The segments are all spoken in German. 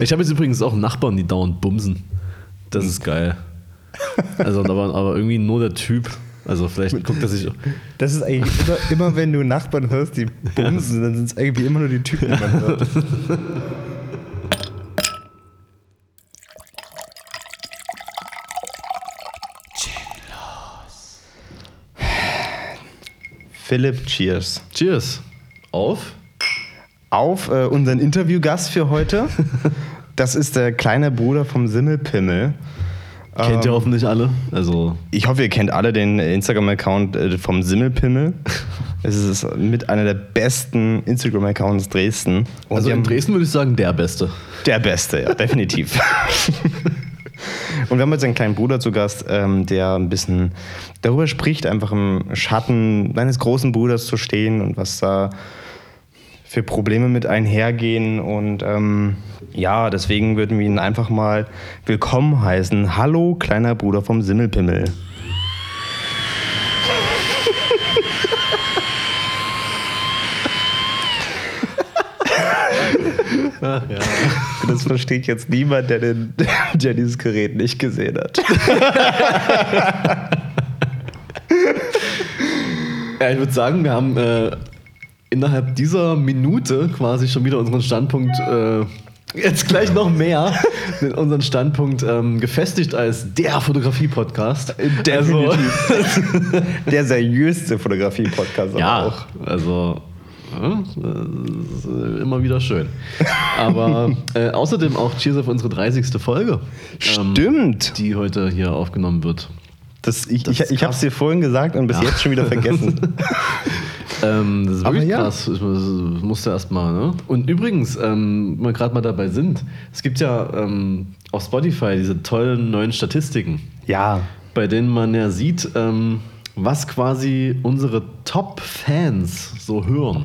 Ich habe jetzt übrigens auch Nachbarn, die dauernd bumsen. Das ist geil. Also, aber, aber irgendwie nur der Typ. Also vielleicht guckt er sich. Das ist eigentlich immer, immer wenn du Nachbarn hörst, die bumsen, dann sind es irgendwie immer nur die Typen, die man hört. Philipp, cheers. Cheers. Auf. Auf äh, unseren Interviewgast für heute. Das ist der kleine Bruder vom Simmelpimmel. Kennt ihr hoffentlich alle. Also Ich hoffe, ihr kennt alle den Instagram-Account äh, vom Simmelpimmel. Es ist mit einer der besten Instagram-Accounts Dresden. Und also in Dresden würde ich sagen, der Beste. Der Beste, ja, definitiv. Und wir haben jetzt einen kleinen Bruder zu Gast, ähm, der ein bisschen darüber spricht, einfach im Schatten seines großen Bruders zu stehen und was da für Probleme mit einhergehen. Und ähm, ja, deswegen würden wir ihn einfach mal willkommen heißen. Hallo, kleiner Bruder vom Simmelpimmel. Das versteht jetzt niemand, der, den, der dieses Gerät nicht gesehen hat. Ja, ich würde sagen, wir haben äh, innerhalb dieser Minute quasi schon wieder unseren Standpunkt, äh, jetzt gleich noch mehr, unseren Standpunkt ähm, gefestigt als der Fotografie-Podcast. Der so, Der seriöste Fotografie-Podcast ja, auch. also ja, äh, immer wieder schön. Aber äh, außerdem auch Cheers auf unsere 30. Folge. ähm, Stimmt. die heute hier aufgenommen wird. Das, ich Das ich, ich habe es dir vorhin gesagt und bis Ja. jetzt schon wieder vergessen. Ähm, das ist wirklich ja. krass. Ich muss- das musste erst mal, ne? Und übrigens, ähm, wenn wir gerade mal dabei sind, es gibt ja ähm, auf Spotify diese tollen neuen Statistiken, ja. bei denen man ja sieht, ähm, was quasi unsere Top-Fans so hören.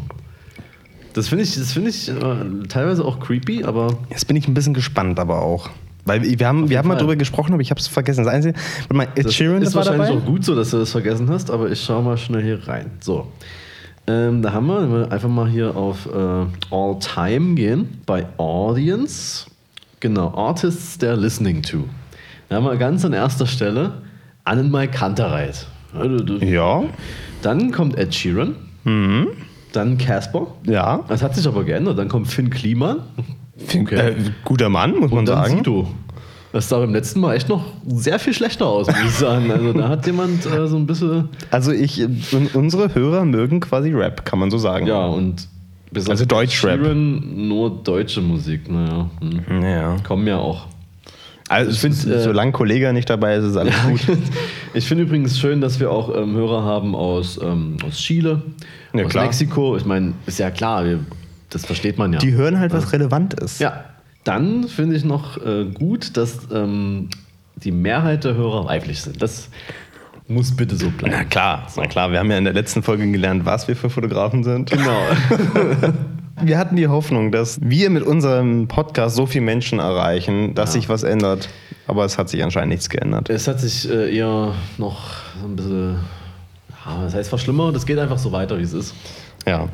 Das finde ich, das finde ich äh, teilweise auch creepy, aber Jetzt bin ich ein bisschen gespannt, aber auch. Weil wir haben, wir haben mal drüber gesprochen, aber ich habe es vergessen. Das Einzige, mal, Ed das Sheeran, ist das war wahrscheinlich dabei? auch gut so, dass du das vergessen hast, aber ich schaue mal schnell hier rein. So. Ähm, da haben wir, wenn wir einfach mal hier auf äh, All Time gehen, bei Audience. Genau, Artists they're listening to. Da haben wir ganz an erster Stelle Annenmai Kantereit. Ja. Dann kommt Ed Sheeran. Dann Casper. Ja. Das hat sich aber geändert. Dann kommt Finn Kliman. Äh, guter Mann, muss man Und dann sagen. Sido. Das sah beim letzten Mal echt noch sehr viel schlechter aus, muss ich sagen. Also da hat jemand äh, so ein bisschen. Also ich, un- unsere Hörer mögen quasi Rap, kann man so sagen. Ja, und bis Also Deutschrap. Sheeran nur deutsche Musik, naja. Hm. Ja. Kommen ja auch. Also ich find, finde, äh, solange Kollege nicht dabei ist, ist alles gut. Ich finde übrigens schön, dass wir auch ähm, Hörer haben aus, ähm, aus Chile, Ja, aus klar. Mexiko. Ich meine, ist ja klar, wir, das versteht man ja. Die hören halt, was relevant ist. ja. Dann finde ich noch äh, gut, dass ähm, die Mehrheit der Hörer weiblich sind. Das muss bitte so bleiben. Na klar, na klar. Wir haben ja in der letzten Folge gelernt, was wir für Fotografen sind. Genau. Wir hatten die Hoffnung, dass wir mit unserem Podcast so viele Menschen erreichen, dass Ja. sich was ändert. Aber es hat sich anscheinend nichts geändert. Es hat sich äh, eher noch so ein bisschen, ja, das heißt verschlimmert. Das geht einfach so weiter, wie es ist. Ja.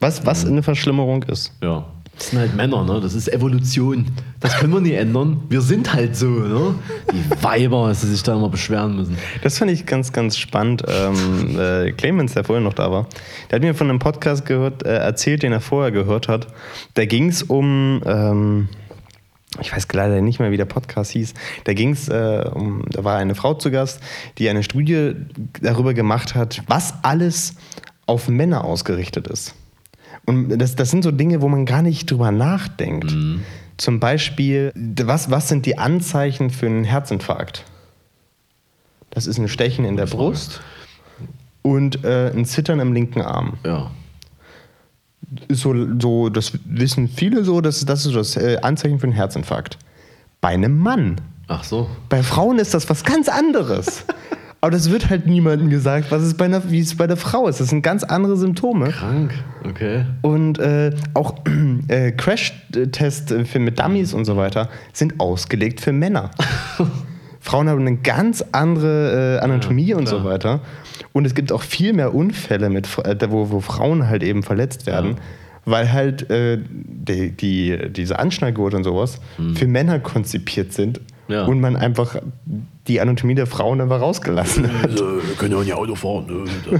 Was, was eine Verschlimmerung ist. Ja. Das sind halt Männer, ne? Das ist Evolution. Das können wir nie ändern. Wir sind halt so, ne? Die Weiber, dass sie sich da immer beschweren müssen. Das fand ich ganz, ganz spannend. Ähm, äh, Clemens, der vorher noch da war, der hat mir von einem Podcast gehört, äh, erzählt, den er vorher gehört hat. Da ging es um, ähm, ich weiß leider nicht mehr, wie der Podcast hieß. Da ging es äh, um, da war eine Frau zu Gast, die eine Studie darüber gemacht hat, was alles auf Männer ausgerichtet ist. Und das, das sind so Dinge, wo man gar nicht drüber nachdenkt. Zum Beispiel, was, was sind die Anzeichen für einen Herzinfarkt? Das ist ein Stechen in der. Brust und äh, ein Zittern im linken Arm. Ja. So, so, das wissen viele so, das, das ist das äh, Anzeichen für einen Herzinfarkt. Bei einem Mann. Ach so. Bei Frauen ist das was ganz anderes. Aber das wird halt niemandem gesagt, was es bei einer, wie es bei der Frau ist. Das sind ganz andere Symptome. Krank. Okay. Und äh, auch äh, Crash-Tests mit Dummies und so weiter sind ausgelegt für Männer. Frauen haben eine ganz andere äh, Anatomie Ja, und so weiter. Und es gibt auch viel mehr Unfälle, mit, äh, wo, wo Frauen halt eben verletzt werden, weil halt äh, die, die, diese Anschnallgurte und sowas für Männer konzipiert sind Ja. und man einfach die Anatomie der Frauen einfach rausgelassen hat. Also, wir können ja nicht Auto fahren. Ne?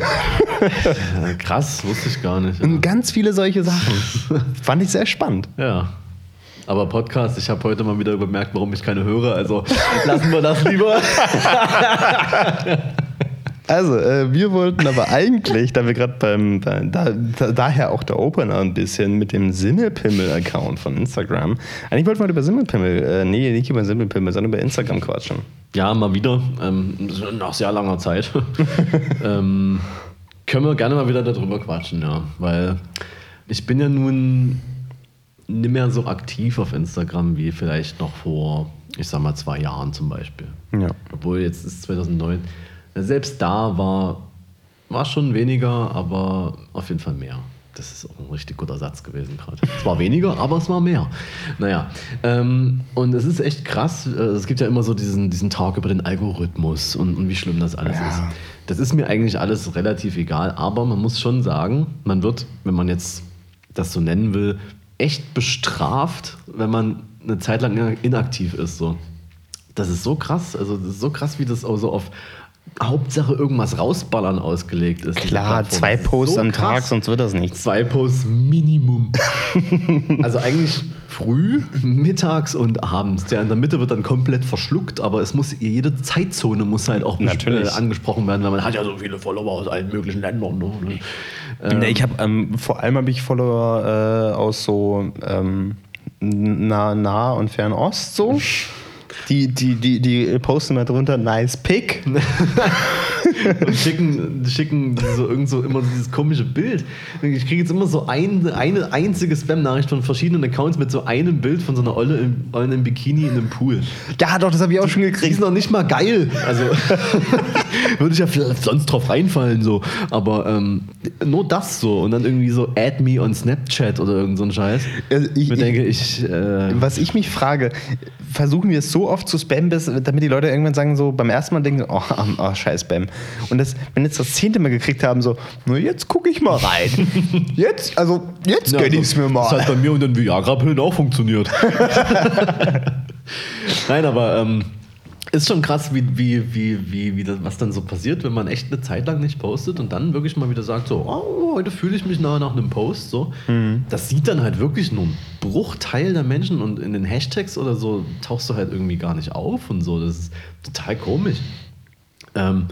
Ja, Krass, wusste ich gar nicht. Ja. Und ganz viele solche Sachen. Fand ich sehr spannend. ja. Aber Podcast, ich habe heute mal wieder bemerkt, warum ich keine höre. Also lassen wir das lieber. Also, äh, wir wollten aber eigentlich, da wir gerade beim, bei, da, da, daher auch der Opener ein bisschen mit dem Simmelpimmel-Account von Instagram. Eigentlich wollten wir über Simmelpimmel, äh, nee, nicht über Simmelpimmel, sondern über Instagram quatschen. Ja, mal wieder. Ähm, nach sehr langer Zeit. ähm, können wir gerne mal wieder darüber quatschen, ja. Weil ich bin ja nun nicht mehr so aktiv auf Instagram wie vielleicht noch vor, ich sag mal, zwei Jahren zum Beispiel. Ja. Obwohl jetzt ist 2009. Selbst da war, war schon weniger, aber auf jeden Fall mehr. Das ist auch ein richtig guter Satz gewesen gerade. Es war weniger, aber es war mehr. Naja, ähm, und es ist echt krass. äh, Es gibt ja immer so diesen, diesen Talk über den Algorithmus und, und wie schlimm das alles Ja. ist. Das ist mir eigentlich alles relativ egal, aber man muss schon sagen, man wird, wenn man jetzt das so nennen will, echt bestraft, wenn man eine Zeit lang inaktiv ist. So. Das ist so krass. Also, das ist so krass, wie das auch so auf Hauptsache irgendwas rausballern ausgelegt ist. Klar, zwei Posts so am krass. Tag, sonst wird das nichts. Zwei Posts Minimum. also eigentlich früh, mittags und abends. Der in der Mitte wird dann komplett verschluckt, aber es muss jede Zeitzone muss halt auch Natürlich. äh, angesprochen werden, weil man hat ja so viele Follower aus allen möglichen Ländern. Ne? Ähm, ich habe ähm, vor allem habe ich Follower äh, aus so ähm, nah, nah und Fernost so. Die, die, die, die posten mal drunter nice pick. und schicken, schicken so irgend so immer dieses komische Bild. Ich kriege jetzt immer so ein, eine einzige Spam-Nachricht von verschiedenen Accounts mit so einem Bild von so einer Olle im, Olle im Bikini in einem Pool. Ja, doch, das habe ich auch schon Die gekriegt. ist noch nicht mal geil. Also würde ich ja vielleicht sonst drauf reinfallen so. Aber ähm, nur das so und dann irgendwie so Add me on Snapchat oder irgend so ein Scheiß. Also ich- ich, denke ich. Äh, Was ich mich frage, versuchen wir es so oft zu spammen, bis, damit die Leute irgendwann sagen, so beim ersten Mal denken, oh, oh scheiß Spam. Und das, wenn jetzt das zehnte Mal gekriegt haben, so, na jetzt gucke ich mal rein. Jetzt, also jetzt Ja, gönn so- ich es mir mal. Das hat bei mir und den Viagra-Pillen auch funktioniert. Nein, aber ähm, ist schon krass, wie, wie, wie, wie, wie das, was dann so passiert, wenn man echt eine Zeit lang nicht postet und dann wirklich mal wieder sagt, so, oh, heute fühle ich mich nach, nach einem Post. So. Das sieht dann halt wirklich nur ein Bruchteil der Menschen und in den Hashtags oder so tauchst du halt irgendwie gar nicht auf und so. Das ist total komisch. Ähm,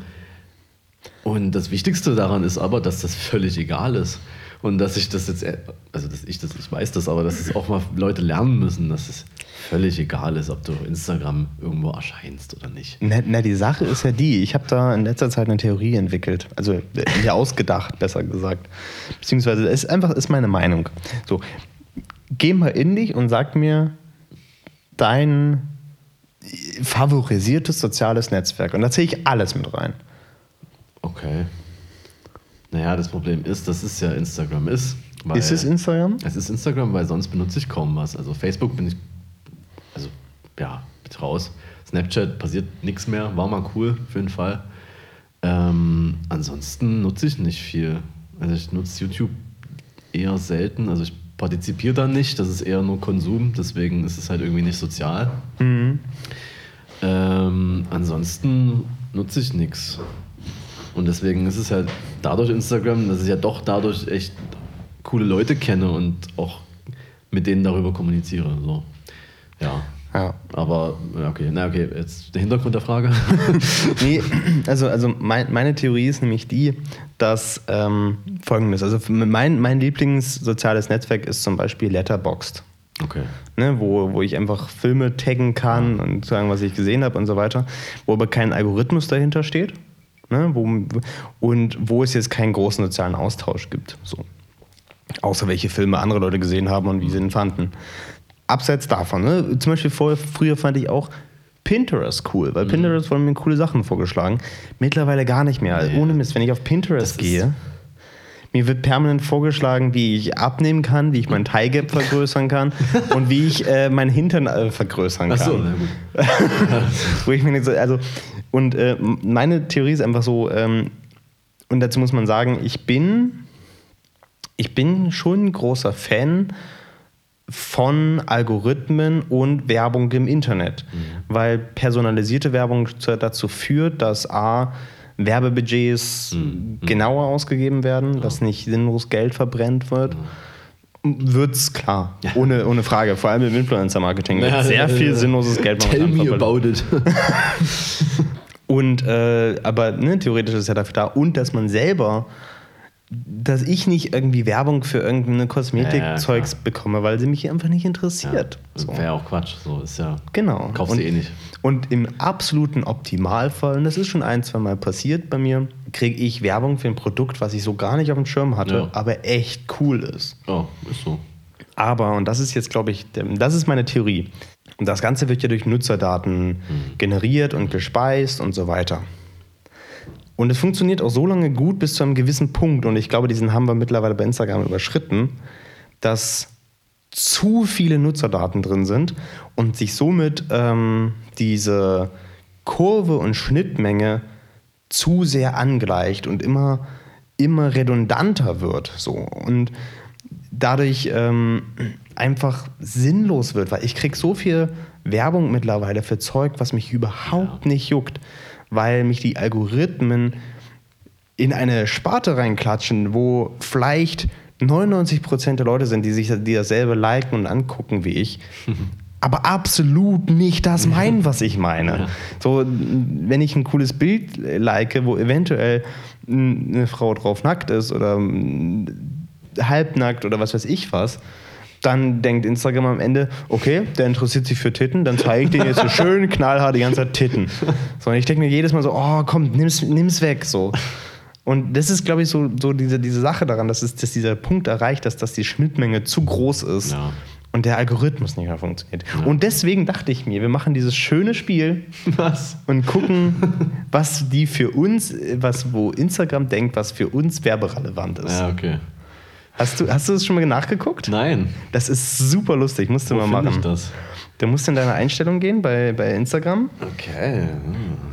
und das Wichtigste daran ist aber, dass das völlig egal ist. Und dass ich das jetzt, also dass ich das, ich weiß das, aber dass es auch mal Leute lernen müssen, dass es völlig egal ist, ob du auf Instagram irgendwo erscheinst oder nicht. Na, na, die Sache ist ja die, ich habe da in letzter Zeit eine Theorie entwickelt, also äh, mir ausgedacht, besser gesagt. Beziehungsweise, ist einfach ist meine Meinung. So, geh mal in dich und sag mir dein favorisiertes soziales Netzwerk. Und da zähle ich alles mit rein. Okay. Naja, das Problem ist, dass es ja Instagram ist. ist es Instagram? Es ist Instagram, weil sonst benutze ich kaum was. Also Facebook bin ich, also ja, mit raus. Snapchat passiert nichts mehr, war mal cool, auf jeden Fall. Ähm, ansonsten nutze ich nicht viel. Also ich nutze YouTube eher selten. Also ich partizipiere da nicht, das ist eher nur Konsum, deswegen ist es halt irgendwie nicht sozial. Ähm, ansonsten nutze ich nichts. Und deswegen ist es halt dadurch Instagram, dass ich ja doch dadurch echt coole Leute kenne und auch mit denen darüber kommuniziere. So. Ja. Ja. Aber, ja, okay, na okay, jetzt der Hintergrund der Frage. Nee, also, also mein, meine Theorie ist nämlich die, dass ähm, folgendes, also mein, mein Lieblingssoziales Netzwerk ist zum Beispiel Letterboxd. okay. ne, wo, wo ich einfach Filme taggen kann und sagen, was ich gesehen habe und so weiter, wo aber kein Algorithmus dahinter steht ne, wo, und wo es jetzt keinen großen sozialen Austausch gibt. So. Außer welche Filme andere Leute gesehen haben und wie sie ihn fanden. Abseits davon, ne, zum Beispiel vor, früher fand ich auch Pinterest cool, weil Pinterest wurde mir coole Sachen vorgeschlagen. Mittlerweile gar nicht mehr. Nee. Ohne Mist, wenn ich auf Das Pinterest ist- gehe, mir wird permanent vorgeschlagen, wie ich abnehmen kann, wie ich mein Thigh Gap vergrößern kann und wie ich äh, meinen Hintern äh, vergrößern kann. Achso, na gut. Wo ich mir so, also, und äh, meine Theorie ist einfach so, ähm, und dazu muss man sagen, ich bin ich bin schon ein großer Fan von Algorithmen und Werbung im Internet, weil personalisierte Werbung zu- dazu führt, dass A, Werbebudgets genauer ausgegeben werden, dass nicht sinnlos Geld verbrennt wird. Wird's klar, ohne, ohne Frage. Vor allem im Influencer-Marketing wird Ja, sehr ja, viel ja. sinnloses Geld Tell me about it. Und äh, aber ne, theoretisch ist es ja dafür da und dass man selber, dass ich nicht irgendwie Werbung für irgendeine Kosmetikzeugs Ja, ja, bekomme, weil sie mich einfach nicht interessiert. Das So. wäre ja auch Quatsch. So ist ja. Genau. Kaufst und, du eh nicht. Und im absoluten Optimalfall, und das ist schon ein, zwei Mal passiert bei mir, kriege ich Werbung für ein Produkt, was ich so gar nicht auf dem Schirm hatte, Ja. aber echt cool ist. Oh, ist so. Aber, und das ist jetzt, glaube ich, das ist meine Theorie. Und das Ganze wird ja durch Nutzerdaten generiert und gespeist und so weiter. Und es funktioniert auch so lange gut bis zu einem gewissen Punkt, und ich glaube, diesen haben wir mittlerweile bei Instagram überschritten, dass zu viele Nutzerdaten drin sind und sich somit ähm, diese Kurve und Schnittmenge zu sehr angleicht und immer, immer redundanter wird. So. Und dadurch ähm, einfach sinnlos wird, weil ich kriege so viel Werbung mittlerweile für Zeug, was mich überhaupt nicht juckt, weil mich die Algorithmen in eine Sparte reinklatschen, wo vielleicht 99% der Leute sind, die sich die dasselbe liken und angucken wie ich, aber absolut nicht das meinen, was ich meine. So, wenn ich ein cooles Bild like, wo eventuell eine Frau drauf nackt ist oder halbnackt oder was weiß ich was, dann denkt Instagram am Ende, okay, der interessiert sich für Titten, dann zeige ich den jetzt so schön knallhart die ganze Zeit Titten. So, und ich denke mir jedes Mal so, oh komm, nimm's, nimm's weg, so. Und das ist, glaube ich, so, so diese, diese Sache daran, dass, es, dass dieser Punkt erreicht, dass, dass die Schnittmenge zu groß ist Ja. und der Algorithmus nicht mehr funktioniert. Und deswegen dachte ich mir, wir machen dieses schöne Spiel Was? und gucken, was die für uns, was wo Instagram denkt, was für uns werberelevant ist. Ja, okay. Hast du, hast du das schon mal nachgeguckt? Nein. Das ist super lustig, musst du Wo mal machen. ich das? Du musst in deine Einstellung gehen bei, bei Instagram. Okay.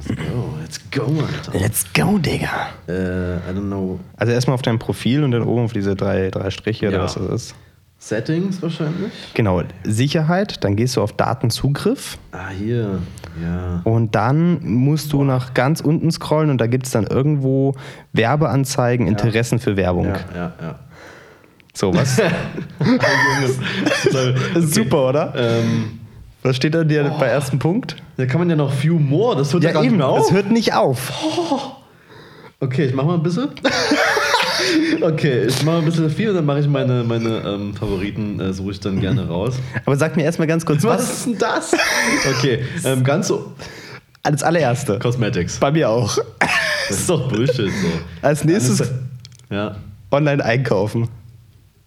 Let's go. Let's go, Alter. Let's go, Digga. Äh, I don't know. Also erstmal auf dein Profil und dann oben auf diese drei, drei Striche oder Ja. was das ist. Settings wahrscheinlich. Genau, Sicherheit, dann gehst du auf Datenzugriff Ah, hier. Ja. und dann musst du nach ganz unten scrollen und da gibt es dann irgendwo Werbeanzeigen, Interessen für Werbung. Ja, ja, ja. So, was? Super, oder? Ähm, Was steht da dir bei ersten Punkt? da kann man ja noch Few More. Das hört ja, Ja, eben, auf. es hört nicht auf. Okay, ich mach mal ein bisschen. okay, ich mach mal ein bisschen viel und dann mache ich meine, meine ähm, Favoriten, äh, suche ich dann gerne raus. Aber sag mir erstmal ganz kurz, Was was? ist denn das? Okay, ähm, ganz so. Als allererste. Cosmetics. Bei mir auch. Das ist doch Bullshit so. Als nächstes Ja. online einkaufen.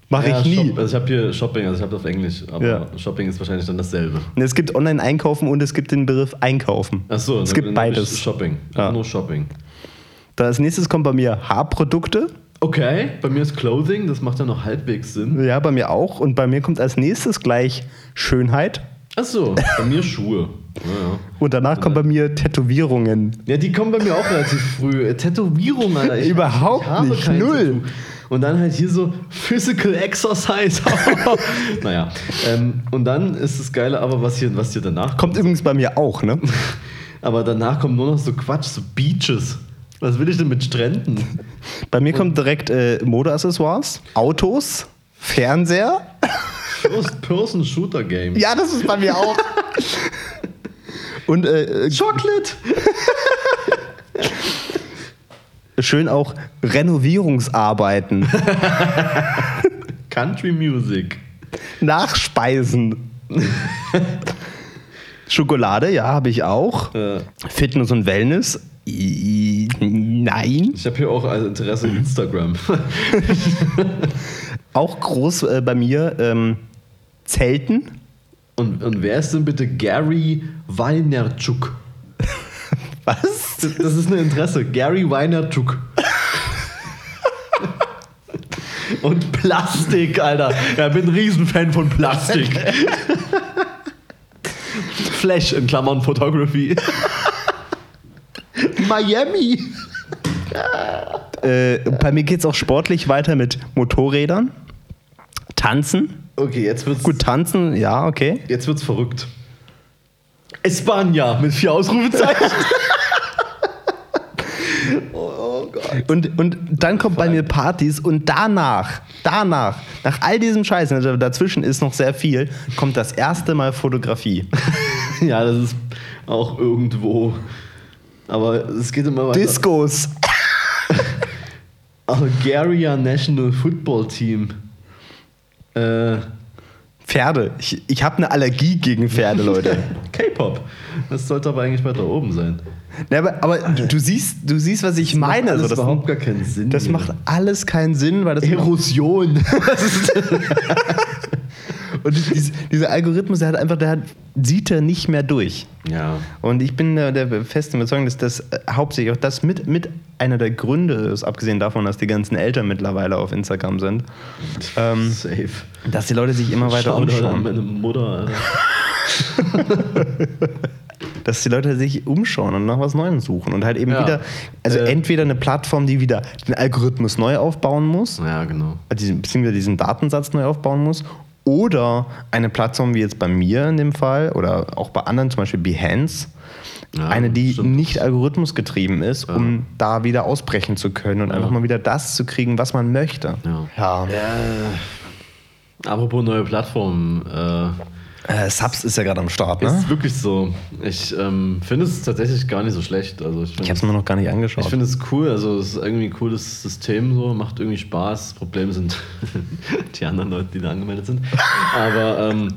Mache ja, ich nie. Shop, also ich habe hier Shopping, also ich habe das auf Englisch, aber Ja. Shopping ist wahrscheinlich dann dasselbe. Es gibt online einkaufen und es gibt den Begriff einkaufen. Achso, es gibt beides. Shopping. Ja. Nur Shopping. Da als nächstes kommt bei mir Haarprodukte. Okay, bei mir ist Clothing, das macht ja noch halbwegs Sinn. Ja, bei mir auch. Und bei mir kommt als nächstes gleich Schönheit. Achso, bei mir Schuhe. Ja. Und danach kommen bei mir Tätowierungen. Ja, die kommen bei mir auch relativ früh. Äh, Tätowierung, Alter. Ich, Überhaupt ich nicht, null. Tattoo. Und dann halt hier so Physical Exercise. naja. Ähm, und dann ist das Geile aber, was hier, was hier danach kommt. Kommt übrigens bei mir auch, ne? Aber danach kommt nur noch so Quatsch, so Beaches. Was will ich denn mit Stränden? Bei mir kommt direkt äh, Modeaccessoires, Autos, Fernseher. First-Person-Shooter-Game. Ja, das ist bei mir auch. Und äh, äh, Chocolate! Schön auch Renovierungsarbeiten, Country Music. Nachspeisen. Schokolade, ja, habe ich auch. Äh, Fitness und Wellness, i- nein. ich habe hier auch also Interesse Instagram. Auch groß äh, bei mir ähm, Zelten. Und, und wer ist denn bitte Gary Weinerchuk? Was? Das, das ist ein Interesse. Gary Weinerchuk. Und Plastik, Alter. Ja, bin ein Riesenfan von Plastik. Flash in Klammern Photography. Miami. Äh, bei mir geht es auch sportlich weiter mit Motorrädern. Tanzen. Okay, jetzt wird's, Gut, tanzen, ja, okay. jetzt wird's verrückt. Espanja mit vier Ausrufezeichen. oh Gott. Und, und dann kommt bei mir Partys und danach, danach, nach all diesem Scheiß, also dazwischen ist noch sehr viel, kommt das erste Mal Fotografie. Ja, das ist auch irgendwo. Aber es geht immer weiter. Discos. Algeria National Football Team. Äh, Pferde. Ich, ich habe eine Allergie gegen Pferde, Leute. K-Pop. Das sollte aber eigentlich weiter oben sein. Ja, aber aber du, du siehst, du siehst, was ich meine. Das Also macht das, überhaupt gar keinen Sinn. das hier. macht alles keinen Sinn, weil das Erosion. und dies- dieser Algorithmus, der hat einfach, der hat, sieht er nicht mehr durch. ja. Und ich bin der, der festen Überzeugung, dass das äh, hauptsächlich auch das mit, mit einer der Gründe ist, abgesehen davon, dass die ganzen Eltern mittlerweile auf Instagram sind, ähm, Safe. dass die Leute sich immer weiter an umschauen. meine Mutter. Dass die Leute sich umschauen und nach was Neuem suchen und halt eben Ja. wieder, also Äh. entweder eine Plattform, die wieder den Algorithmus neu aufbauen muss, Ja, genau. diesen- beziehungsweise diesen Datensatz neu aufbauen muss, oder eine Plattform wie jetzt bei mir in dem Fall oder auch bei anderen, zum Beispiel Behance, Ja, eine, die stimmt. nicht algorithmusgetrieben ist, um da wieder ausbrechen zu können und einfach mal wieder das zu kriegen, was man möchte. Ja. Ja. Äh, apropos neue Plattformen. Äh, Äh, Subs ist ja gerade am Start, ne? Ist wirklich so. Ich ähm, finde es tatsächlich gar nicht so schlecht. Also ich Ich habe es mir noch gar nicht ich angeschaut. finde es cool. Also es ist irgendwie ein cooles System so, macht irgendwie Spaß. Das Problem sind die anderen Leute, die da angemeldet sind. Aber ähm,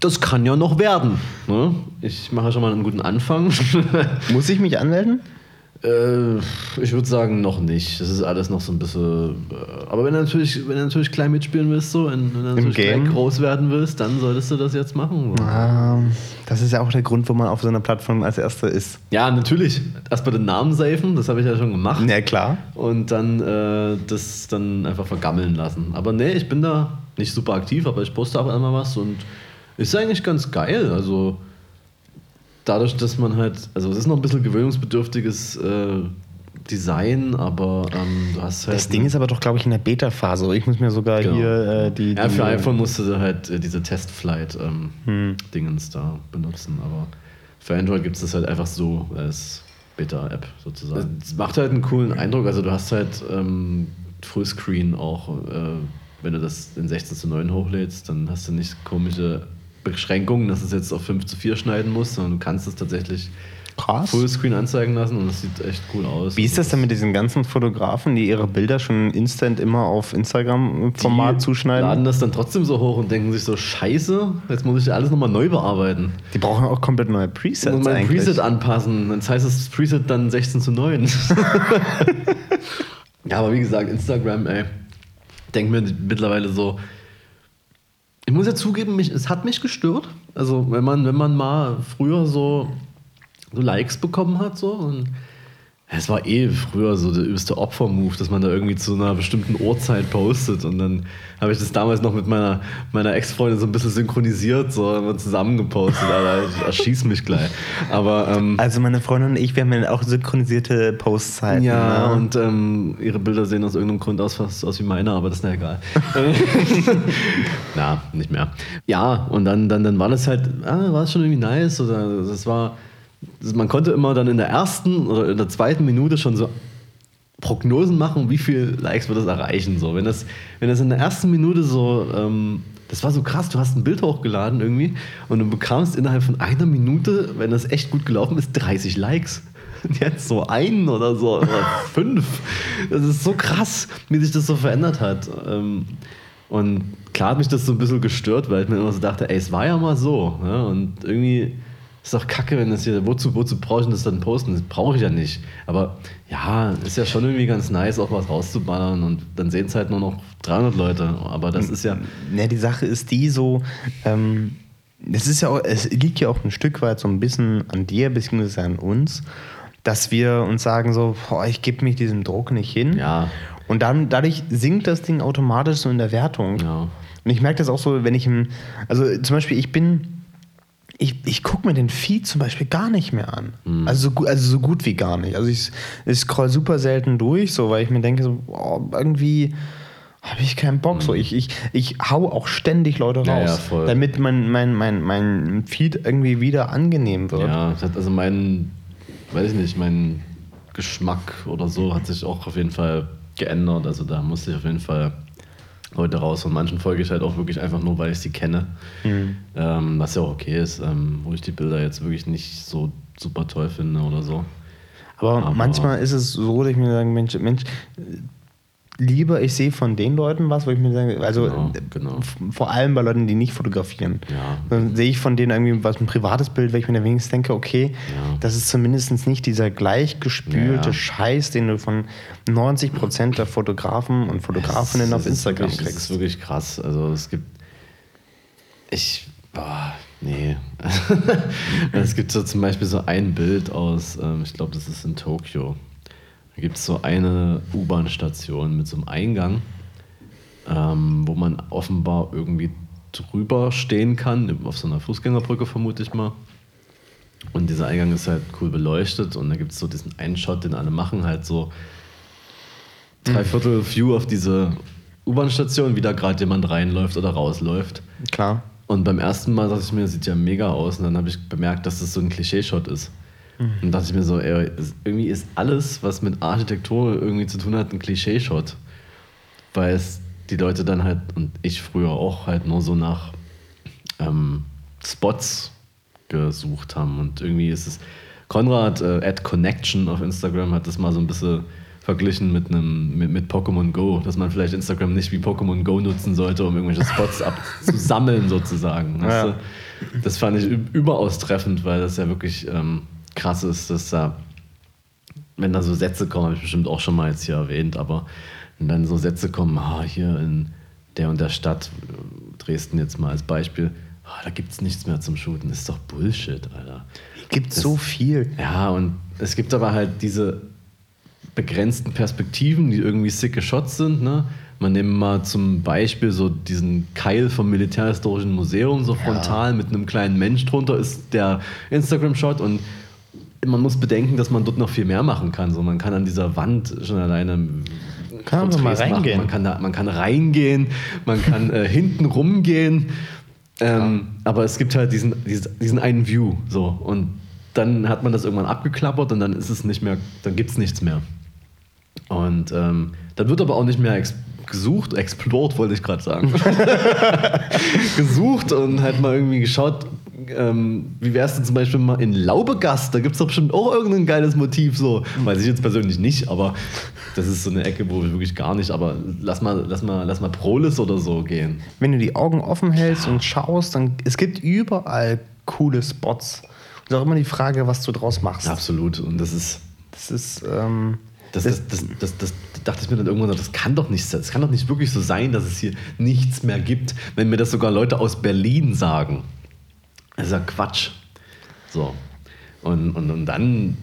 das kann ja noch werden. Ne? Ich mache schon mal einen guten Anfang. Muss ich mich anmelden? Äh, ich würde sagen, noch nicht. Das ist alles noch so ein bisschen. Äh, aber wenn du natürlich, wenn du natürlich klein mitspielen willst, so, wenn du natürlich Game? groß werden willst, dann solltest du das jetzt machen. So. Ähm, das ist ja auch der Grund, wo man auf so einer Plattform als Erster ist. Ja, natürlich. Erstmal den Namen safen, das habe ich ja schon gemacht. Ja, klar. Und dann äh, das dann einfach vergammeln lassen. Aber nee, ich bin da nicht super aktiv, aber ich poste auch immer was und ist eigentlich ganz geil. Also dadurch, dass man halt, also es ist noch ein bisschen gewöhnungsbedürftiges äh, Design, aber ähm, du hast halt. Das Ding ist aber doch, glaube ich, in der Beta-Phase. Ich muss mir sogar Genau. hier äh, die, Ja, die für iPhone musst du halt äh, diese Testflight-Dingens da benutzen, aber für Android gibt es das halt einfach so als Beta-App sozusagen. Es macht halt einen coolen Eindruck, also du hast halt ähm, Fullscreen auch, äh, wenn du das in 16 zu 9 hochlädst, dann hast du nicht komische Beschränkungen, dass es jetzt auf 5 zu 4 schneiden muss, sondern du kannst es tatsächlich Krass. Fullscreen anzeigen lassen und das sieht echt cool aus. Wie ist das denn mit diesen ganzen Fotografen, die ihre Bilder schon instant immer auf Instagram-Format Die zuschneiden? laden das dann trotzdem so hoch und denken sich so, scheiße, jetzt muss ich alles nochmal neu bearbeiten. Die brauchen auch komplett neue Presets Und mein eigentlich. Preset anpassen. Dann heißt das Preset dann 16 zu 9. ja, aber wie gesagt, Instagram, ey. Denk mir mittlerweile so. Ich muss ja zugeben, mich, es hat mich gestört. Also, wenn man, wenn man mal früher so, so Likes bekommen hat, so. Und es war eh früher so der übelste Opfer-Move, dass man da irgendwie zu einer bestimmten Uhrzeit postet. Und dann habe ich das damals noch mit meiner, meiner Ex-Freundin so ein bisschen synchronisiert, so haben wir zusammen gepostet. Alter, ich erschieß mich gleich. Aber ähm, Also meine Freundin und ich, wir haben ja auch synchronisierte Postzeiten. ja, ne? und ähm, ihre Bilder sehen aus irgendeinem Grund aus, fast aus wie meine, aber das ist ja egal. Na, nicht mehr. Ja, und dann, dann, dann war das halt, ah, war es schon irgendwie nice oder das war, man konnte immer dann in der ersten oder in der zweiten Minute schon so Prognosen machen, wie viel Likes wird das erreichen. So, wenn das, wenn das in der ersten Minute so, ähm, das war so krass, du hast ein Bild hochgeladen irgendwie und du bekamst innerhalb von einer Minute, wenn das echt gut gelaufen ist, 30 Likes. Und Jetzt so einen oder so, oder fünf. Das ist so krass, wie sich das so verändert hat. Ähm, Und klar hat mich das so ein bisschen gestört, weil ich mir immer so dachte, ey, es war ja mal so. Ne? Und irgendwie ist doch kacke, wenn das hier, wozu, wozu brauche ich das dann posten? Das brauche ich ja nicht. Aber ja, ist ja schon irgendwie ganz nice, auch was rauszuballern und dann sehen es halt nur noch 300 Leute. Aber das ist ja, Ne, die Sache ist die so, ähm, es ist ja auch, es liegt ja auch ein Stück weit so ein bisschen an dir, beziehungsweise an uns, dass wir uns sagen so, boah, ich gebe mich diesem Druck nicht hin. ja, Und dann, dadurch sinkt das Ding automatisch so in der Wertung. ja. Und ich merke das auch so, wenn ich im, also zum Beispiel, ich bin, ich, ich gucke mir den Feed zum Beispiel gar nicht mehr an. Mhm. Also, so, also so gut wie gar nicht. Also ich, ich scroll super selten durch, so, weil ich mir denke, so, oh, irgendwie habe ich keinen Bock. So, ich, ich, ich hau auch ständig Leute raus, Mhm. Ja, ja, damit mein, mein, mein, mein Feed irgendwie wieder angenehm wird. Ja, also mein, weiß ich nicht, mein Geschmack oder so hat sich auch auf jeden Fall geändert. Also da musste ich auf jeden Fall heute raus. Von manchen folge ich halt auch wirklich einfach nur, weil ich sie kenne. Ähm, was ja auch okay ist, ähm, wo ich die Bilder jetzt wirklich nicht so super toll finde oder so. Aber, Aber- manchmal ist es so, dass ich mir sage, Mensch, Mensch, lieber ich sehe von den Leuten was, wo ich mir sage, also Genau, äh, genau. vor allem bei Leuten, die nicht fotografieren. Ja. Dann sehe ich von denen irgendwie was, ein privates Bild, weil ich mir dann wenigstens denke, okay, Ja. das ist zumindest nicht dieser gleichgespülte Ja. Scheiß, den du von 90 Prozent der Fotografen und Fotografinnen auf ist Instagram wirklich, Es ist kriegst. wirklich krass. Also es gibt. Ich. Boah, nee. es gibt so zum Beispiel so ein Bild aus, ähm, ich glaube, das ist in Tokio. Da gibt es so eine U-Bahn-Station mit so einem Eingang, ähm, wo man offenbar irgendwie drüber stehen kann, auf so einer Fußgängerbrücke vermute ich mal. Und dieser Eingang ist halt cool beleuchtet und da gibt es so diesen einen Shot, den alle machen, halt so drei Viertel View auf diese U-Bahn-Station, wie da gerade jemand reinläuft oder rausläuft. Klar. Und beim ersten Mal dachte ich mir, das sieht ja mega aus. Und dann habe ich bemerkt, dass das so ein Klischee-Shot ist. Und dann dachte ich mir so, ey, irgendwie ist alles, was mit Architektur irgendwie zu tun hat, ein Klischee-Shot. Weil es die Leute dann halt, und ich früher auch, halt nur so nach ähm, Spots gesucht haben. Und irgendwie ist es, Konrad äh, at Connection auf Instagram hat das mal so ein bisschen verglichen mit einem mit, mit Pokémon Go, dass man vielleicht Instagram nicht wie Pokémon Go nutzen sollte, um irgendwelche Spots abzusammeln sozusagen. Ja. Das fand ich überaus treffend, weil das ja wirklich ähm, krass ist, dass da, wenn da so Sätze kommen, habe ich bestimmt auch schon mal jetzt hier erwähnt, aber wenn dann so Sätze kommen, ah, hier in der und der Stadt, Dresden jetzt mal als Beispiel, ah, da gibt es nichts mehr zum Shooten. Das ist doch Bullshit, Alter. Gibt so viel. Ja, und es gibt aber halt diese begrenzten Perspektiven, die irgendwie sicke Shots sind. Ne? Man nimmt mal zum Beispiel so diesen Keil vom Militärhistorischen Museum, so frontal mit einem kleinen Mensch drunter, ist der Instagram-Shot und man muss bedenken, dass man dort noch viel mehr machen kann. So, man kann an dieser Wand schon alleine Kann man mal machen. reingehen. Man kann, da, man kann reingehen, man kann äh, hinten rumgehen. Ähm, aber es gibt halt diesen, diesen, diesen einen View. So. Und dann hat man das irgendwann abgeklappert und dann ist es nicht mehr, dann gibt es nichts mehr. Und ähm, dann wird aber auch nicht mehr ex gesucht, explored wollte ich gerade sagen. gesucht und halt mal irgendwie geschaut, ähm, wie wär's denn zum Beispiel mal in Laubegast? Da gibt es doch bestimmt auch irgendein geiles Motiv, so. Weiß ich jetzt persönlich nicht, aber das ist so eine Ecke, wo wir wirklich gar nicht, aber lass mal, lass mal, lass mal Prolis oder so gehen. Wenn du die Augen offen hältst und schaust, dann es gibt überall coole Spots. Und auch immer die Frage, was du draus machst. Absolut. Und das ist. Das ist ähm, Das, das, das, das, das, dachte ich mir dann irgendwann, so, das kann doch nicht, das kann doch nicht wirklich so sein, dass es hier nichts mehr gibt, wenn mir das sogar Leute aus Berlin sagen. Das ist ja Quatsch. So. Und, und, und dann,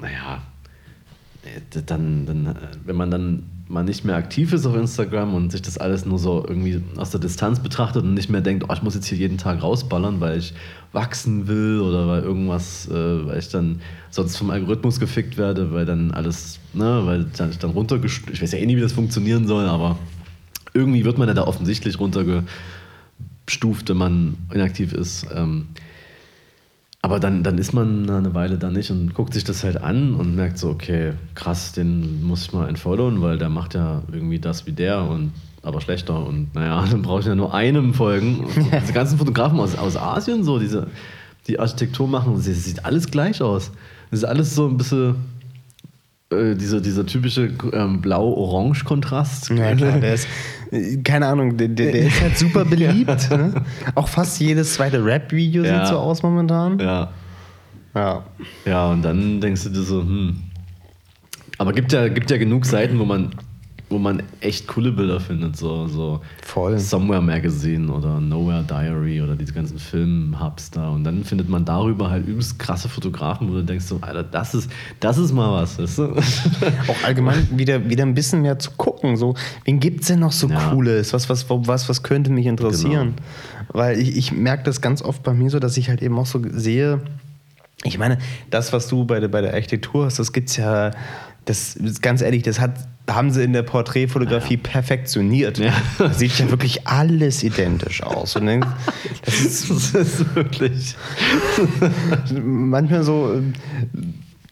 naja, äh, dann, dann, äh, wenn man dann mal nicht mehr aktiv ist auf Instagram und sich das alles nur so irgendwie aus der Distanz betrachtet und nicht mehr denkt, oh, ich muss jetzt hier jeden Tag rausballern, weil ich wachsen will oder weil irgendwas, äh, weil ich dann sonst vom Algorithmus gefickt werde, weil dann alles, ne, weil dann, ich dann runtergestuft, ich weiß ja eh nie, wie das funktionieren soll, aber irgendwie wird man ja da offensichtlich runtergestuft, wenn man inaktiv ist. Ähm, aber dann, dann ist man eine Weile da nicht und guckt sich das halt an und merkt so, okay, krass, den muss ich mal entfollowen, weil der macht ja irgendwie das wie der und aber schlechter. Und naja, dann brauche ich ja nur einem folgen. Und diese ganzen Fotografen aus, aus Asien, so, diese, die Architektur machen, das sieht alles gleich aus. Das ist alles so ein bisschen äh, dieser, dieser typische ähm, Blau-Orange-Kontrast. Ja, klar, der ist, äh, keine Ahnung, der, der, der ist halt super beliebt. ne? Auch fast jedes zweite Rap-Video Ja. sieht so aus momentan. Ja. Ja. Ja, und dann denkst du dir so, hm. Aber gibt ja, gibt ja genug Seiten, wo man wo man echt coole Bilder findet, so, so Voll. Somewhere Magazine oder Nowhere Diary oder diese ganzen Film-Hubs da. Und dann findet man darüber halt übelst krasse Fotografen, wo du denkst so, Alter, das ist, das ist mal was. Weißt du? Auch allgemein wieder, wieder ein bisschen mehr zu gucken. So, wen gibt es denn noch so Ja. Cooles? Was, was, was, was könnte mich interessieren? Weil ich, ich merke das ganz oft bei mir so, dass ich halt eben auch so sehe, ich meine, das, was du bei der, bei der Architektur hast, das gibt's ja, das ist ganz ehrlich, das hat, haben sie in der Porträtfotografie perfektioniert. Ja. Da sieht ja wirklich alles identisch aus. Und dann, das ist das ist wirklich. manchmal so.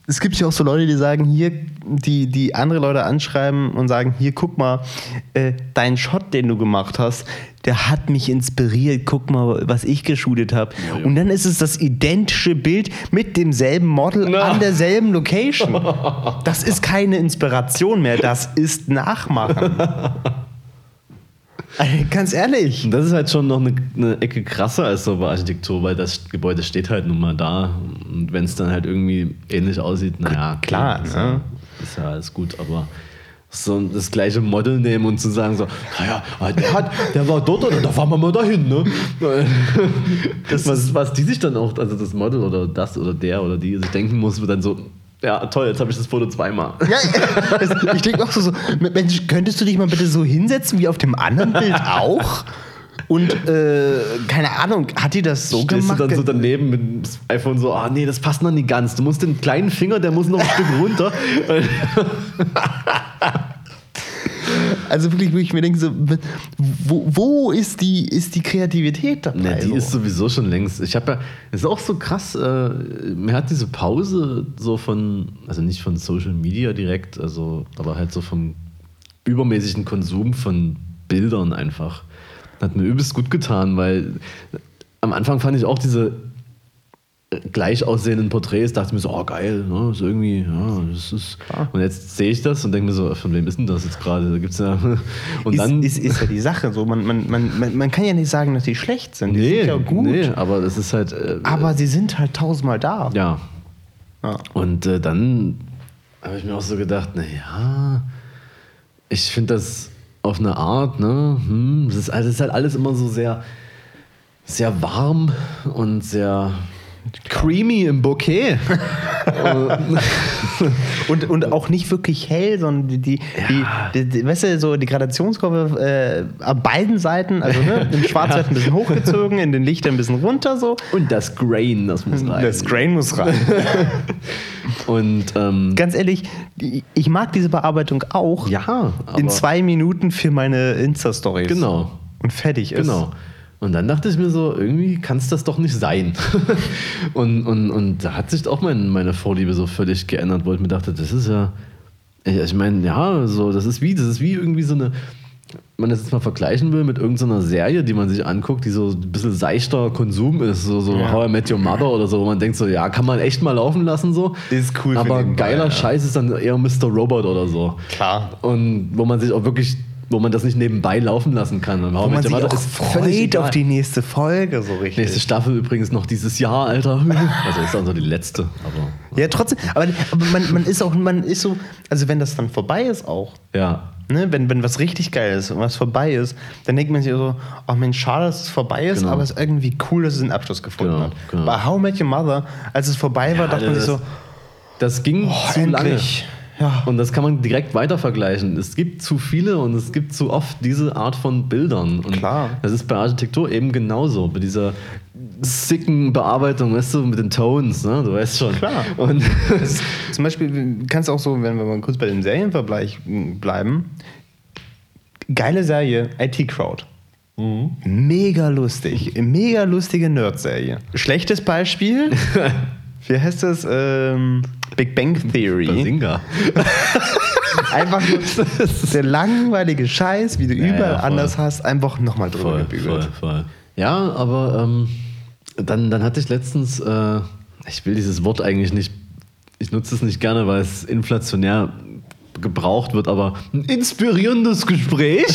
Es gibt ja auch so Leute, die sagen, hier, die, die andere Leute anschreiben und sagen, hier, guck mal, äh, dein Shot, den du gemacht hast, der hat mich inspiriert. Guck mal, was ich geshootet habe. ja. Und dann ist es das identische Bild mit demselben Model Na. an derselben Location. Das ist keine Inspiration mehr, das ist Nachmachen. Ganz ehrlich. Das ist halt schon noch eine, eine Ecke krasser als so bei Architektur, weil das Gebäude steht halt nun mal da. Und wenn es dann halt irgendwie ähnlich aussieht, naja, Klar, ist, ne? ja, ist ja alles gut, aber so das gleiche Model nehmen und zu sagen so, naja, der, hat, der war dort oder da fahren wir mal dahin, ne? Das, was, was die sich dann auch, also das Model oder das oder der oder die sich denken muss, wird dann so, ja toll, jetzt habe ich das Foto zweimal. Ja, ich denke auch so, so, Mensch, könntest du dich mal bitte so hinsetzen wie auf dem anderen Bild auch? Und äh, keine Ahnung, hat die das so Stehst gemacht? du dann so daneben mit dem iPhone so, ah nee, das passt noch nicht ganz. Du musst den kleinen Finger, der muss noch ein Stück runter. also wirklich, wo ich mir denke, so, wo, wo ist, die, ist die Kreativität dabei? Ne, die so? ist sowieso schon längst. Ich habe ja, es ist auch so krass, äh, mir hat diese Pause so von, also nicht von Social Media direkt, also, aber halt so vom übermäßigen Konsum von Bildern einfach. Hat mir übelst gut getan, weil am Anfang fand ich auch diese äh, gleich aussehenden Porträts, dachte mir so, oh geil, ne, ist irgendwie, ja, das ist. Und jetzt sehe ich das und denke mir so, von wem ist denn das jetzt gerade? Da gibt's ja. Und ist, dann. ist, ist ja die Sache so. Man, man, man, man, kann ja nicht sagen, dass die schlecht sind. Die sind ja gut. nee, aber das ist halt. Äh, Aber sie sind halt tausendmal da. ja, Ja. Und äh, dann habe ich mir auch so gedacht, naja, ich finde das auf eine Art, ne, hm, das, ist, also das ist halt alles immer so sehr, sehr warm und sehr creamy im Bouquet. Und, und auch nicht wirklich hell, sondern die, die, Ja. die, die, weißt du, so die Gradationskurve äh, an beiden Seiten, also ne, im Schwarzwert ein bisschen hochgezogen, in den Lichtern ein bisschen runter so. und das Grain, das muss rein. Das Grain muss rein. Und ähm, Ganz ehrlich, ich mag diese Bearbeitung auch ja, in zwei Minuten für meine Insta-Stories. Genau. Und fertig ist. Genau. Und dann dachte ich mir so, irgendwie kann es das doch nicht sein. und, und, und da hat sich auch mein, meine Vorliebe so völlig geändert, wo ich mir dachte, das ist ja, ich, ich meine, ja, so, das ist wie, das ist wie irgendwie so eine, wenn man das jetzt mal vergleichen will mit irgendeiner Serie, die man sich anguckt, die so ein bisschen seichter Konsum ist, so, so Ja. How I Met Your Mother oder so, wo man denkt so, ja, kann man echt mal laufen lassen so. Ist cool Aber geiler ja. Scheiß ist dann eher Mr. Robot oder so. Klar. Und wo man sich auch wirklich, wo man das nicht nebenbei laufen lassen kann. Und I Wo man sich auch ist freut auf die nächste Folge so richtig. Nächste Staffel übrigens noch dieses Jahr, Alter. Also ist also die letzte, aber Ja, trotzdem, aber, aber man, man ist auch, man ist so, also wenn das dann vorbei ist auch, ja. ne, wenn, wenn was richtig geil ist und was vorbei ist, dann denkt man sich so, ach Mensch, schade, dass es vorbei ist, Genau. aber es ist irgendwie cool, dass es einen Abschluss gefunden Genau, hat. genau. Bei How Met Your Mother, als es vorbei war, dachte man sich so, Das ging oh, zu endlich. lange. Ja. Und das kann man direkt weiter vergleichen. Es gibt zu viele und es gibt zu oft diese Art von Bildern. Und Klar. Das ist bei Architektur eben genauso. Mit dieser sicken Bearbeitung, weißt du, mit den Tones, ne? Du weißt schon. Klar. Und Das zum Beispiel kannst du auch so, wenn wir mal kurz bei dem Serienvergleich bleiben, geile Serie, IT Crowd. Mhm. Mega lustig. Mega lustige Nerd-Serie. Schlechtes Beispiel. Wie heißt das? Ähm, Big Bang Theory. Basinga. Einfach nur der langweilige Scheiß, wie du Ja, überall voll. anders hast, einfach nochmal drüber Voll, gebügelt. voll, voll. Ja, aber ähm, dann, dann hatte ich letztens, äh, ich will dieses Wort eigentlich nicht, ich nutze es nicht gerne, weil es inflationär gebraucht wird, aber ein inspirierendes Gespräch.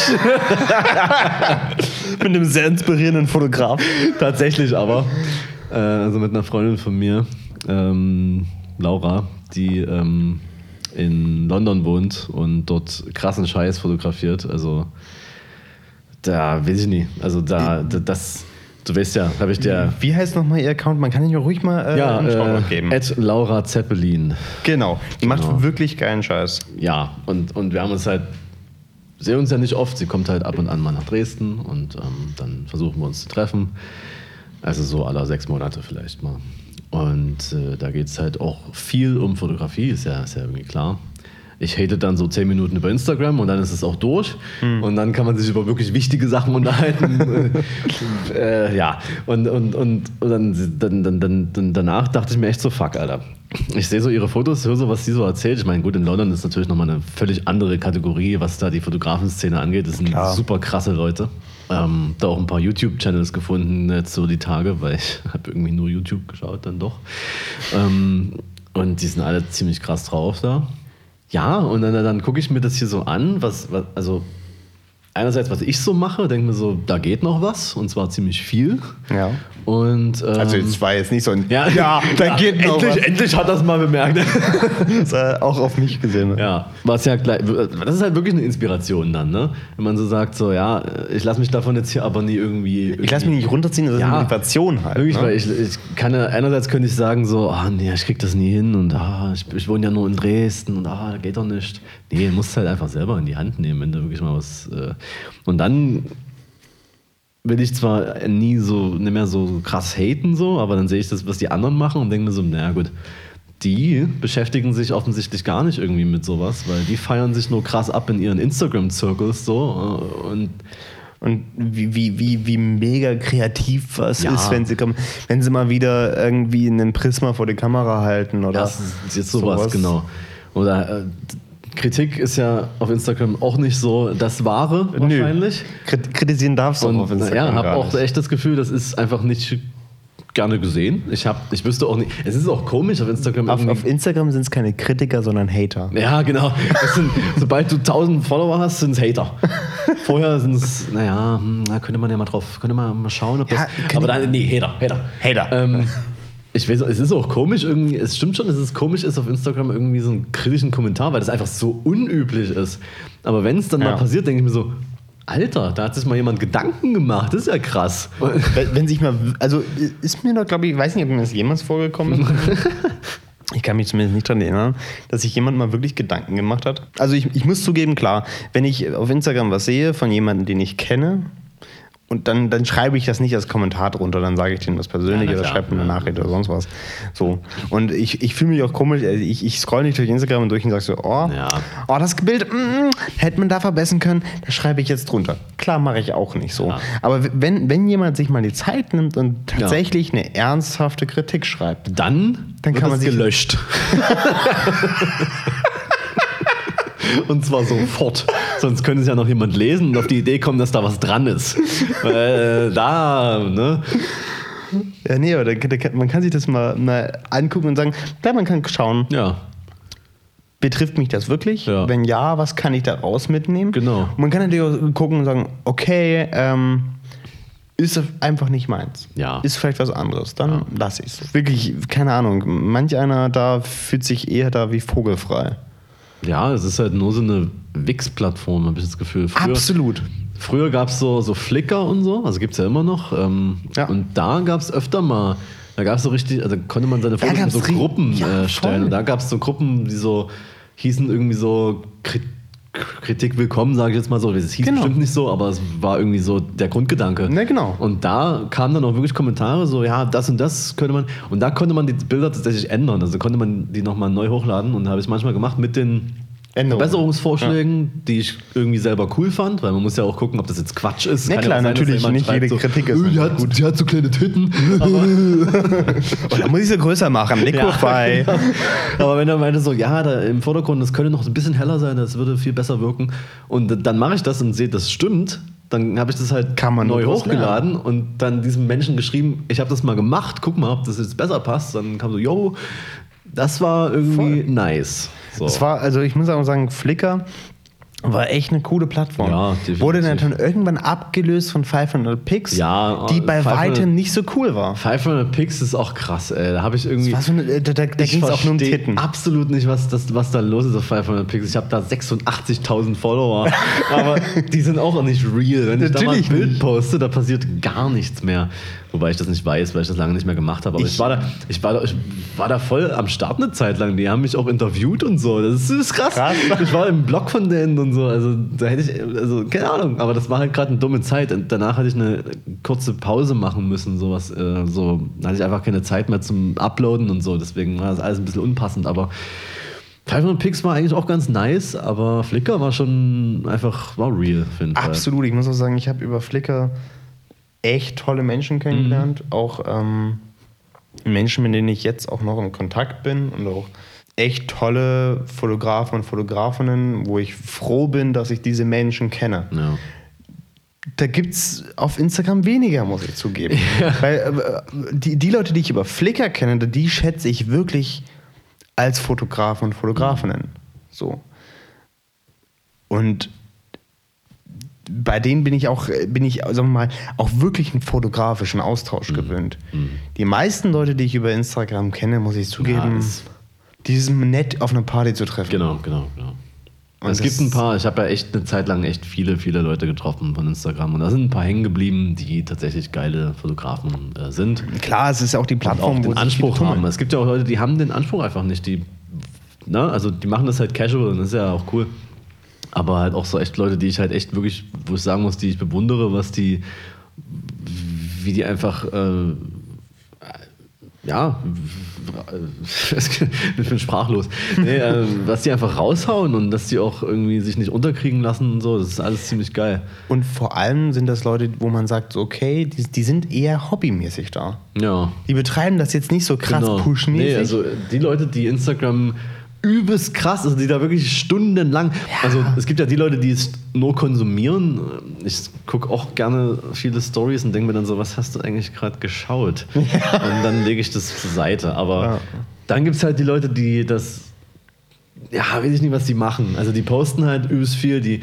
Mit einem sehr inspirierenden Fotograf. Tatsächlich aber. Äh, also mit einer Freundin von mir, ähm, Laura, die ähm, in London wohnt und dort krassen Scheiß fotografiert. Also da weiß ich nicht. Also da, da das, du weißt ja, habe ich dir. Wie heißt nochmal Ihr Account? Man kann ihn ja ruhig mal äh, Ja, äh, geben. at Laura Zeppelin. Genau. Die Genau. macht wirklich geilen Scheiß. Ja, und, und wir haben uns halt, sehen uns ja nicht oft, sie kommt halt ab und an mal nach Dresden und ähm, dann versuchen wir uns zu treffen. Also so alle sechs Monate vielleicht mal. Und äh, da geht es halt auch viel um Fotografie, ist ja, ist ja irgendwie klar. Ich hate dann so zehn Minuten über Instagram und dann ist es auch durch. Und dann kann man sich über wirklich wichtige Sachen unterhalten. äh, ja, und, und, und, und dann, dann, dann, dann, dann danach dachte ich mir echt so, fuck, Alter. Ich sehe so ihre Fotos, höre so, was sie so erzählt. Ich meine, gut, in London ist natürlich nochmal eine völlig andere Kategorie, was da die Fotografenszene angeht. Das sind Klar. super krasse Leute. Ähm, da auch ein paar YouTube-Channels gefunden, jetzt so die Tage, weil ich habe irgendwie nur YouTube geschaut, dann doch. Ähm, und die sind alle ziemlich krass drauf da. Ja, und dann, dann gucke ich mir das hier so an, was, was also einerseits, was ich so mache, denke mir so, da geht noch was, und zwar ziemlich viel. Ja. Und, ähm, Also jetzt war jetzt nicht so ein ja, da geht noch endlich, was. endlich hat das mal bemerkt. Das äh, auch auf mich gesehen. Ja, was ja gleich, das ist halt wirklich eine Inspiration dann, ne? Wenn man so sagt, so, ja, ich lasse mich davon jetzt hier aber nie irgendwie. Ich lasse mich nicht runterziehen, das ist Ja, eine Motivation halt. Wirklich, ne? weil ich, ich kann ja, einerseits könnte ich sagen, so, ah, nee, ich krieg das nie hin und ah, ich, ich wohne ja nur in Dresden und ah, geht doch nicht. Nee, du musst halt einfach selber in die Hand nehmen, wenn du wirklich mal was. Äh, und dann will ich zwar nie so, nicht mehr so krass haten, so, aber dann sehe ich das, was die anderen machen und denke mir so, naja, gut. Die beschäftigen sich offensichtlich gar nicht irgendwie mit sowas, weil die feiern sich nur krass ab in ihren Instagram-Circles so äh, und Und wie, wie, wie, wie mega kreativ was Ja. ist, wenn sie kommen, wenn sie mal wieder irgendwie einen Prisma vor die Kamera halten oder Das ist jetzt sowas, genau. Oder äh, Kritik ist ja auf Instagram auch nicht so das Wahre wahrscheinlich. Krit- Kritisieren darfst du auf Instagram. ja, habe auch nicht. echt das Gefühl, das ist einfach nicht gerne gesehen. Ich habe, ich wüsste auch nicht. Es ist auch komisch auf Instagram. Auf, auf Instagram sind es keine Kritiker, sondern Hater. ja, genau. Sind, sobald du 1000 Follower hast, sind es Hater. Vorher sind es, naja, hm, da könnte man ja mal drauf, könnte man mal schauen, ob das. Ja, aber dann, nee, Hater, Hater. Hater. Ähm, ich weiß, es ist auch komisch irgendwie, es stimmt schon, dass es komisch ist, auf Instagram irgendwie so einen kritischen Kommentar, weil das einfach so unüblich ist. Aber wenn es dann Ja. mal passiert, denke ich mir so, Alter, da hat sich mal jemand Gedanken gemacht, das ist ja krass. Wenn, sich mal, also ist mir doch, glaube ich, ich weiß nicht, ob mir das jemals vorgekommen ist. Ich kann mich zumindest nicht daran erinnern, dass sich jemand mal wirklich Gedanken gemacht hat. Also ich, ich muss zugeben, klar, wenn ich auf Instagram was sehe von jemandem, den ich kenne, und dann, dann schreibe ich das nicht als Kommentar drunter, dann sage ich dem das persönlich Ja, oder schreibe mir eine. Nachricht oder sonst was. So. Und ich, ich fühle mich auch komisch, also ich, ich scroll nicht durch Instagram durch und sage so, oh, Ja. oh das Bild, mm, hätte man da verbessern können, das schreibe ich jetzt drunter. Klar, mache ich auch nicht so. Ja. Aber wenn, wenn jemand sich mal die Zeit nimmt und tatsächlich eine ernsthafte Kritik schreibt, Dann, Dann wird kann man es sich- gelöscht. Und zwar sofort. Sonst könnte es ja noch jemand lesen und auf die Idee kommen, dass da was dran ist. Weil, äh, da, ne? ja, nee, aber da, da, man kann sich das mal, mal angucken und sagen, klar, man kann schauen, Ja, betrifft mich das wirklich? Ja. Wenn ja, was kann ich daraus mitnehmen? Genau. Und man kann natürlich auch gucken und sagen, okay, ähm, ist einfach nicht meins. Ja. Ist vielleicht was anderes. Dann lass ich es. Wirklich, keine Ahnung. Manch einer da fühlt sich eher da wie vogelfrei. Ja, es ist halt nur so eine Wix-Plattform, habe ich das Gefühl. Früher, Absolut. Früher gab es so, so Flickr und so, also gibt es ja immer noch. Ähm, Ja. Und da gab es öfter mal, da gab es so richtig, also konnte man seine Fotos in so Gruppen ja, äh, stellen. Und da gab es so Gruppen, die so hießen irgendwie so Kri- Kritik willkommen, sage ich jetzt mal so. Es hieß Genau. bestimmt nicht so, aber es war irgendwie so der Grundgedanke. Ne, genau. Und da kamen dann auch wirklich Kommentare, so, ja, das und das könnte man. Und da konnte man die Bilder tatsächlich ändern. Also konnte man die nochmal neu hochladen und habe ich manchmal gemacht mit den Änderungen. Verbesserungsvorschlägen, die ich irgendwie selber cool fand, weil man muss ja auch gucken, ob das jetzt Quatsch ist. Ja, Kann klar, sein, natürlich, nicht jede Kritik ist "Öh, die, hat, die hat so kleine Titten. Und dann muss ich sie größer machen. Liquify. Ja, Aber wenn er meinte so, ja, da im Vordergrund, das könnte noch ein bisschen heller sein, das würde viel besser wirken. Und dann mache ich das und sehe, das stimmt. Dann habe ich das halt neu hochgeladen und dann diesem Menschen geschrieben, ich habe das mal gemacht, guck mal, ob das jetzt besser passt. Dann kam so, yo, das war irgendwie nice. So. Es war, also ich muss auch sagen, Flickr War echt eine coole Plattform. Ja. Wurde dann irgendwann abgelöst von 500 Pix, Ja, die bei 500 weitem nicht so cool war. 500 Pix ist auch krass, ey. Da habe ich irgendwie. Was für eine, da da, da ging es auch nur um Titten. absolut nicht, was, das, was da los ist auf 500 Pix. Ich habe da 86.000 Follower, aber die sind auch nicht real. Wenn ich da mal ein Bild nicht. poste, da passiert gar nichts mehr. Wobei ich das nicht weiß, weil ich das lange nicht mehr gemacht habe. Aber ich, Ich- war, da, ich, war, da, ich war da voll am Start eine Zeit lang. Die haben mich auch interviewt und so. Das ist, das ist krass. Krass. Ich war im Blog von denen und so. Also da hätte ich, also keine Ahnung. Aber das war halt gerade eine dumme Zeit. Und danach hatte ich eine kurze Pause machen müssen. Sowas, äh, so, da hatte ich einfach keine Zeit mehr zum Uploaden und so. Deswegen war das alles ein bisschen unpassend. Aber 500 Pix war eigentlich auch ganz nice, aber Flickr war schon einfach, war real, finde ich. Absolut. Ich muss auch sagen, ich habe über Flickr echt tolle Menschen kennengelernt. Auch ähm, Menschen, mit denen ich jetzt auch noch in Kontakt bin und auch echt tolle Fotografen und Fotografinnen, wo ich froh bin, dass ich diese Menschen kenne. Ja. Da gibt es auf Instagram weniger, muss ich zugeben. Weil äh, die, die Leute, die ich über Flickr kenne, die schätze ich wirklich als Fotografen und Fotografinnen. So. Und bei denen bin ich auch, bin ich, sagen wir mal, auch wirklich einen fotografischen Austausch Mhm. gewöhnt. Die meisten Leute, die ich über Instagram kenne, muss ich zugeben, ist- die sind nett auf einer Party zu treffen. Genau, genau, genau. Und es gibt ein paar, ich habe ja echt eine Zeit lang echt viele, viele Leute getroffen von Instagram und da sind ein paar hängen geblieben, die tatsächlich geile Fotografen äh, sind. Klar, es ist auch die Plattform, auch den sich Anspruch viele haben. Es gibt ja auch Leute, die haben den Anspruch einfach nicht. Die, ne? Also die machen das halt casual und das ist ja auch cool. Aber halt auch so echt Leute, die ich halt echt wirklich, wo ich sagen muss, die ich bewundere, was die, wie die einfach, äh, ja, ich bin sprachlos. Nee, äh, was die einfach raushauen und dass die auch irgendwie sich nicht unterkriegen lassen und so, das ist alles ziemlich geil. Und vor allem sind das Leute, wo man sagt, okay, die, die sind eher hobbymäßig da. Ja. Die betreiben das jetzt nicht so krass Genau. pushmäßig. Nee, also die Leute, die Instagram übelst krass, also die da wirklich stundenlang, also es gibt ja die Leute, die es nur konsumieren. Ich gucke auch gerne viele Stories und denke mir dann so, was hast du eigentlich gerade geschaut? Und dann lege ich das zur Seite. Aber Ja. dann gibt es halt die Leute, die das, ja, weiß ich nicht, was die machen. Also die posten halt übelst viel, die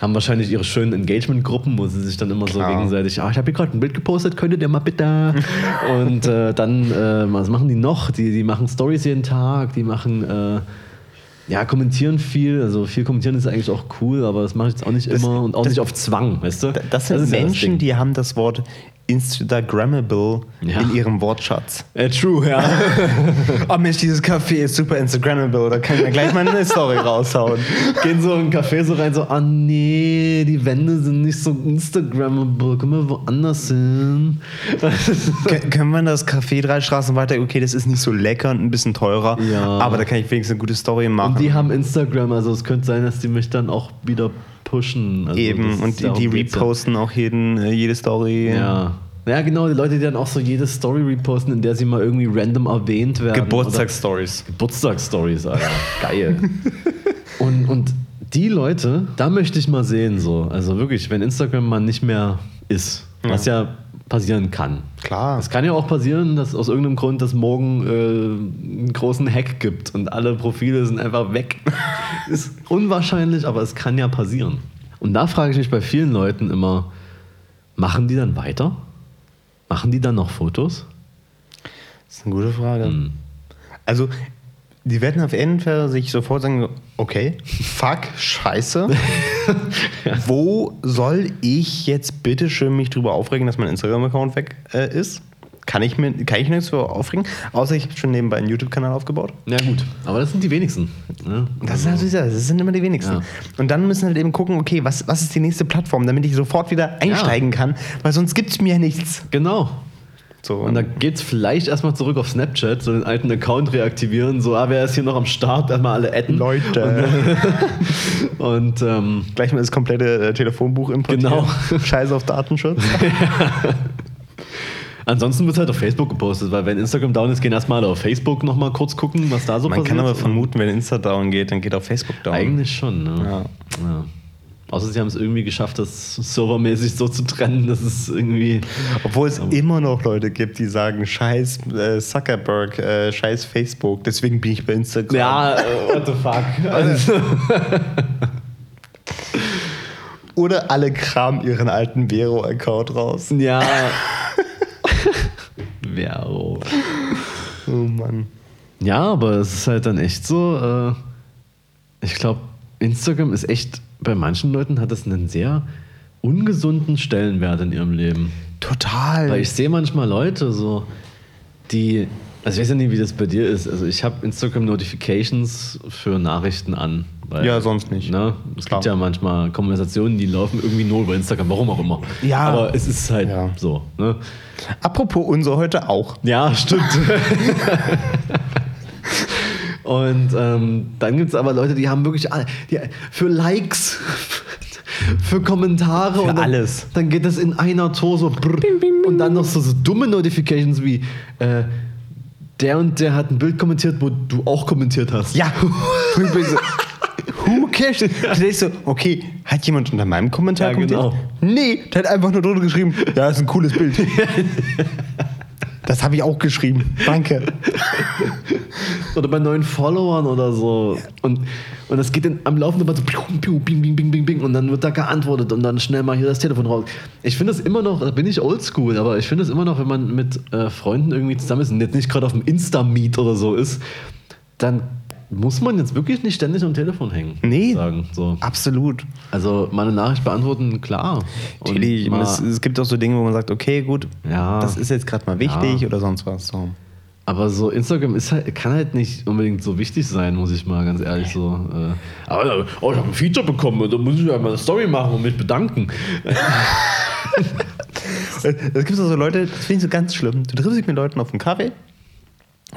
haben wahrscheinlich ihre schönen Engagement-Gruppen, wo sie sich dann immer Klar. so gegenseitig, ah, ich habe hier gerade ein Bild gepostet, könntet ihr mal bitte? Und äh, dann, äh, was machen die noch? Die, die machen Stories jeden Tag, die machen, äh, ja, kommentieren viel. Also viel kommentieren ist eigentlich auch cool, aber das mache ich jetzt auch nicht Das- immer und auch das- nicht auf Zwang, weißt du? das sind ja Menschen, Ding. die haben das Wort Instagrammable Ja. in ihrem Wortschatz. Äh, true, ja. Oh Mensch, dieses Café ist super Instagrammable, da kann ich mir gleich mal eine Story raushauen. Gehen so in ein Café so rein, so, ah nee, die Wände sind nicht so Instagrammable, können wir woanders hin? Kön- Können wir in das Café drei Straßen weiter? Okay, das ist nicht so lecker und ein bisschen teurer, Ja. aber da kann ich wenigstens eine gute Story machen. Und die haben Instagram, also es könnte sein, dass die mich dann auch wieder pushen. Also Eben, und die, die geht's ja. reposten auch jeden, äh, jede Story. Ja. Ja, genau, die Leute, die dann auch so jede Story reposten, in der sie mal irgendwie random erwähnt werden. Geburtstagsstories. Geburtstagsstories, Alter. Geil. und, und die Leute, da möchte ich mal sehen, so. Also wirklich, wenn Instagram mal nicht mehr ist, was ja passieren kann. Klar. Es kann ja auch passieren, dass aus irgendeinem Grund das morgen äh, einen großen Hack gibt und alle Profile sind einfach weg. ist unwahrscheinlich, aber es kann ja passieren. Und da frage ich mich bei vielen Leuten immer, machen die dann weiter? Machen die dann noch Fotos? Das ist eine gute Frage. Hm. Also, die werden auf jeden Fall sich sofort sagen: Okay, fuck, scheiße. Wo soll ich jetzt bitte schön mich drüber aufregen, dass mein Instagram-Account weg äh, ist? Kann ich, mir, kann ich nichts darüber aufregen? Außer ich habe schon nebenbei einen YouTube-Kanal aufgebaut. Ja gut, aber das sind die wenigsten. Ne? Das, ist natürlich das, das sind immer die wenigsten. Ja. Und dann müssen wir halt eben gucken, okay, was, was ist die nächste Plattform, damit ich sofort wieder einsteigen kann, weil sonst gibt es mir ja nichts. Genau. So, Und dann geht's vielleicht erstmal zurück auf Snapchat, so den alten Account reaktivieren, so, ah, wer ist hier noch am Start, erstmal alle adden. Leute. Und ähm, Gleich mal das komplette äh, Telefonbuch importieren. Genau. Scheiß auf Datenschutz. ansonsten wird halt auf Facebook gepostet, weil wenn Instagram down ist, gehen erstmal alle auf Facebook nochmal kurz gucken, was da so Man passiert. kann aber vermuten, wenn Insta down geht, dann geht auch Facebook down. Eigentlich schon, ne? Ja. ja. Außer sie haben es irgendwie geschafft, das servermäßig so zu trennen, dass es irgendwie. Obwohl es immer noch Leute gibt, die sagen, scheiß äh, Zuckerberg, äh, scheiß Facebook, deswegen bin ich bei Instagram. Ja, äh, what the fuck. Also, Oder alle kramen ihren alten Vero-Account raus. Ja. Vero. Oh Mann. Ja, aber es ist halt dann echt so, äh, ich glaube, Instagram ist echt, bei manchen Leuten hat das einen sehr ungesunden Stellenwert in ihrem Leben. Total. Weil ich sehe manchmal Leute so, die, also ich weiß ja nicht, wie das bei dir ist. Also ich habe Instagram Notifications für Nachrichten an. Weil, Ja, sonst nicht. Ne? Es Klar. gibt ja manchmal Konversationen, die laufen irgendwie nur über Instagram, warum auch immer. Ja. Aber es ist halt Ja. so. Ne? Apropos unser heute auch. Ja, stimmt. Und ähm, dann gibt es aber Leute, die haben wirklich alle, die, für Likes, für Kommentare und dann, alles. Dann geht das in einer Tour so brr, und dann noch so, so dumme Notifications wie äh, der und der hat ein Bild kommentiert, wo du auch kommentiert hast. Ja. Und ich bin so, Who cares? Da denkst so, okay, hat jemand unter meinem Kommentar Ja, kommentiert? genau. Nee, der hat einfach nur drunter geschrieben, ja, ist ein cooles Bild. Das habe ich auch geschrieben. Danke. Oder bei neuen Followern oder so. Und, und das geht dann am Laufenden immer so bing, bing, bing, bing, bing. Und dann wird da geantwortet und dann schnell mal hier das Telefon raus. Ich finde das immer noch, da bin ich oldschool, aber ich finde es immer noch, wenn man mit äh, Freunden irgendwie zusammen ist und jetzt nicht gerade auf dem Insta-Meet oder so ist, dann muss man jetzt wirklich nicht ständig am Telefon hängen. Nee. Sagen, so. Absolut. Also meine Nachricht beantworten, klar. Und Natürlich, es, es gibt auch so Dinge, wo man sagt, okay, gut, Ja. das ist jetzt gerade mal wichtig Ja. oder sonst was. So. Aber so Instagram ist halt, kann halt nicht unbedingt so wichtig sein, muss ich mal ganz ehrlich so. Äh, aber oh, ich habe ein Feature bekommen, da muss ich ja mal eine Story machen und mich bedanken. Es gibt auch so Leute, das finde ich so ganz schlimm. Du triffst dich mit Leuten auf einen Kaffee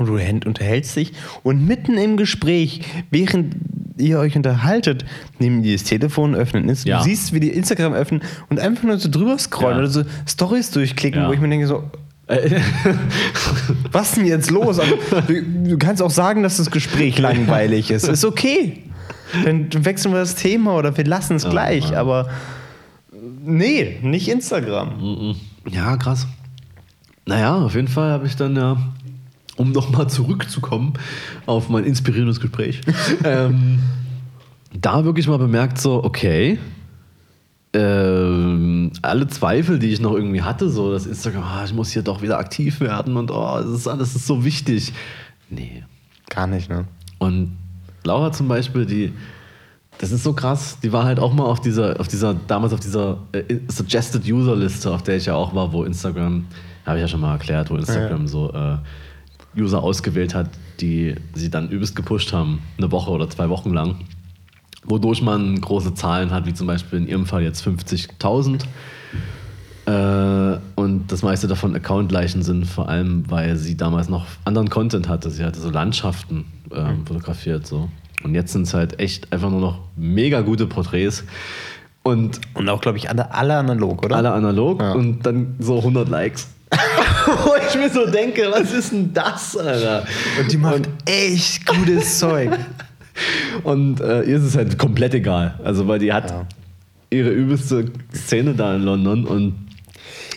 und du unterhältst dich und mitten im Gespräch, während ihr euch unterhaltet, nehmen die das Telefon, öffnen Inst Ja. Du siehst, wie die Instagram öffnen und einfach nur so drüber scrollen Ja. oder so Stories durchklicken, Ja. wo ich mir denke so, was ist denn jetzt los? Also, du, du kannst auch sagen, dass das Gespräch langweilig ist. Ist okay. Dann wechseln wir das Thema oder wir lassen es gleich. Mann. Aber nee, nicht Instagram. ja, krass. Naja, auf jeden Fall habe ich dann ja, um nochmal zurückzukommen auf mein inspirierendes Gespräch, ähm, da wirklich mal bemerkt, so, okay, ähm, alle Zweifel, die ich noch irgendwie hatte, so dass Instagram, ah, ich muss hier doch wieder aktiv werden und oh, das ist alles ist so wichtig. Nee. Gar nicht, ne? Und Laura zum Beispiel, die, das ist so krass, die war halt auch mal auf dieser, auf dieser, damals auf dieser äh, Suggested User Liste, auf der ich ja auch war, wo Instagram, habe ich ja schon mal erklärt, wo Instagram Ja. so äh, User ausgewählt hat, die sie dann übelst gepusht haben, eine Woche oder zwei Wochen lang. Wodurch man große Zahlen hat, wie zum Beispiel in ihrem Fall jetzt 50.000. Äh, und das meiste davon Account-Leichen sind, vor allem, weil sie damals noch anderen Content hatte. Sie hatte so Landschaften ähm, fotografiert. So. Und jetzt sind es halt echt einfach nur noch mega gute Porträts. Und Und auch, glaube ich, alle, alle analog, oder? alle analog Ja. und dann so 100 Likes. Wo ich mir so denke, was ist denn das, Alter? Und die macht echt gutes Zeug. Und äh, ihr ist es halt komplett egal. Also, weil die hat Ja. ihre übelste Szene da in London und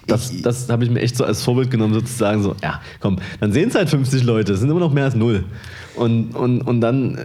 das, Ich- das habe ich mir echt so als Vorbild genommen, sozusagen so, ja, komm, dann sehen es halt 50 Leute, es sind immer noch mehr als null. Und, und, und dann, äh,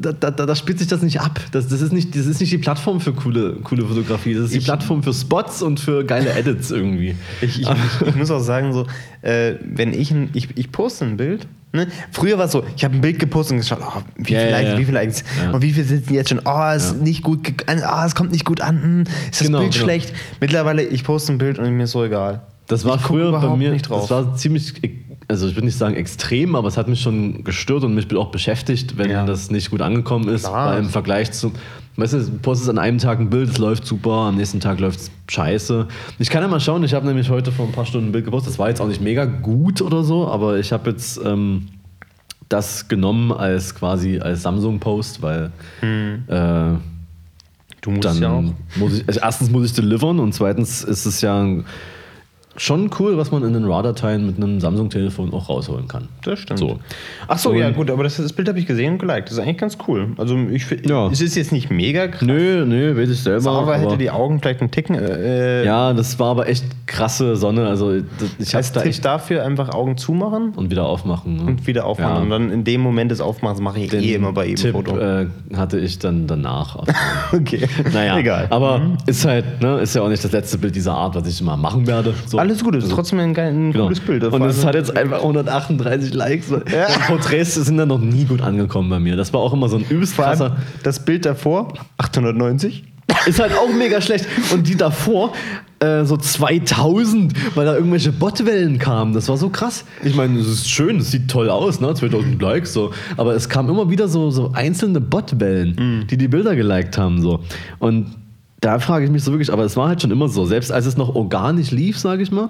da, da, da spielt sich das nicht ab. Das, das, ist nicht, das ist nicht die Plattform für coole, coole Fotografie, das ist die Ich- Plattform für Spots und für geile Edits irgendwie. Ich, ich, ich, ich muss auch sagen, so, äh, wenn ich, ein, ich, ich poste ein Bild, ne? früher war es so, ich habe ein Bild gepostet und geschaut, oh, wie viele ja, Likes, ja. wie viele Likes, Ja. und wie viele sitzen jetzt schon, oh, ist nicht gut, ah, es kommt nicht gut an, hm, ist das Genau, Bild genau. schlecht. Mittlerweile, ich poste ein Bild und mir ist so egal. Das war Ich früher bei mir, nicht drauf. das war ziemlich, also ich würde nicht sagen extrem, aber es hat mich schon gestört und mich auch beschäftigt, wenn das nicht gut angekommen ist, Klar. im Vergleich zu, weißt du, du postest an einem Tag ein Bild, es läuft super, am nächsten Tag läuft es scheiße. Ich kann ja mal schauen, ich habe nämlich heute vor ein paar Stunden ein Bild gepostet, das war jetzt auch nicht mega gut oder so, aber ich habe jetzt ähm, das genommen als quasi als Samsung-Post, weil äh, Du musst dann ja auch. muss ich, also erstens muss ich delivern und zweitens ist es ja, schon cool, was man in den RAW-Dateien mit einem Samsung-Telefon auch rausholen kann. Das stimmt. So. Ach so, Und- ja gut, aber das, das Bild habe ich gesehen und geliked. Das ist eigentlich ganz cool. Also ich finde, Ja. es ist jetzt nicht mega krass, Nö, nö, weiß ich selber. aber hätte die Augen vielleicht einen Ticken. Äh, ja, das war aber echt krasse Sonne. Also ich als da Tipp dafür einfach Augen zumachen und wieder aufmachen. Ne? und wieder aufmachen. Ja. Und dann in dem Moment des Aufmachens mache ich Den eh immer bei jedem Tipp, Foto. Äh, hatte ich dann danach. okay. naja, Egal. Aber ist halt, ne, ist ja auch nicht das letzte Bild dieser Art, was ich mal machen werde. So. Alles gut, es ist trotzdem ein, geil- ein Genau. cooles Bild. Und es hat jetzt einfach 138 Likes. Und Porträts sind dann noch nie gut angekommen bei mir. Das war auch immer so ein übelst krasser. das Bild davor, 890. Ist halt auch mega schlecht. Und die davor, äh, so 2000, weil da irgendwelche Botwellen kamen. Das war so krass. Ich meine, es ist schön, es sieht toll aus, ne? 2000 Likes, so. Aber es kamen immer wieder so, so einzelne Botwellen, die die Bilder geliked haben, so. Und da frage ich mich so wirklich, aber es war halt schon immer so, selbst als es noch organisch lief, sage ich mal,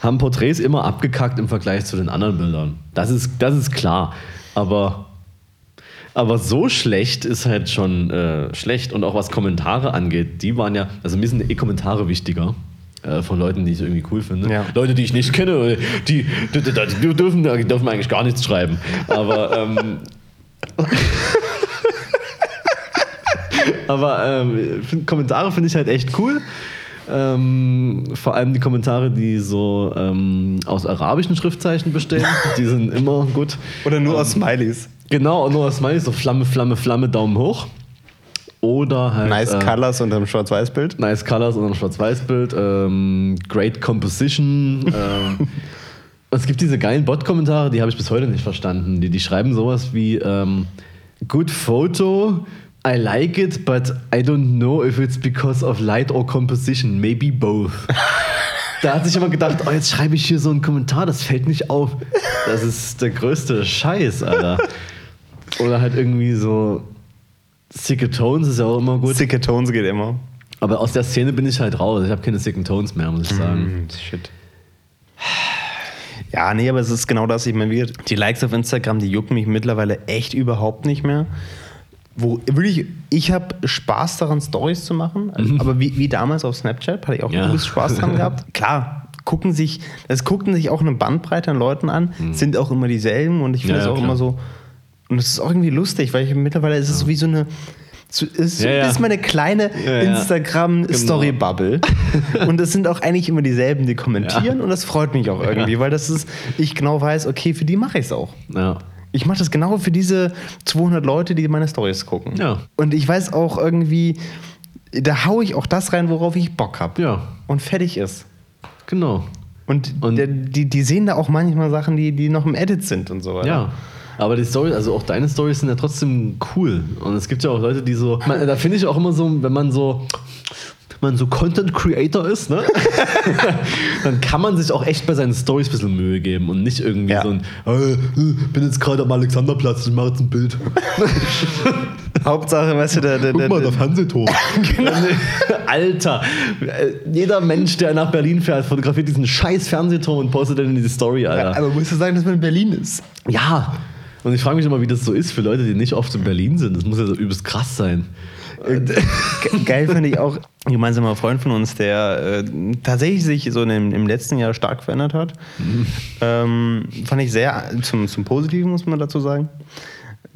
haben Porträts immer abgekackt im Vergleich zu den anderen Bildern. Das ist, das ist klar. Aber aber so schlecht ist halt schon äh, schlecht. Und auch was Kommentare angeht, die waren ja, also mir sind eh Kommentare wichtiger. äh, Von Leuten, die ich irgendwie cool finde. Ja. Leute, die ich nicht kenne, die, die, die, die, dürfen, dürfen eigentlich gar nichts schreiben. Aber, ähm, aber ähm, find, Kommentare finde ich halt echt cool. Ähm, vor allem die Kommentare, die so ähm, aus arabischen Schriftzeichen bestehen, die sind immer gut. Oder nur aus Smileys. Genau, nur meine ich, so Flamme, Flamme, Flamme, Daumen hoch. Oder halt. Nice äh, Colors unter dem Schwarz-Weiß-Bild. Nice Colors und ein Schwarz-Weiß-Bild. Ähm, great Composition. ähm, es gibt diese geilen Bot-Kommentare, die habe ich bis heute nicht verstanden. Die, die schreiben sowas wie: ähm, Good photo. I like it, but I don't know if it's because of light or composition. Maybe both. Da hat sich immer gedacht, oh, jetzt schreibe ich hier so einen Kommentar, das fällt nicht auf. Das ist der größte Scheiß, Alter. Oder halt irgendwie so Sicke Tones ist ja auch immer gut. Sicke Tones geht immer. Aber aus der Szene bin ich halt raus. Ich habe keine sicken Tones mehr, muss ich sagen. Hm, Shit. Ja, nee, aber es ist genau das. Ich meine, die Likes auf Instagram, die jucken mich mittlerweile echt überhaupt nicht mehr. Wo wirklich, ich habe Spaß daran, Stories zu machen. Aber wie, wie damals auf Snapchat, hatte ich auch Ja. übelst Spaß dran gehabt. Klar, gucken sich, es guckten sich auch eine Bandbreite an Leuten an, sind auch immer dieselben und ich finde es ja, auch klar. immer so. Und es ist auch irgendwie lustig, weil ich mittlerweile ist es so wie so eine. so- Es ist, Ja, ja. ist meine kleine Ja, ja. Genau. Instagram-Story-Bubble. und es sind auch eigentlich immer dieselben, die kommentieren und das freut mich auch irgendwie, weil das ist, ich genau weiß, okay, für die mache ich es auch. Ja. Ich mache das genau für diese 200 Leute, die meine Stories gucken. Ja. Und ich weiß auch irgendwie, da haue ich auch das rein, worauf ich Bock habe. Ja, Und fertig ist. genau. Und, Und- der, die, die sehen da auch manchmal Sachen, die, die noch im Edit sind und so. Ja. Aber die Story, also auch deine Stories sind ja trotzdem cool. Und es gibt ja auch Leute, die so. Man, da finde ich auch immer so, wenn man so. Man so Content Creator ist, ne? dann kann man sich auch echt bei seinen Stories ein bisschen Mühe geben und nicht irgendwie Ja. so ein, äh, äh, bin jetzt gerade am Alexanderplatz, ich mache jetzt ein Bild. Hauptsache, weißt du, der, der, Guck der, mal, der Fernsehturm. Genau. Alter, äh, jeder Mensch, der nach Berlin fährt, fotografiert diesen scheiß Fernsehturm und postet dann in die Story, Alter. aber musst du sagen, dass man in Berlin ist? Ja. Und ich frage mich immer, wie das so ist für Leute, die nicht oft in Berlin sind. Das muss ja so übelst krass sein. Ge- Geil finde ich auch ein gemeinsamer Freund von uns, der äh, tatsächlich sich so dem, im letzten Jahr stark verändert hat. Ähm, fand ich sehr zum, zum Positiven, muss man dazu sagen.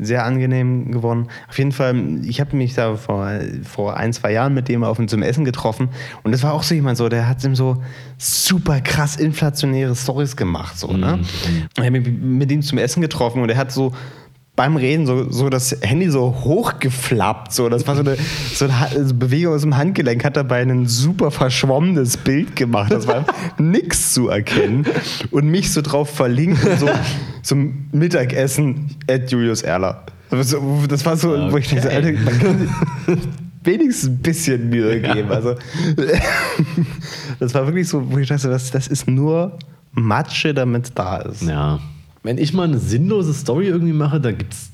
Sehr angenehm geworden. Auf jeden Fall, ich habe mich da vor, vor ein, zwei Jahren mit dem auf zum Essen getroffen und das war auch so jemand so, der hat ihm so super krass inflationäre Stories gemacht. So, ne? Und ich habe mich mit ihm zum Essen getroffen und er hat so beim Reden so, so das Handy so hochgeflappt. So. Das war so eine, so eine Ha- so Bewegung aus dem Handgelenk, hat dabei ein super verschwommenes Bild gemacht. Das war nix zu erkennen. Und mich so drauf verlinkt, so zum Mittagessen at Julius Erler. Das war so- so, wo ich dachte, Alter, man kann wenigstens ein bisschen Mühe geben. Also, das war wirklich so, wo ich dachte, das, das ist nur Matsche, damit es da ist. Ja. Wenn ich mal eine sinnlose Story irgendwie mache, da gibt's.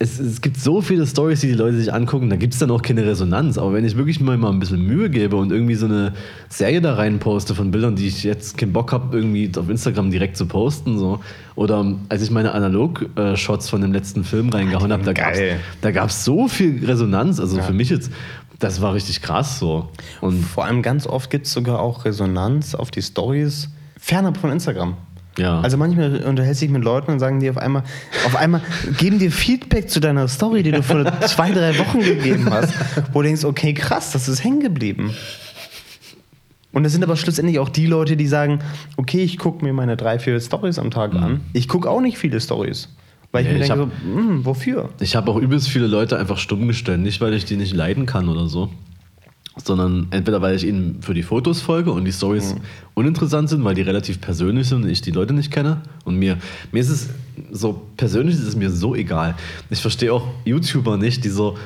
Es, es gibt so viele Stories, die die Leute sich angucken, da gibt es dann auch keine Resonanz. Aber wenn ich wirklich mal, mal ein bisschen Mühe gebe und irgendwie so eine Serie da rein poste von Bildern, die ich jetzt keinen Bock habe, irgendwie auf Instagram direkt zu posten, so. Oder als ich meine Analog-Shots von dem letzten Film reingehauen habe, da gab es geil. da gab's so viel Resonanz. Also für mich jetzt, Das war richtig krass so. Und Vor allem ganz oft gibt es sogar auch Resonanz auf die Stories fernab von Instagram. Ja. Also manchmal unterhältst du dich mit Leuten und sagen dir auf einmal, auf einmal geben dir Feedback zu deiner Story, die du vor zwei, drei Wochen gegeben hast, wo du denkst, okay, krass, das ist hängen geblieben. Und das sind aber schlussendlich auch die Leute, die sagen, okay, ich gucke mir meine drei, vier Stories am Tag an. Ich gucke auch nicht viele Stories. Weil ich Nee, mir ich denke, hab- so, hm, wofür? Ich habe auch übelst viele Leute einfach stumm gestellt. Nicht, weil ich die nicht leiden kann oder so, sondern entweder, weil ich ihnen für die Fotos folge und die Stories uninteressant sind, weil die relativ persönlich sind und ich die Leute nicht kenne. Und mir, mir ist es so, persönlich ist es mir so egal. Ich verstehe auch YouTuber nicht, die so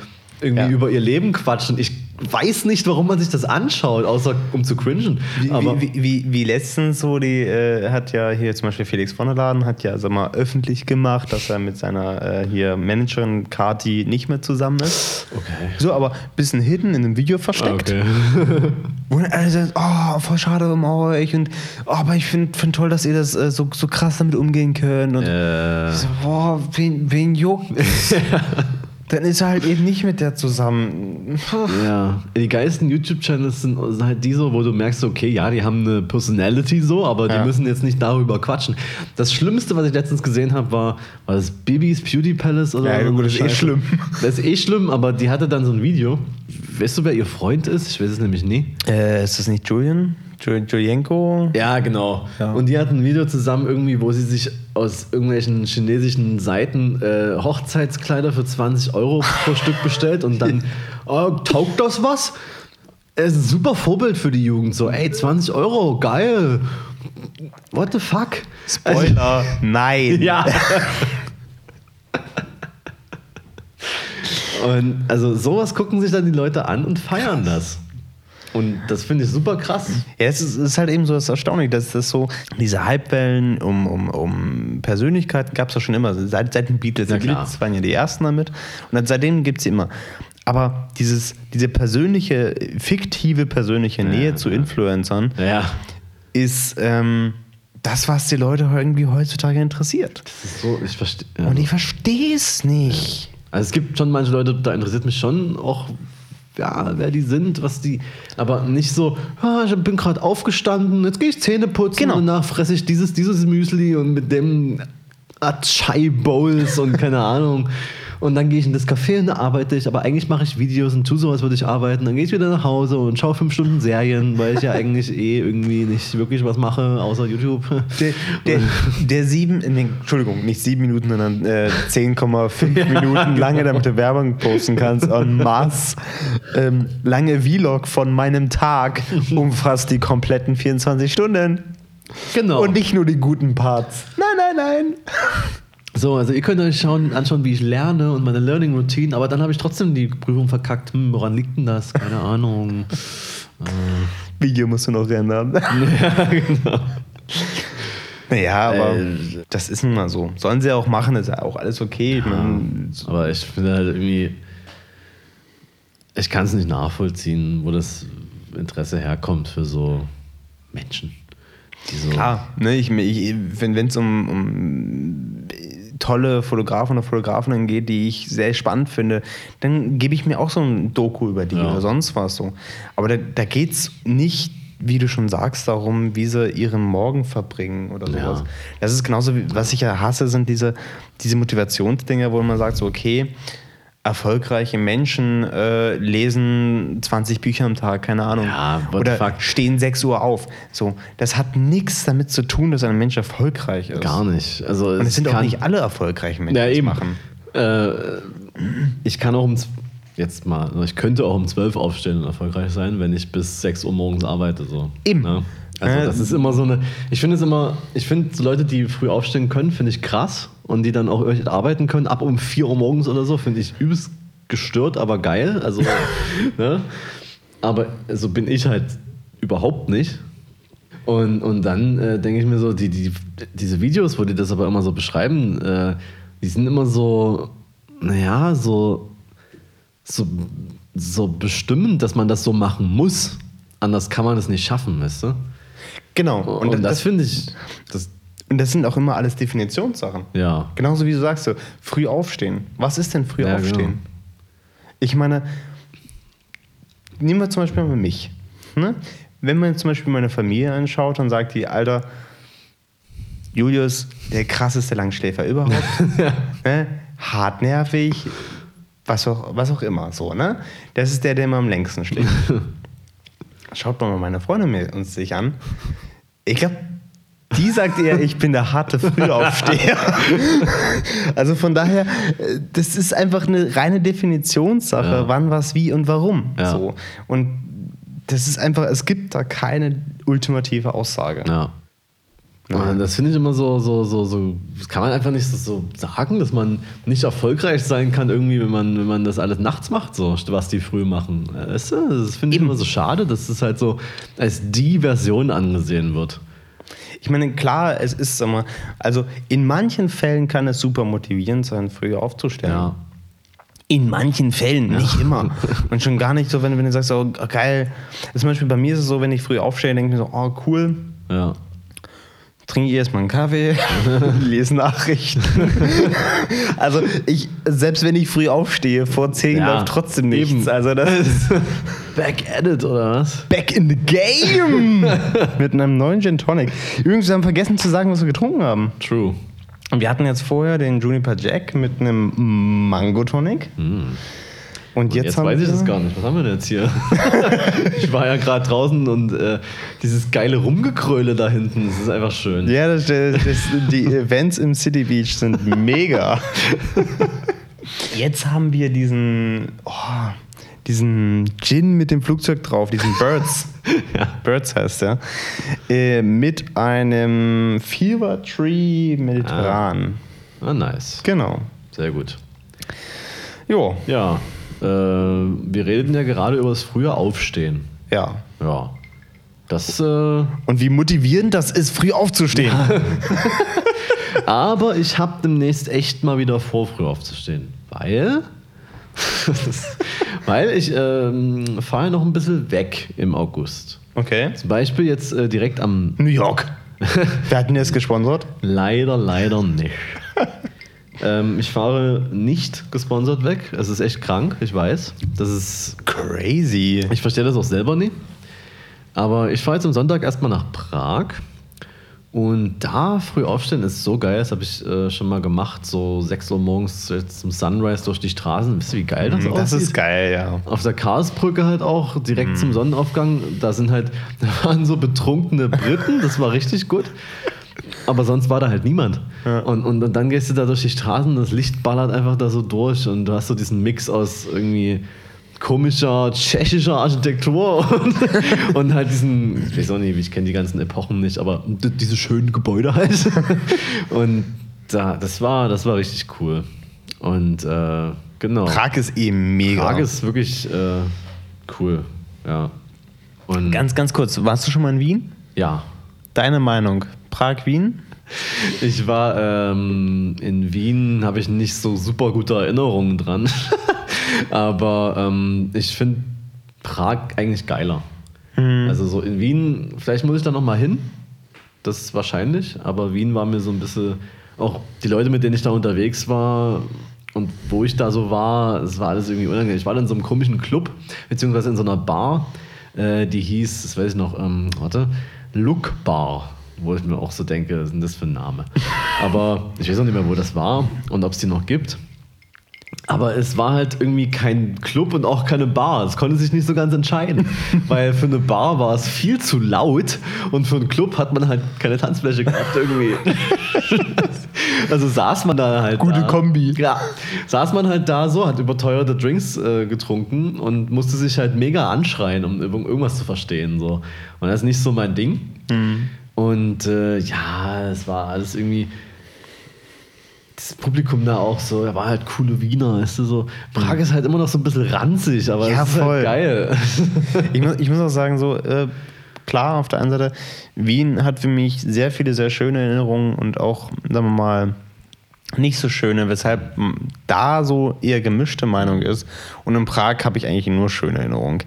irgendwie Ja. über ihr Leben quatschen. Ich weiß nicht, warum man sich das anschaut, außer um zu cringen. Wie, Aber wie, wie, wie letztens so, die äh, hat ja hier zum Beispiel Felix von der Laden, hat ja sag mal, öffentlich gemacht, dass er mit seiner äh, hier Managerin Kati nicht mehr zusammen ist. okay. So, aber ein bisschen hidden in einem Video versteckt. Okay. Alle sagen, oh, voll schade um euch und oh, aber ich finde find toll, dass ihr das äh, so, so krass damit umgehen könnt. Und äh, ich so, boah, wen, wen juckt? Dann ist er halt eben nicht mit der zusammen. Ja, die geilsten YouTube-Channels sind halt die so, wo du merkst, okay, ja, die haben eine Personality so, aber die Ja. müssen jetzt nicht darüber quatschen. Das Schlimmste, was ich letztens gesehen habe, war, war das Bibis Beauty Palace oder Ja, so gut, das ist eh schlimm. Das ist eh schlimm, aber die hatte dann so ein Video. Weißt du, wer ihr Freund ist? Ich weiß es nämlich nie. Äh, ist das nicht Julian? Julienko? Ja, genau. Ja. Und die hatten ein Video zusammen irgendwie, wo sie sich aus irgendwelchen chinesischen Seiten äh, Hochzeitskleider für 20 Euro pro Stück bestellt und dann, oh, taugt das was? Es ist ein super Vorbild für die Jugend. So, ey, 20 Euro, geil. What the fuck? Spoiler, nein. Ja. Und also sowas gucken sich dann die Leute an und feiern das. Und das finde ich super krass. Ja, es ist, ist halt eben so das Erstaunliche, dass das so, diese Hypewellen um, um, um Persönlichkeiten gab es ja schon immer, seit, seit den Beatles. Die. Beatles waren ja die ersten damit und dann, seitdem gibt es sie immer. Aber dieses, diese persönliche, fiktive persönliche Nähe zu Influencern Ja. ist ähm, das, was die Leute irgendwie heutzutage interessiert. Das ist so, ich verstehe. Ja. Und ich verstehe es nicht. Also es gibt schon manche Leute, da interessiert mich schon auch, ja, wer die sind, was die, aber nicht so, ah, ich bin gerade aufgestanden, jetzt gehe ich Zähne putzen Genau. und danach fresse ich dieses, dieses Müsli und mit dem Chai Bowls und keine Ahnung. Und dann gehe ich in das Café und da arbeite ich, aber eigentlich mache ich Videos und tue so, als würde ich arbeiten. Dann gehe ich wieder nach Hause und schaue fünf Stunden Serien, weil ich ja eigentlich eh irgendwie nicht wirklich was mache, außer YouTube. Der, der, der sieben, nee, Entschuldigung, nicht sieben Minuten, sondern äh, 10,5 Minuten lange, damit du Werbung posten kannst en masse. Ähm, lange Vlog von meinem Tag umfasst die kompletten 24 Stunden. Genau. Und nicht nur die guten Parts. Nein, nein, nein. So, also ihr könnt euch schauen, anschauen, wie ich lerne und meine Learning Routine, aber dann habe ich trotzdem die Prüfung verkackt. Hm, woran liegt denn das? Keine Ahnung. Video musst du noch ändern. ja, genau. Naja, aber Äh, das ist nun mal so. Sollen sie auch machen, ist ja auch alles okay. Man, Aber ich finde halt irgendwie, ich kann es nicht nachvollziehen, wo das Interesse herkommt für so Menschen. So, Klar, ne, ich, ich, wenn es um, um tolle Fotografen oder Fotografinnen geht, die ich sehr spannend finde, dann gebe ich mir auch so ein Doku über die Ja. oder sonst was so. Aber da, da geht es nicht, wie du schon sagst, darum, wie sie ihren Morgen verbringen oder Ja. sowas. Das ist genauso, wie, was ich ja hasse, sind diese, diese Motivationsdinger, wo man sagt, so, okay, erfolgreiche Menschen äh, lesen 20 Bücher am Tag, keine Ahnung. Ja, oder stehen 6 Uhr auf. So, das hat nichts damit zu tun, dass ein Mensch erfolgreich ist. gar nicht. Also Und es sind auch nicht alle erfolgreichen Menschen, Ja, eben. machen. Äh, ich kann auch um jetzt mal, ich könnte auch um 12 aufstehen und erfolgreich sein, wenn ich bis 6 Uhr morgens arbeite. So. Eben. Ne? Also Äh, das ist immer so eine. Ich finde es immer, ich finde so Leute, die früh aufstehen können, finde ich krass und die dann auch arbeiten können, ab um 4 Uhr morgens oder so, finde ich übelst gestört, aber geil. Also, ne? Aber so bin ich halt überhaupt nicht. Und, und dann äh, denke ich mir so, die, die, diese Videos, wo die das aber immer so beschreiben, äh, die sind immer so, naja, so, so, so bestimmend, dass man das so machen muss. Anders kann man das nicht schaffen, weißt du? Genau. Und, Und, das, das, finde ich, das, und das sind auch immer alles Definitionssachen. ja. Genauso wie du sagst, so, früh aufstehen. Was ist denn früh Ja, aufstehen? genau. Ich meine, nehmen wir zum Beispiel mal mich. Ne? Wenn man zum Beispiel meine Familie anschaut, dann sagt die, Alter, Julius, der krasseste Langschläfer überhaupt. ne? Hartnervig, was auch, was auch immer. So, ne? Das ist der, der immer am längsten schläft. Schaut mal meine Freundin mir uns sich an. Ich glaube, die sagt eher, ich bin der harte Frühaufsteher. also von daher, äh, das ist einfach eine reine Definitionssache, Ja. wann, was, wie und warum. Ja. So. Und das ist einfach, es gibt da keine ultimative Aussage. Ja. Und das finde ich immer so, so, so, so, das kann man einfach nicht so, so sagen, dass man nicht erfolgreich sein kann, irgendwie, wenn man, wenn man das alles nachts macht, so, was die früh machen. Weißt du? Das finde ich Eben. immer so schade, dass es halt so als die Version angesehen wird. Ich meine, klar, es ist, mal, also in manchen Fällen kann es super motivierend sein, früher aufzustehen. Ja. In manchen Fällen, nicht immer. Und schon gar nicht so, wenn, wenn du sagst, oh geil. Zum Beispiel bei mir ist es so, wenn ich früh aufstehe, denke ich mir so, oh cool, Ja. Trinke ich erstmal einen Kaffee, lese Nachrichten. also ich, selbst wenn ich früh aufstehe, vor 10 Ja, läuft trotzdem nichts. eben. Also das ist Back at it, oder was? back in the game mit einem neuen Gin Tonic. Übrigens, wir haben vergessen zu sagen, was wir getrunken haben. True. Und wir hatten jetzt vorher den Juniper Jack mit einem Mango Tonic. Und, Und jetzt, weiß ich das gar nicht. Was haben wir denn jetzt hier? ich war ja gerade draußen und äh, dieses geile Rumgekröle da hinten, das ist einfach schön. Ja, das, das, das, die Events im City Beach sind mega. Jetzt haben wir diesen, oh, diesen Gin mit dem Flugzeug drauf, diesen Birds. Birds heißt der. Äh, mit einem Fever Tree Mediterran. Ah, nice. Genau. Sehr gut. Jo, Ja, äh, wir redeten ja gerade über das frühe Aufstehen. ja. Ja. Das, äh, Und wie motivierend das ist, früh aufzustehen. aber ich habe demnächst echt mal wieder vor, früh aufzustehen. Weil. weil ich ähm, fahre ja noch ein bisschen weg im August. Okay. Zum Beispiel jetzt äh, direkt am. New York. Wer hat denn jetzt gesponsert? Leider, leider nicht. Ähm, ich fahre nicht gesponsert weg. Es ist echt krank, ich weiß. Das ist Crazy. Ich verstehe das auch selber nie. Aber ich fahre jetzt am Sonntag erstmal nach Prag. Und da früh aufstehen ist so geil. Das habe ich äh, schon mal gemacht. So 6 Uhr morgens zum Sunrise durch die Straßen. Wisst ihr, wie geil das, Das aussieht? ist geil, ja. Auf der Karlsbrücke halt auch, direkt zum Sonnenaufgang. Da sind halt, da waren so betrunkene Briten. Das war richtig gut. Aber sonst war da halt niemand. Und, und, und dann gehst du da durch die Straßen, das Licht ballert einfach da so durch und du hast so diesen Mix aus irgendwie komischer tschechischer Architektur und, und halt diesen, ich weiß auch nicht, ich kenne die ganzen Epochen nicht, aber diese schönen Gebäude halt. Und da, das war, das war richtig cool. Und äh, genau. Prag ist eh mega. Prag ist wirklich äh, cool. Ja. Und Ganz, ganz kurz, warst du schon mal in Wien? ja. Deine Meinung? Prag-Wien? Ich war ähm, in Wien, habe ich nicht so super gute Erinnerungen dran. Aber ähm, ich finde Prag eigentlich geiler. Also so in Wien, vielleicht muss ich da noch mal hin. Das ist wahrscheinlich. Aber Wien war mir so ein bisschen, auch die Leute, mit denen ich da unterwegs war und wo ich da so war, es war alles irgendwie unangenehm. Ich war da in so einem komischen Club, beziehungsweise in so einer Bar, äh, die hieß, das weiß ich noch, ähm, warte, Look Bar. Wo ich mir auch so denke, was ist denn das für ein Name? Aber ich weiß auch nicht mehr, wo das war und ob es die noch gibt. Aber es war halt irgendwie kein Club und auch keine Bar. Es konnte sich nicht so ganz entscheiden. Weil für eine Bar war es viel zu laut und für einen Club hat man halt keine Tanzfläche gehabt irgendwie. also saß man da halt. Gute da. Kombi. Ja. Saß man halt da so, hat überteuerte Drinks äh, getrunken und musste sich halt mega anschreien, um irg- irgendwas zu verstehen. So. Und das ist nicht so mein Ding. Und äh, ja, es war alles irgendwie das Publikum da auch so, er war halt coole Wiener, weißt du, so. Prag ist halt immer noch so ein bisschen ranzig, aber Ja, es ist voll. halt geil. Ich muss, ich muss auch sagen, so, äh, klar, auf der einen Seite, Wien hat für mich sehr viele, sehr schöne Erinnerungen und auch, sagen wir mal, nicht so schöne, weshalb da so eher gemischte Meinung ist. Und in Prag habe ich eigentlich nur schöne Erinnerungen.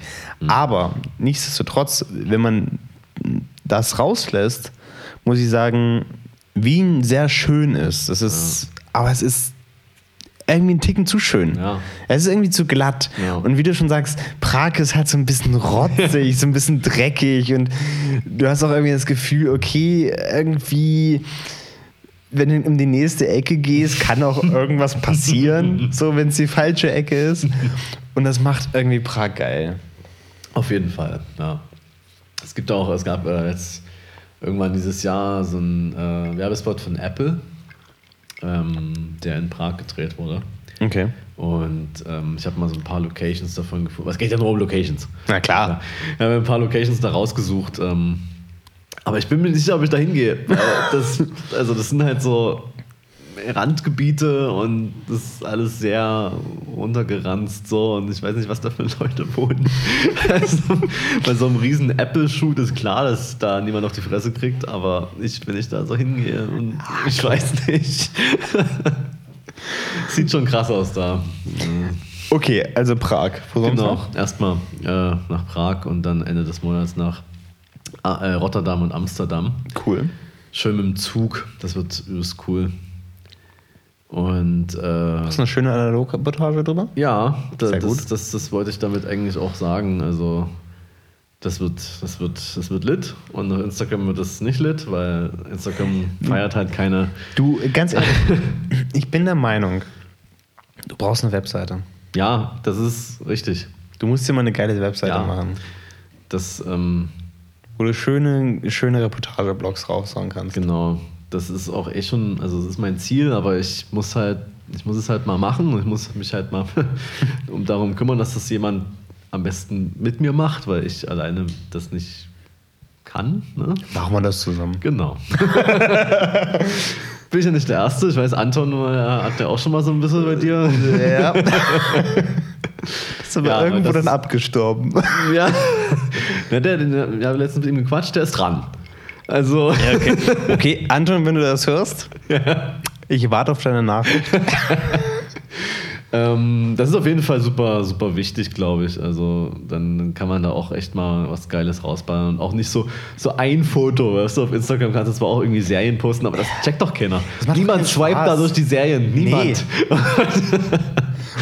Aber nichtsdestotrotz, wenn man das rauslässt, muss ich sagen, Wien sehr schön ist. Das ist, aber es ist irgendwie einen Ticken zu schön. Ja. Es ist irgendwie zu glatt. Ja. Und wie du schon sagst, Prag ist halt so ein bisschen rotzig, so ein bisschen dreckig und du hast auch irgendwie das Gefühl, okay, irgendwie wenn du um die nächste Ecke gehst, kann auch irgendwas passieren, so wenn es die falsche Ecke ist. Und das macht irgendwie Prag geil. Auf jeden Fall, ja. Es gibt auch, es gab äh, jetzt irgendwann dieses Jahr so einen äh, Werbespot von Apple, ähm, der in Prag gedreht wurde. Okay. Und ähm, ich habe mal so ein paar Locations davon gefunden. Es geht ja nur um Locations. Na klar. Ich habe ein paar Locations da rausgesucht. Ähm, aber ich bin mir nicht sicher, ob ich da hingehe. Also das sind halt so Randgebiete und das ist alles sehr runtergeranzt so und ich weiß nicht, was da für Leute wohnen. Also, bei so einem riesen Apple-Shoot ist klar, dass da niemand auf die Fresse kriegt, aber ich, wenn ich da so hingehe und ich weiß nicht. Sieht schon krass aus da. Okay, also Prag. Wo sonst Genau, noch? erstmal äh, nach Prag und dann Ende des Monats nach ah, äh, Rotterdam und Amsterdam. Cool. Schön mit dem Zug, das wird übelst cool. Und äh, Hast du eine schöne Analogreportage drüber? ja, da, Sehr das, gut. Das, das, wollte ich damit eigentlich auch sagen. Also das wird, das wird, das wird lit und auf Instagram wird es nicht lit, weil Instagram feiert halt keine. Du, ganz ehrlich, ich bin der Meinung, du brauchst eine Webseite. Ja, das ist richtig. Du musst dir mal eine geile Webseite Ja. machen, Das, ähm, wo du schöne, schöne Reportageblogs raushauen kannst. Genau. Das ist auch eh schon, also das ist mein Ziel, aber ich muss halt, ich muss es halt mal machen und ich muss mich halt mal um darum kümmern, dass das jemand am besten mit mir macht, weil ich alleine das nicht kann. Ne? Machen wir das zusammen. Genau. Bin ich ja nicht der Erste. Ich weiß, Anton äh, hat ja auch schon mal so ein bisschen bei dir. Ja. Ist aber Ja, irgendwo dann abgestorben. ja. ja der, der, wir haben letztens mit ihm gequatscht, der ist dran. Also, Ja, okay. okay, Anton, wenn du das hörst, ich warte auf deine Nachricht. Ähm, das ist auf jeden Fall super, super wichtig, glaube ich. Also dann kann man da auch echt mal was Geiles rausballen und auch nicht so, so ein Foto. Weißt du, auf Instagram kannst du zwar auch irgendwie Serien posten, aber das checkt doch keiner. Niemand swipet Spaß. da durch die Serien. Niemand.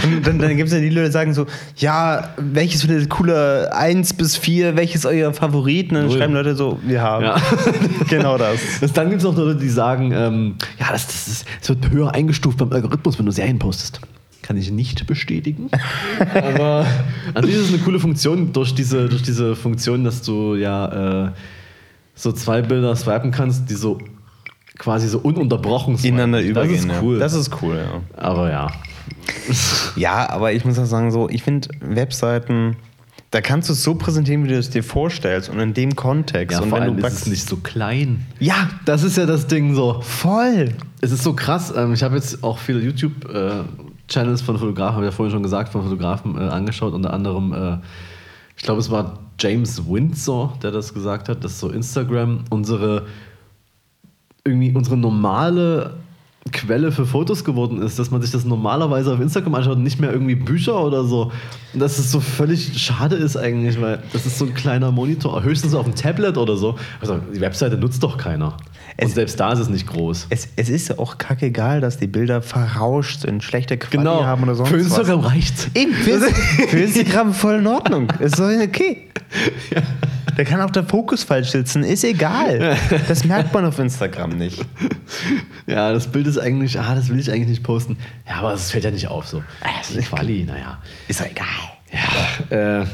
Und dann, dann gibt es ja die Leute, die sagen so, ja, welches findet ihr cooler? Eins bis vier, welches ist euer Favorit? Und dann Null. schreiben Leute so, wir haben Ja. genau das. Das, dann gibt es auch Leute, die sagen, ähm, ja, das, das, ist, das wird höher eingestuft beim Algorithmus, wenn du Serien postest. Kann ich nicht bestätigen. Aber an sich ist es eine coole Funktion durch diese, durch diese Funktion, dass du ja äh, so zwei Bilder swipen kannst, die so quasi so ununterbrochen swipen. Ineinander übergehen. Das ist ja. cool. Das ist cool, ja. Aber ja. Ja, aber ich muss auch sagen, so, ich finde Webseiten, da kannst du es so präsentieren, wie du es dir vorstellst und in dem Kontext. ja und vor wenn allem du ist es nicht so klein. Ja, Das ist ja das Ding so. voll. Es ist so krass. Ähm, ich habe jetzt auch viele YouTube-Channels von Fotografen, habe ich ja vorhin schon gesagt, von Fotografen äh, angeschaut. Unter anderem, äh, ich glaube, es war James Windsor, der das gesagt hat, dass so Instagram unsere irgendwie unsere normale Quelle für Fotos geworden ist, dass man sich das normalerweise auf Instagram anschaut und nicht mehr irgendwie Bücher oder so. Und dass es so völlig schade ist eigentlich, weil das ist so ein kleiner Monitor, höchstens auf dem Tablet oder so. Also die Webseite nutzt doch keiner. Und Es- selbst da ist es nicht groß. Es, es ist ja auch kackegal, dass die Bilder verrauscht sind, schlechte Qualität Genau. haben oder sonst Für Instagram was. reicht's. Eben, für, für Instagram voll in Ordnung. Ist so okay. Da kann auch der Fokus falsch sitzen, ist egal. Das merkt man auf Instagram nicht. Ja, das Bild ist eigentlich, ah, das will ich eigentlich nicht posten. Ja, aber es fällt ja nicht auf so. Das ist Quali, naja. Ist doch egal. Ja, äh,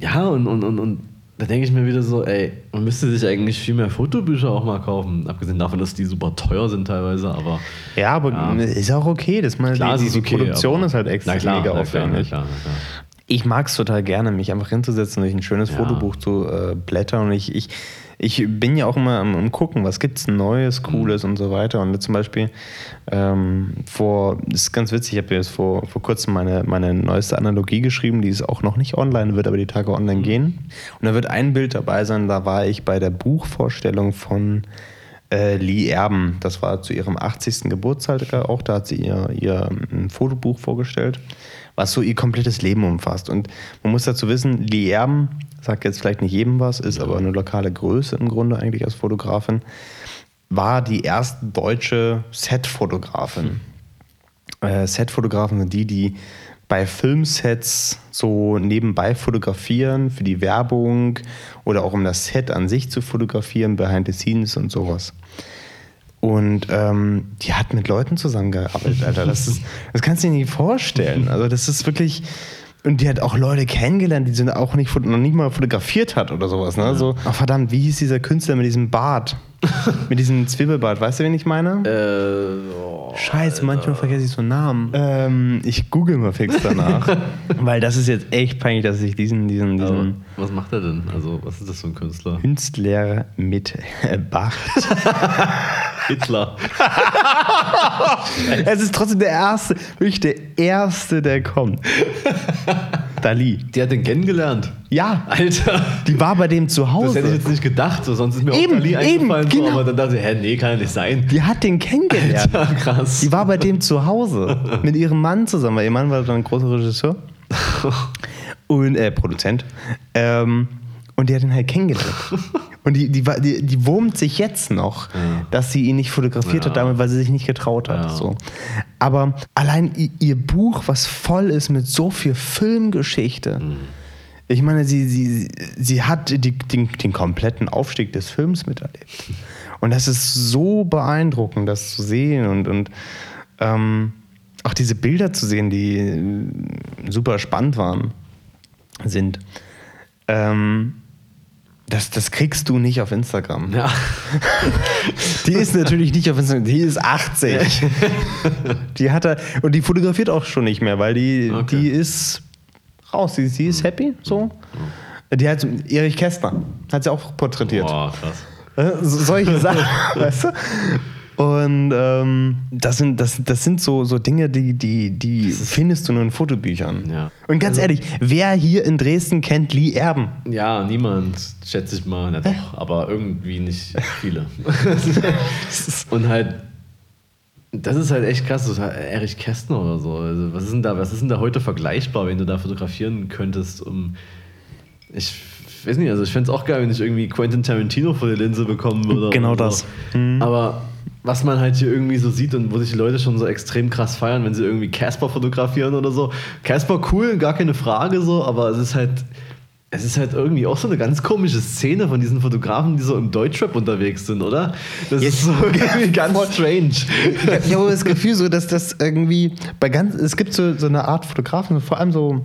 ja und, und, und, und da denke ich mir wieder so, ey, man müsste sich eigentlich viel mehr Fotobücher auch mal kaufen. Abgesehen davon, dass die super teuer sind teilweise, aber Ja, aber Ja. ist auch okay. Das mal, klar, die, die okay, Produktion ist halt extra na klar, mega aufwendig. Na klar, na klar. Ich mag es total gerne, mich einfach hinzusetzen und durch ein schönes Ja. Fotobuch zu äh, blättern. Und ich, ich, ich bin ja auch immer am, am gucken, was gibt es Neues, Cooles und so weiter. Und zum Beispiel ähm, vor, das ist ganz witzig, ich habe jetzt vor, vor kurzem meine, meine neueste Analogie geschrieben, die ist auch noch nicht online, wird aber die Tage online gehen. Und da wird ein Bild dabei sein, da war ich bei der Buchvorstellung von äh, Lee Erben. Das war zu ihrem 80. Geburtstag auch. Da hat sie ihr, ihr ein Fotobuch vorgestellt, was so ihr komplettes Leben umfasst. Und man muss dazu wissen, Lee Erben, sagt jetzt vielleicht nicht jedem was, ist aber eine lokale Größe im Grunde eigentlich als Fotografin, war die erste deutsche Set-Fotografin. äh, Setfotografen sind die, die bei Filmsets so nebenbei fotografieren für die Werbung oder auch um das Set an sich zu fotografieren, behind the scenes und sowas. Und ähm, die hat mit Leuten zusammengearbeitet, Alter. Das, ist, das kannst du dir nicht vorstellen. Also das ist wirklich. Und die hat auch Leute kennengelernt, die sie auch nicht, noch nicht mal fotografiert hat oder sowas. Ne? So, oh, verdammt, wie hieß dieser Künstler mit diesem Bart? mit diesem Zwiebelbart, weißt du, wen ich meine? Äh, oh, Scheiße, manchmal vergesse ich so Namen. Ähm, ich google mal fix danach. weil das ist jetzt echt peinlich, dass ich diesen, diesen, diesen. was macht er denn? Also, was ist das für ein Künstler? Künstler mit Bart. Hitler. es ist trotzdem der erste, wirklich der erste, der kommt. Dali. Die hat den kennengelernt. Ja. Alter. Die war bei dem zu Hause. Das hätte ich jetzt nicht gedacht, so, sonst ist mir eben, auch Dali eingefallen. Eben, genau. so, aber dann dachte ich, hä, nee, kann ja nicht sein. Die hat den kennengelernt. Alter, krass. Die war bei dem zu Hause mit ihrem Mann zusammen, weil ihr Mann war dann ein großer Regisseur und äh, Produzent. Ähm, und die hat ihn halt kennengelernt. Und die, die, die, die wurmt sich jetzt noch, ja. dass sie ihn nicht fotografiert ja. hat, damit, weil sie sich nicht getraut hat. Ja. So. Aber allein ihr Buch, was voll ist mit so viel Filmgeschichte. Mhm. Ich meine, sie, sie, sie hat die, den, den kompletten Aufstieg des Films miterlebt. Und das ist so beeindruckend, das zu sehen und, und ähm, auch diese Bilder zu sehen, die super spannend waren, sind. Ähm, das, das kriegst du nicht auf Instagram. Ja. Die ist natürlich nicht auf Instagram, die ist 80. Die hat er, und die fotografiert auch schon nicht mehr, weil die, okay. die ist raus. Sie, sie ist happy, so. Die hat Erich Kästner, hat sie auch porträtiert. Boah, krass. Äh, solche Sachen, weißt du? Und ähm, das sind, das, das sind so, so Dinge, die, die, die findest du nur in Fotobüchern. Ja. Und ganz also, ehrlich, wer hier in Dresden kennt Lee Erben? Ja, niemand, schätze ich mal. Na doch, aber irgendwie nicht viele. Und halt, das ist halt echt krass. Das halt Erich Kästner oder so. Also, was, ist denn da, was ist denn da heute vergleichbar, wenn du da fotografieren könntest, um. Ich weiß nicht, also ich fände es auch geil, wenn ich irgendwie Quentin Tarantino vor die Linse bekommen würde. Genau das. Mhm. Aber was man halt hier irgendwie so sieht und wo sich die Leute schon so extrem krass feiern, wenn sie irgendwie Casper fotografieren oder so. Casper cool, gar keine Frage so, aber es ist halt es ist halt irgendwie auch so eine ganz komische Szene von diesen Fotografen, die so im Deutschrap unterwegs sind, oder? Das Jetzt, ist so irgendwie ganz strange. Ich habe das Gefühl so, dass das irgendwie bei ganz, es gibt so, so eine Art Fotografen, vor allem so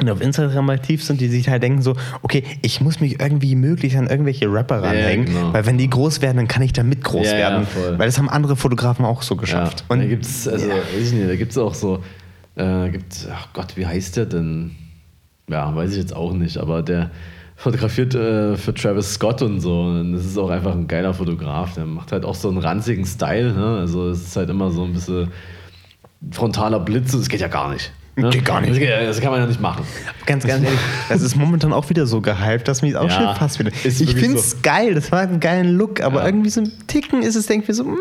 und auf Instagram aktiv sind, die sich halt denken so, okay, ich muss mich irgendwie möglichst an irgendwelche Rapper ranhängen, ja, genau. weil wenn die groß werden, dann kann ich damit groß ja, werden. Ja, weil das haben andere Fotografen auch so geschafft. Und da gibt es, also, weiß ich nicht, da gibt es auch so, äh, gibt, ach Gott, wie heißt der denn? Ja, weiß ich jetzt auch nicht, aber der fotografiert äh, für Travis Scott und so. Und das ist auch einfach ein geiler Fotograf. Der macht halt auch so einen ranzigen Style. Ne? Also es ist halt immer so ein bisschen frontaler Blitz. Das geht ja gar nicht. Ne? Geht gar nicht. Das, kann man ja nicht machen. Ganz, ganz ehrlich, das ist momentan auch wieder so gehypt, dass mich auch ja, schon fast wieder. Ich finde es so. geil, das war einen geilen Look, aber ja. irgendwie so ein Ticken ist es, denke ich mir so, nah.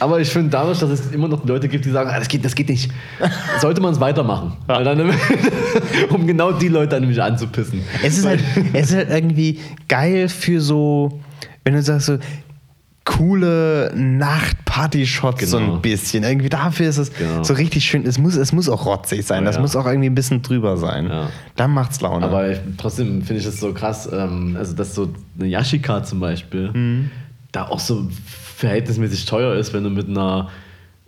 Aber ich finde dadurch, dass es immer noch Leute gibt, die sagen, ah, das, geht, das geht nicht, sollte man es weitermachen. Ja. Dann, um genau die Leute nämlich anzupissen. Es ist, halt, es ist halt irgendwie geil für so, wenn du sagst so, coole Nacht-Party-Shots genau. so ein bisschen. Irgendwie dafür ist es genau. so richtig schön. Es muss, es muss auch rotzig sein. Das ja. muss auch irgendwie ein bisschen drüber sein. Ja. Dann macht's Laune. Aber ich, trotzdem finde ich es so krass, ähm, also dass so eine Yashica zum Beispiel mhm. da auch so verhältnismäßig teuer ist, wenn du mit einer,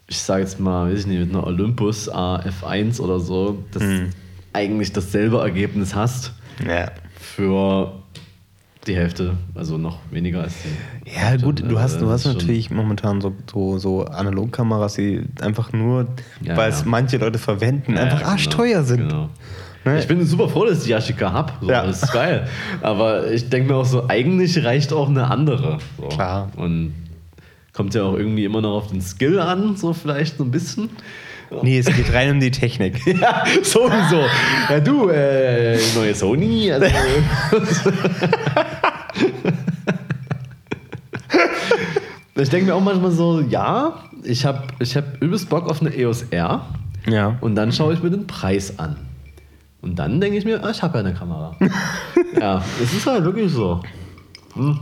ich sage jetzt mal, weiß ich nicht, mit einer Olympus AF1 oder so, das mhm. eigentlich dasselbe Ergebnis hast. Ja. Für die Hälfte, also noch weniger als die. Ja, gut, du hast, du hast natürlich momentan so, so, so Analogkameras, die einfach nur, ja, weil es ja. manche Leute verwenden, ja, einfach arschteuer genau, sind. Genau. Ne? Ich bin super froh, dass ich die Yashica habe. So, ja. Das ist geil. Aber ich denke mir auch so, eigentlich reicht auch eine andere. So. Klar. Und kommt ja auch irgendwie immer noch auf den Skill an, so vielleicht so ein bisschen. Nee, es geht rein um die Technik. ja, sowieso. Ja, du, äh, neue Sony. Also, ich denke mir auch manchmal so, ja, ich habe ich hab übelst Bock auf eine EOS R. Ja. Und dann schaue ich mir den Preis an. Und dann denke ich mir, ah, ich habe ja eine Kamera. ja, es ist halt wirklich so. Hm.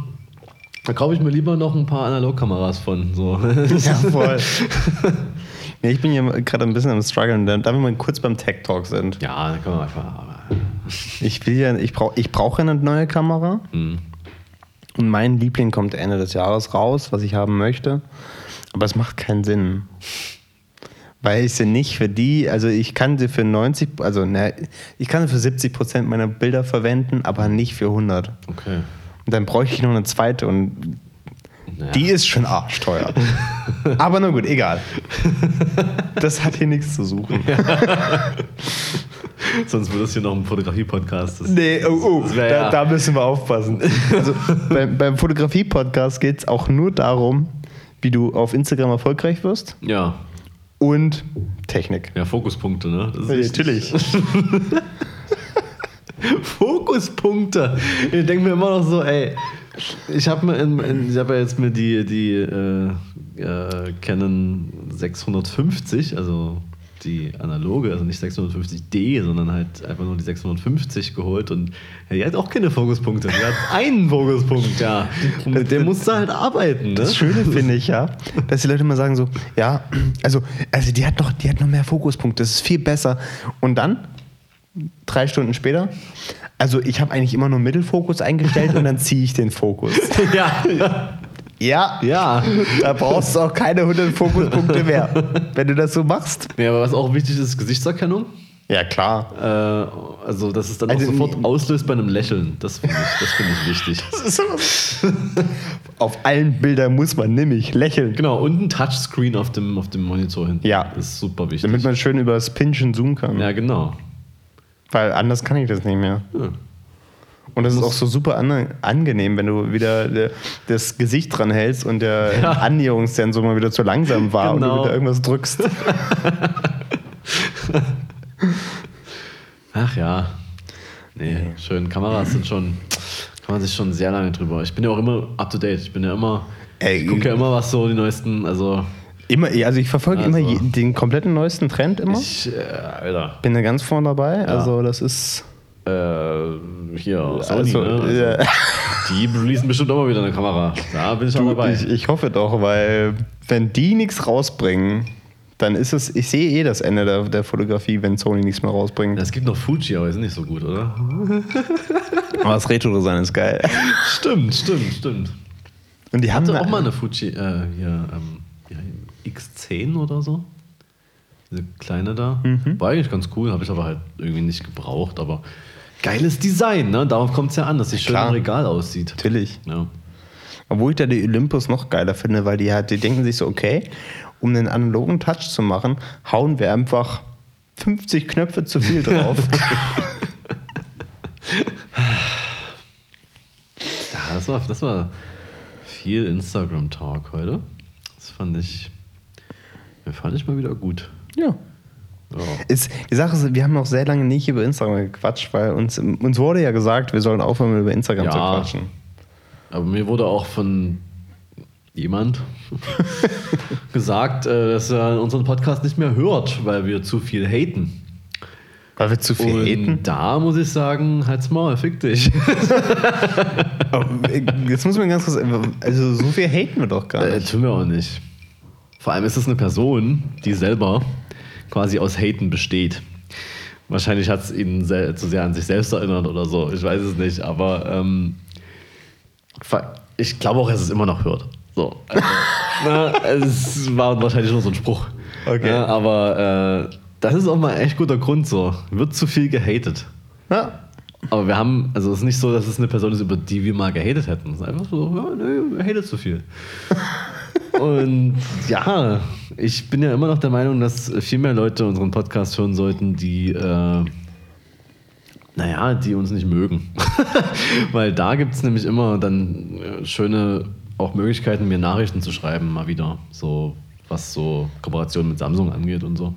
Da kaufe ich mir lieber noch ein paar Analogkameras von. So. Ja, voll. Ja, ich bin hier gerade ein bisschen am struggeln, da wir mal kurz beim Tech Talk sind. Ja, da können wir einfach. Ich will ja, ich brauche ich brauche eine neue Kamera. Hm. Und mein Liebling kommt Ende des Jahres raus, was ich haben möchte. Aber es macht keinen Sinn. Weil ich sie nicht für die, also ich kann sie für 90, also ne, ich kann sie für 70 Prozent meiner Bilder verwenden, aber nicht für 100. Okay. Und dann bräuchte ich noch eine zweite und Naja. die ist schon arschteuer. aber na gut, egal. Das hat hier nichts zu suchen. Sonst wird das hier noch ein Fotografie-Podcast. Nee, oh, oh, wär da, ja- da müssen wir aufpassen. Also beim, beim Fotografie-Podcast geht es auch nur darum, wie du auf Instagram erfolgreich wirst Ja. und Technik. Ja, Fokuspunkte, ne? Ist Natürlich. Fokuspunkte. Ich denke mir immer noch so, ey, ich habe mir in, in, ich hab ja jetzt mir die, die äh, äh, Canon 650, also die analoge, also nicht 650D, sondern halt einfach nur die 650 geholt und ja, die hat auch keine Fokuspunkte. Die hat einen Fokuspunkt, ja. Und mit dem musst du halt arbeiten, ne? Das Schöne finde ich ja, dass die Leute immer sagen so, ja, also, also die hat noch, die hat noch mehr Fokuspunkte, das ist viel besser. Und dann drei Stunden später, also ich habe eigentlich immer nur Mittelfokus eingestellt und dann ziehe ich den Fokus. ja, ja. Ja, da brauchst du auch keine 100 Fokuspunkte mehr, wenn du das so machst. ja, aber was auch wichtig ist, Gesichtserkennung. Ja, klar. Äh, also, dass es dann Also, auch sofort auslöst bei einem Lächeln. Das finde ich, das find ich wichtig. Auf allen Bildern muss man nämlich lächeln, Genau, und ein Touchscreen auf dem, auf dem Monitor hinten. Ja. Das ist super wichtig. damit man schön über das Pinchen zoomen kann. ja, genau. Weil anders kann ich das nicht mehr. Ja. Und das ist auch so super an, angenehm, wenn du wieder äh, das Gesicht dran hältst und der Ja. Annäherungssensor mal wieder zu langsam war und Genau. du wieder irgendwas drückst. Ach ja. Nee, schön. Kameras sind schon, kann man sich schon sehr lange drüber. Ich bin ja auch immer up to date. Ich bin ja immer, Ey, ich gucke ja immer, was so die neuesten, also Immer, also ich verfolge Also. immer den kompletten neuesten Trend immer. ich, äh, Alter, bin da ganz vorne dabei. Also das ist. Äh, hier, Sony, Also, ne? Also, ja. Die releasen bestimmt auch mal wieder eine Kamera. Da bin ich auch dabei. ich, ich hoffe doch, weil wenn die nichts rausbringen, dann ist es, ich sehe eh das Ende der, der Fotografie, wenn Sony nichts mehr rausbringt. es gibt noch Fuji, aber die sind nicht so gut, oder? Aber das Retro-Design ist geil. Stimmt, stimmt, stimmt. Und die haben Hatte auch mal eine Fuji, äh, hier, ähm, ja, X10 oder so. Diese kleine da. Mhm. War eigentlich ganz cool, habe ich aber halt irgendwie nicht gebraucht. Aber geiles Design, ne? Darauf kommt es ja an, dass sie schön im Regal aussieht. Natürlich. Ja. Obwohl ich da die Olympus noch geiler finde, weil die halt, die denken sich so, okay, um einen analogen Touch zu machen, hauen wir einfach 50 Knöpfe zu viel drauf. ja, das war, das war viel Instagram-Talk heute. Das fand ich, fand ich mal wieder gut. ja. Ja. Ist, die Sache ist, wir haben noch sehr lange nicht über Instagram gequatscht, weil uns, uns wurde ja gesagt, wir sollen aufhören, über Instagram zu Ja. quatschen. Aber mir wurde auch von jemand gesagt, äh, dass er unseren Podcast nicht mehr hört, weil wir zu viel haten. Weil wir zu viel Und haten. da muss ich sagen, halt's Maul, fick dich. Äh, Jetzt muss man ganz kurz, also so viel haten wir doch gar äh, nicht. tun wir auch nicht. Vor allem ist es eine Person, die selber quasi aus Haten besteht. Wahrscheinlich hat es ihn sehr, zu sehr an sich selbst erinnert oder so. Ich weiß es nicht, aber ähm, ich glaube auch, dass es immer noch hört. So. Also, na, es war wahrscheinlich nur so ein Spruch. Okay. Ja, aber äh, das ist auch mal echt guter Grund so. Wird zu viel gehatet. Ja. Aber wir haben, also es ist nicht so, dass es eine Person ist, über die wir mal gehatet hätten. Es ist einfach so, ja, nee, er hatet zu viel. Und ja, ich bin ja immer noch der Meinung, dass viel mehr Leute unseren Podcast hören sollten, die, äh, naja, die uns nicht mögen. Weil da gibt es nämlich immer dann äh, schöne auch Möglichkeiten, mir Nachrichten zu schreiben, mal wieder. So, was so Kooperation mit Samsung angeht und so.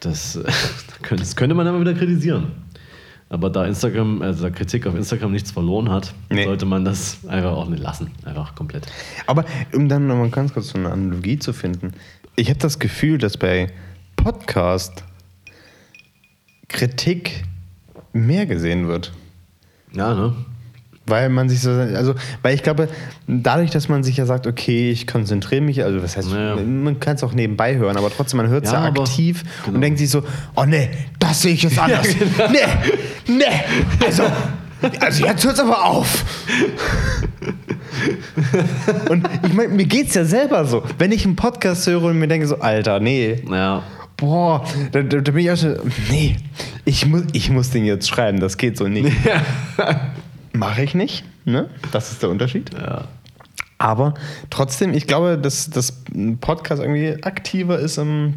Das, das könnte man mal wieder kritisieren. Aber da Instagram, also da Kritik auf Instagram nichts verloren hat, Nee. sollte man das einfach auch nicht lassen. Einfach komplett. Aber um dann nochmal ganz kurz so eine Analogie zu finden. Ich habe das Gefühl, dass bei Podcast Kritik mehr gesehen wird. Ja, ne? Weil man sich so, also, weil ich glaube, dadurch, dass man sich ja sagt, okay, ich konzentriere mich, also was heißt, Ja. man kann es auch nebenbei hören, aber trotzdem, man hört es ja, Ja, aktiv genau. und denkt sich so, oh nee, das sehe ich jetzt anders. Nee, nee, also, also jetzt hört es aber auf. und ich meine, mir geht es ja selber so. Wenn ich einen Podcast höre und mir denke so, Alter, nee, Ja. boah, da, da, da bin ich auch schon, nee, ich muss, ich muss den jetzt schreiben, das geht so nicht. Mache ich nicht, ne? Das ist der Unterschied. ja. Aber trotzdem, ich glaube, dass das Podcast irgendwie aktiver ist im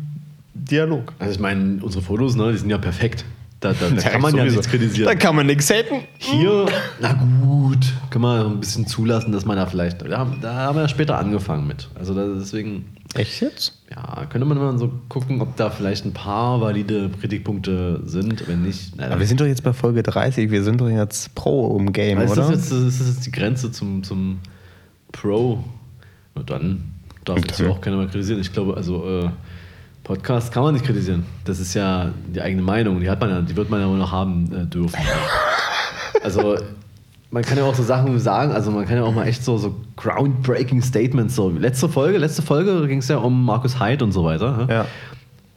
Dialog. Also ich meine, unsere Fotos, ne, die sind ja perfekt. Da, da, da kann man ja sowieso. nichts kritisieren. Da kann man nichts haten. Hier, na gut, kann man ein bisschen zulassen, dass man da vielleicht. Ja, da haben wir ja später angefangen mit. Also da, deswegen, Echt jetzt? ja, könnte man mal so gucken, ob da vielleicht ein paar valide Kritikpunkte sind. Wenn nicht, na, Aber wir sind doch jetzt bei Folge 30, wir sind doch jetzt Pro im Game, ist, oder? das jetzt, ist das jetzt die Grenze zum, zum Pro? Na dann darf jetzt Okay. ja auch keiner mehr kritisieren. Ich glaube, also äh, Podcast kann man nicht kritisieren. Das ist ja die eigene Meinung. Die hat man ja, die wird man ja wohl noch haben äh, dürfen. Also man kann ja auch so Sachen sagen, also man kann ja auch mal echt so, so groundbreaking Statements, so letzte Folge, letzte Folge ging es ja um Markus Heid und so weiter. Ja.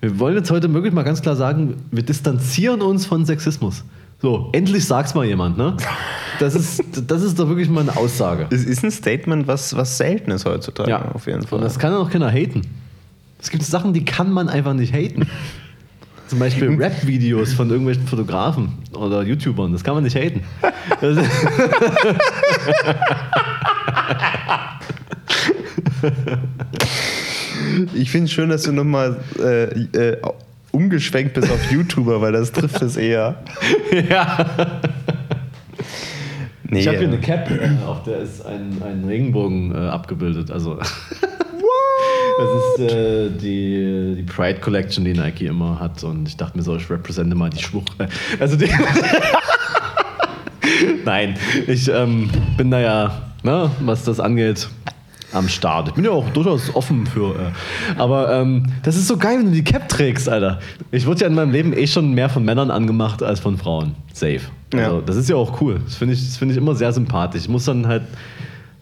Wir wollen jetzt heute wirklich mal ganz klar sagen, wir distanzieren uns von Sexismus. So, endlich sag's mal jemand, ne? Das ist, das ist doch wirklich mal eine Aussage. Es ist ein Statement, was, was selten ist heutzutage, auf jeden Fall. Und das kann auch keiner haten. Es gibt Sachen, die kann man einfach nicht haten. Zum Beispiel Rap-Videos von irgendwelchen Fotografen oder YouTubern. Das kann man nicht haten. Ich finde es schön, dass du nochmal äh, äh, umgeschwenkt bist auf YouTuber, weil das trifft es eher. ja. Nee, Ich habe hier äh, eine Cap, auf der ist ein, ein Regenbogen äh, abgebildet. Also. Das ist äh, die, die Pride Collection, die Nike immer hat. Und ich dachte mir so, ich represente mal die Schwuch. äh, Also die. Nein, ich ähm, bin da ja, ne, was das angeht, am Start. Ich bin ja auch durchaus offen für. Äh, aber ähm, das ist so geil, wenn du die Cap trägst, Alter. Ich wurde ja in meinem Leben eh schon mehr von Männern angemacht als von Frauen. Safe. Also, Ja. das ist ja auch cool. Das finde ich, das find ich immer sehr sympathisch. Ich muss dann halt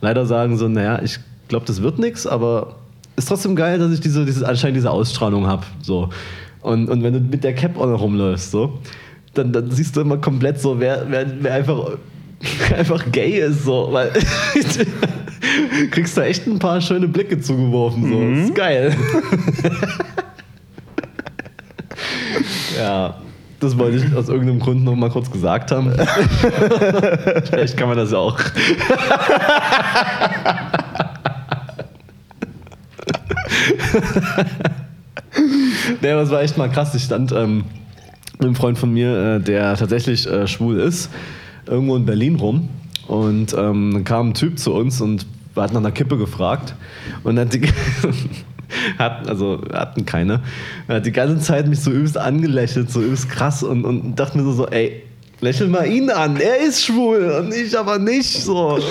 leider sagen, so, naja, ich glaube, das wird nichts, aber ist trotzdem geil, dass ich diese, diese anscheinend diese Ausstrahlung habe. So. Und, und wenn du mit der Cap auch noch rumläufst, so, dann, dann siehst du immer komplett so, wer, wer, wer einfach, einfach gay ist. So. Weil kriegst da echt ein paar schöne Blicke zugeworfen. So. Das ist geil. ja. Das wollte ich aus irgendeinem Grund noch mal kurz gesagt haben. Vielleicht kann man das ja auch. nee, es war echt mal krass. Ich stand ähm, mit einem Freund von mir, äh, der tatsächlich äh, schwul ist, irgendwo in Berlin rum. Und ähm, dann kam ein Typ zu uns und hat nach einer Kippe gefragt. Und hat die. Hat, also hatten keine. Er hat die ganze Zeit mich so übelst angelächelt, so übelst krass und, und dachte mir so, so, ey, lächel mal ihn an, er ist schwul und ich aber nicht. So.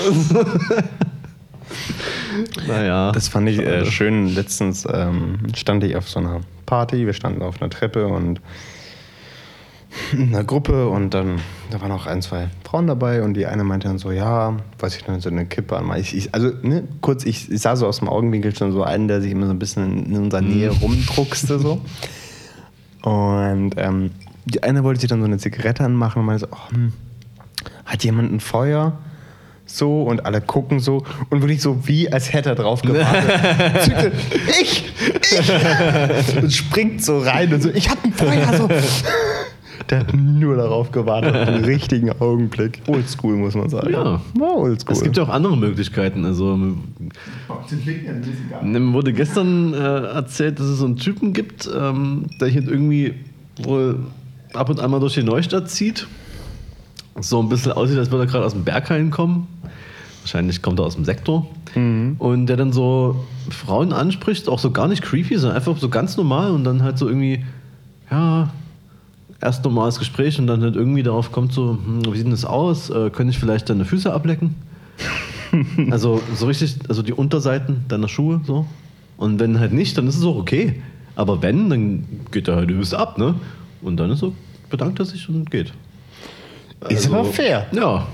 naja. Das fand ich äh, schön. Letztens ähm, stand ich auf so einer Party, wir standen auf einer Treppe und in einer Gruppe und dann da waren auch ein, zwei Frauen dabei und die eine meinte dann so, ja, weiß ich noch, so eine Kippe an. Ich, ich, also ne, kurz, ich, ich sah so aus dem Augenwinkel schon so einen, der sich immer so ein bisschen in unserer Nähe rumdruckste so. Und ähm, die eine wollte sich dann so eine Zigarette anmachen und meinte so, oh, hm, hat jemand ein Feuer? So und alle gucken so und wirklich so wie, als hätte er drauf gewartet. Ich, ich! Und springt so rein und so, ich hab ein Feuer! So. Der hat nur darauf gewartet, auf den richtigen Augenblick. Oldschool, muss man sagen. Ja. War oldschool. Es gibt ja auch andere Möglichkeiten. Also, mir mir wurde gestern äh, erzählt, dass es so einen Typen gibt, ähm, der hier irgendwie wohl ab und an mal durch die Neustadt zieht. So ein bisschen aussieht, als würde er gerade aus dem Berghain kommen. Wahrscheinlich kommt er aus dem Sektor. Und der dann so Frauen anspricht, auch so gar nicht creepy, sondern einfach so ganz normal und dann halt so irgendwie, ja, erst normales Gespräch und dann halt irgendwie darauf kommt so, hm, wie sieht denn das aus? Äh, könnte ich vielleicht deine Füße ablecken? also so richtig, also die Unterseiten deiner Schuhe so. Und wenn halt nicht, dann ist es auch okay. Aber wenn, dann geht er halt übelst ab, ne? Und dann ist so, bedankt er sich und geht. Ist aber fair. Ja.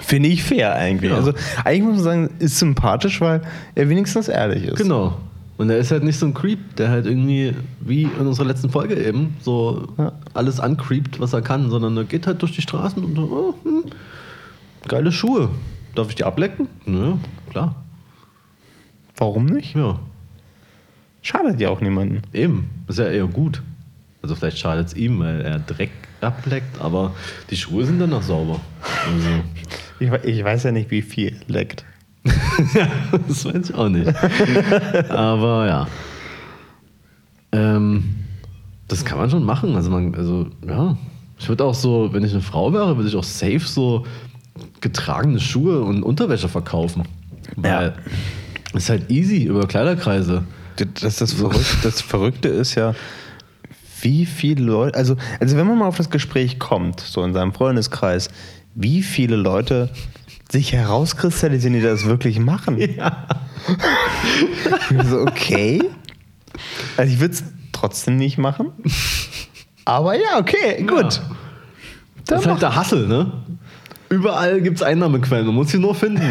Finde ich fair eigentlich. Ja. Also eigentlich muss man sagen, ist sympathisch, weil er wenigstens ehrlich ist. Genau. Und er ist halt nicht so ein Creep, der halt irgendwie, wie in unserer letzten Folge eben, so Ja. alles ancreept, was er kann, sondern er geht halt durch die Straßen und so, oh, hm, geile Schuhe. Darf ich die ablecken? Nö, klar. Warum nicht? Ja, Schadet ja auch niemanden. eben. Ist ja eher gut. Also vielleicht schadet es ihm, weil er Dreck ableckt, aber die Schuhe sind dann noch sauber. Also, Ich, ich weiß ja nicht, wie viel leckt. das weiß ich auch nicht. Aber ja. Ähm, das kann man schon machen. Also, man, also ja. Ich würde auch so, wenn ich eine Frau wäre, würde ich auch safe so getragene Schuhe und Unterwäsche verkaufen. Weil ist halt easy über Kleiderkreise. Das, das, Verrückte, das Verrückte ist ja, wie viele Leute, also, also wenn man mal auf das Gespräch kommt, so in seinem Freundeskreis, wie viele Leute sich herauskristallisieren, die das wirklich machen. Ja. So, okay. Also ich würde es trotzdem nicht machen. Aber ja, okay, gut. Das ist halt der Hassel, ne? Überall gibt es Einnahmequellen. Man muss sie nur finden.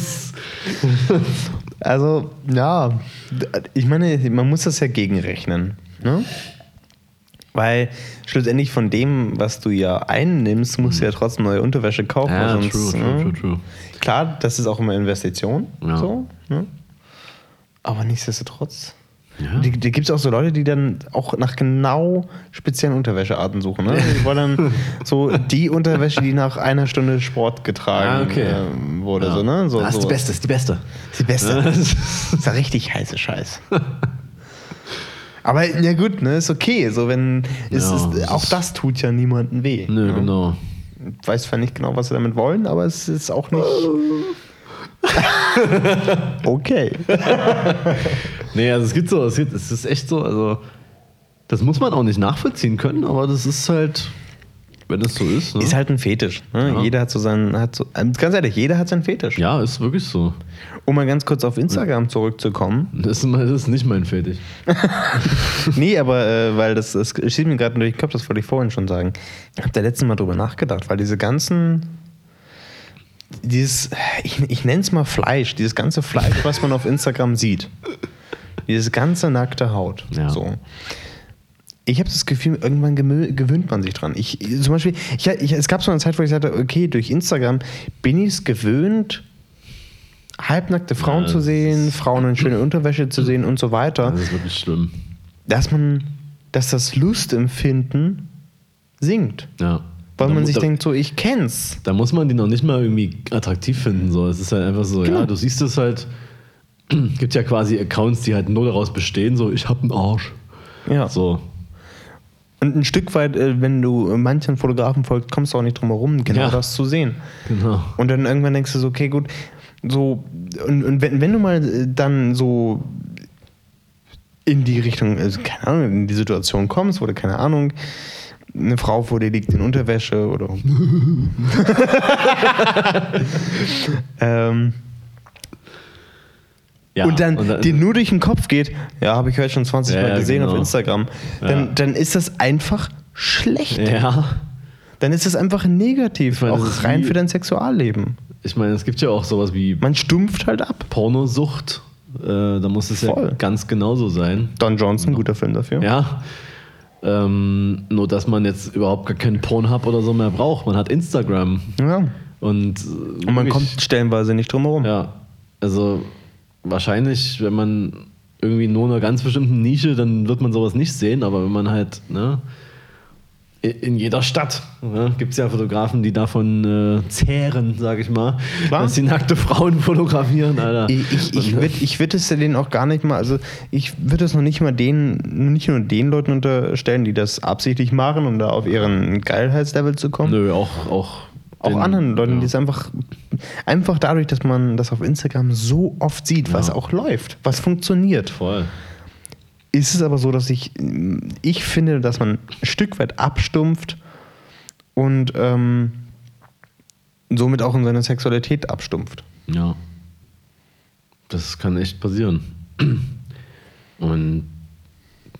So, Also, ja, ich meine, man muss das ja gegenrechnen. Ne? Weil schlussendlich von dem, was du ja einnimmst, musst du ja trotzdem neue Unterwäsche kaufen. ja, sonst, true, true, ne? true, true. Klar, das ist auch immer Investition. Ja. So, ne? Aber nichtsdestotrotz. Ja. Die, die gibt es auch so Leute, die dann auch nach genau speziellen Unterwäschearten suchen. Ne? Die wollen dann so die Unterwäsche, die nach einer Stunde Sport getragen Ah, okay. äh, wurde. Ja. So, ne? so, das ist so. die beste, ist die beste. ist die beste. Das ist ja richtig heiße Scheiß. Aber ja gut, ne, ist okay. So wenn es Ja, ist, auch ist- das tut ja niemandem weh. Nö, ne? genau. Ich weiß zwar nicht genau, was sie damit wollen, aber es ist auch nicht. okay. Nee, also es gibt so, es, gibt, es ist echt so, also das muss man auch nicht nachvollziehen können, aber das ist halt, wenn es so ist. Ne? Ist halt ein Fetisch. Ne? Ja. Jeder hat so seinen, hat so, ähm, ganz ehrlich, jeder hat seinen Fetisch. ja, ist wirklich so. Um mal ganz kurz auf Instagram zurückzukommen. Das ist, das ist nicht mein Fetisch. nee, aber äh, weil das, das steht mir gerade durch den Kopf, das wollte ich vorhin schon sagen. Ich habe da letztens Mal drüber nachgedacht, weil diese ganzen, dieses, ich, ich nenne es mal Fleisch, dieses ganze Fleisch, was man auf Instagram sieht, dieses ganze nackte Haut, Ja. so. Ich habe das Gefühl, irgendwann gewöhnt man sich dran. Ich, zum Beispiel, ich, ich, es gab so eine Zeit, wo ich sagte, okay, durch Instagram bin ich es gewöhnt, halbnackte Frauen Ja, zu sehen, Frauen in schöne Unterwäsche zu sehen und so weiter Das ist wirklich schlimm. dass man, dass das Lustempfinden sinkt. Ja. Weil Da man sich da, denkt, so, ich kenn's. Da muss man die noch nicht mal irgendwie attraktiv finden. So. Es ist halt einfach so, Genau. ja, du siehst es halt, gibt ja quasi Accounts, die halt nur daraus bestehen, so, ich hab einen Arsch. Ja. So. Und ein Stück weit, äh, wenn du manchen Fotografen folgst, kommst du auch nicht drum herum, genau Ja. das zu sehen. Genau. Und dann irgendwann denkst du so, okay, gut, so, und, und wenn, wenn du mal äh, dann so in die Richtung, also keine Ahnung, in die Situation kommst, wo du, keine Ahnung, eine Frau vor dir liegt in Unterwäsche oder. ähm, Ja, und dann dir nur durch den Kopf geht, ja, habe ich heute schon 20 Ja, Mal gesehen auf genau. Instagram, dann, Ja. dann ist das einfach schlecht. Ja. Dann ist das einfach negativ, meine, das auch ist rein wie- für dein Sexualleben. Ich meine, es gibt ja auch sowas wie Man stumpft halt ab. Pornosucht. Äh, da muss es Voll. ja ganz genauso sein. Don Johnson, guter Film dafür. Ja. Ähm, nur, dass man jetzt überhaupt gar keinen Pornhub oder so mehr braucht. Man hat Instagram. Ja. Und, äh, Und man kommt stellenweise nicht drum herum. Ja. Also, wahrscheinlich, wenn man irgendwie nur in einer ganz bestimmten Nische, dann wird man sowas nicht sehen. Aber wenn man halt, ne, in jeder Stadt ne, gibt es ja Fotografen, die davon äh, zehren, sag ich mal, Klar. dass sie nackte Frauen fotografieren, Alter. Ich, ich, ich würde ich würd es denen auch gar nicht mal, also ich würde es noch nicht mal den, nicht nur den Leuten unterstellen, die das absichtlich machen, um da auf ihren Geilheitslevel zu kommen. Nö, auch, auch, Auch den- anderen Leuten, ja. die es einfach, einfach dadurch, dass man das auf Instagram so oft sieht, was Ja. auch läuft, was funktioniert. Voll. Ist es aber so, dass ich, ich finde, dass man ein Stück weit abstumpft und ähm, somit auch in seiner Sexualität abstumpft. Ja. Das kann echt passieren. Und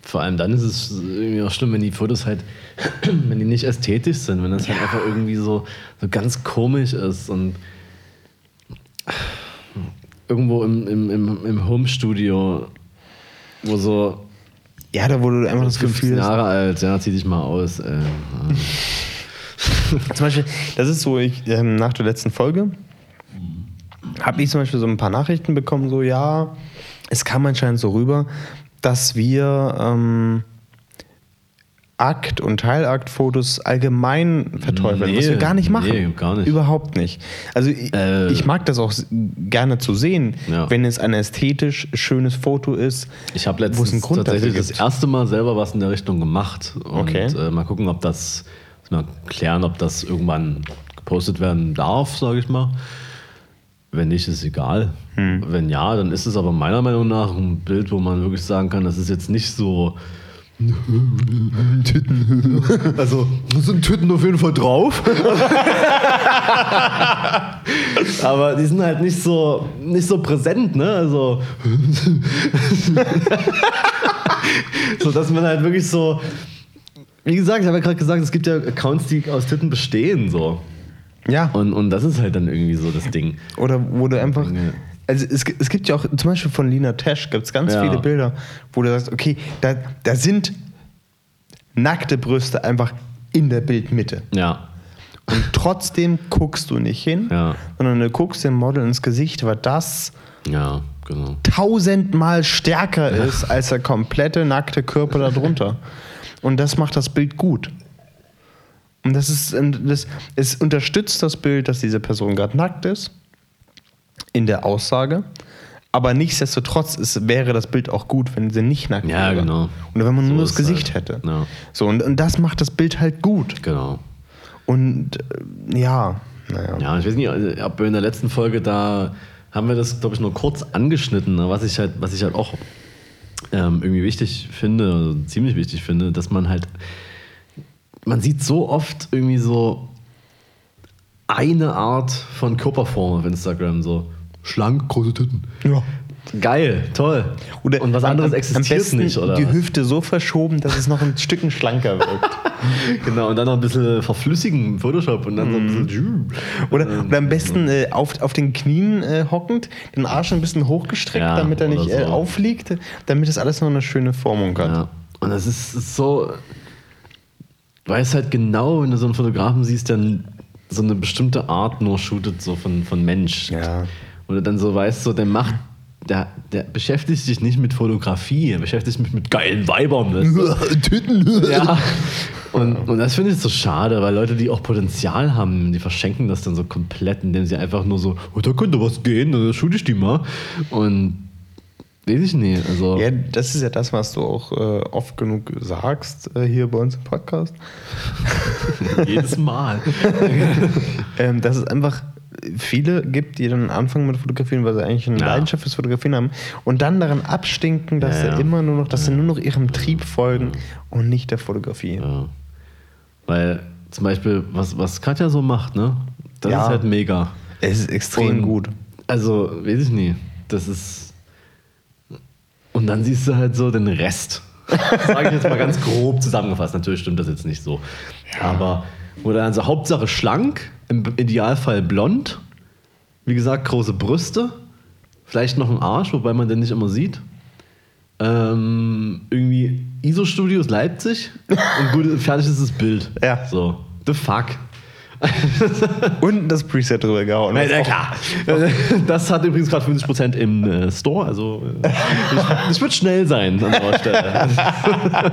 Vor allem dann ist es irgendwie auch schlimm, wenn die Fotos halt, wenn die nicht ästhetisch sind, wenn das halt einfach irgendwie so, so ganz komisch ist und irgendwo im, im, im, im Home-Studio, wo so Ja, da wurde einfach das 15 Gefühl, Jahre alt, ja, zieh dich mal aus. Ey. Zum Beispiel, das ist so, ich, ähm, nach der letzten Folge habe ich zum Beispiel so ein paar Nachrichten bekommen, so ja, es kam anscheinend so rüber, dass wir ähm, Akt- und Teilaktfotos allgemein verteufeln, was Nee, wir gar nicht machen. nee, gar nicht. Überhaupt nicht. Also ich, Äh. ich mag das auch gerne zu sehen, Ja. wenn es ein ästhetisch schönes Foto ist. Ich habe letztens einen Grund tatsächlich das erste Mal selber was in der Richtung gemacht. Und Okay. äh, mal gucken, ob das, mal klären, ob das irgendwann gepostet werden darf, sage ich mal. Wenn nicht, ist egal. Hm. Wenn ja, dann ist es aber meiner Meinung nach ein Bild, wo man wirklich sagen kann, das ist jetzt nicht so. Also, da sind Tüten auf jeden Fall drauf. Aber die sind halt nicht so, nicht so präsent, ne? Also. so, dass man halt wirklich so. Wie gesagt, ich habe ja gerade gesagt, es gibt ja Accounts, die aus Titten bestehen, so. Ja. Und, und das ist halt dann irgendwie so das Ding. Oder wo du einfach. Ja. Also es, es gibt ja auch, zum Beispiel von Lina Tesch gibt es ganz Ja. viele Bilder, wo du sagst, okay, da, da sind nackte Brüste einfach in der Bildmitte. Ja. Und trotzdem guckst du nicht hin, Ja. sondern du guckst dem Model ins Gesicht, weil das Ja, genau. tausendmal stärker ist als der komplette nackte Körper darunter. Und das macht das Bild gut. Und das ist, das, es unterstützt das Bild, dass diese Person gerade nackt ist, in der Aussage. Aber nichtsdestotrotz es wäre das Bild auch gut, wenn sie nicht nackt Ja, wäre. genau. Oder wenn man So nur das ist Gesicht halt. hätte. Ja. So, und, und das macht das Bild halt gut. Genau. Und äh, ja, naja. Ja, ich weiß nicht, also, ob wir in der letzten Folge da haben wir das, glaube ich, nur kurz angeschnitten, ne, was ich halt, was ich halt auch ähm, irgendwie wichtig finde, also ziemlich wichtig finde, dass man halt, man sieht so oft irgendwie so eine Art von Körperform auf Instagram, so schlank, große Titten. Ja. Geil, toll. Oder Und was am- anderes am existiert besten nicht, oder? Die? Hüfte so verschoben, dass es noch ein Stückchen schlanker wirkt. Genau, und dann noch ein bisschen verflüssigen im Photoshop und dann so ein Mhm. bisschen. Oder, oder am besten äh, auf, auf den Knien äh, hockend, den Arsch ein bisschen hochgestreckt, Ja, damit er nicht äh, so. auffliegt, damit es alles noch eine schöne Formung hat. Ja. Und das ist so. Du weißt halt genau, wenn du so einen Fotografen siehst, der so eine bestimmte Art nur shootet, so von, von Mensch. Ja. Und du dann so weißt, so, der macht. Der, der beschäftigt sich nicht mit Fotografie, er beschäftigt sich mit geilen Weibern. Tüten. ja. Und, und das finde ich so schade, weil Leute, die auch Potenzial haben, die verschenken das dann so komplett, indem sie einfach nur so, oh, da könnte was gehen, dann shoot ich die mal. Und weiß ich nicht. Also, Ja, das ist ja das, was du auch äh, oft genug sagst äh, hier bei uns im Podcast. jedes Mal. Ähm, dass es einfach viele gibt, die dann anfangen mit Fotografieren, weil sie eigentlich eine Ja. Leidenschaft fürs Fotografieren haben und dann daran abstinken, dass Ja, sie immer nur noch, dass sie nur noch ihrem Trieb folgen und nicht der Fotografie. Ja. Weil zum Beispiel, was, was Katja so macht, ne? Das Ja. ist halt mega. Es ist extrem Und- gut. Also, weiß ich nie. Das ist. Und dann siehst du halt so den Rest. Sage ich jetzt mal ganz grob zusammengefasst. Natürlich stimmt das jetzt nicht so. Aber wo dann so Hauptsache schlank, im Idealfall blond. Wie gesagt, große Brüste. Vielleicht noch ein Arsch, wobei man den nicht immer sieht. Ähm, irgendwie ISO-Studios Leipzig. Und gut, fertig ist das Bild. Ja. So. The fuck. Und das Preset drüber gehauen. Na klar. Das hat übrigens gerade 50% im äh, Store. Also äh, ich würde schnell sein an der Stelle.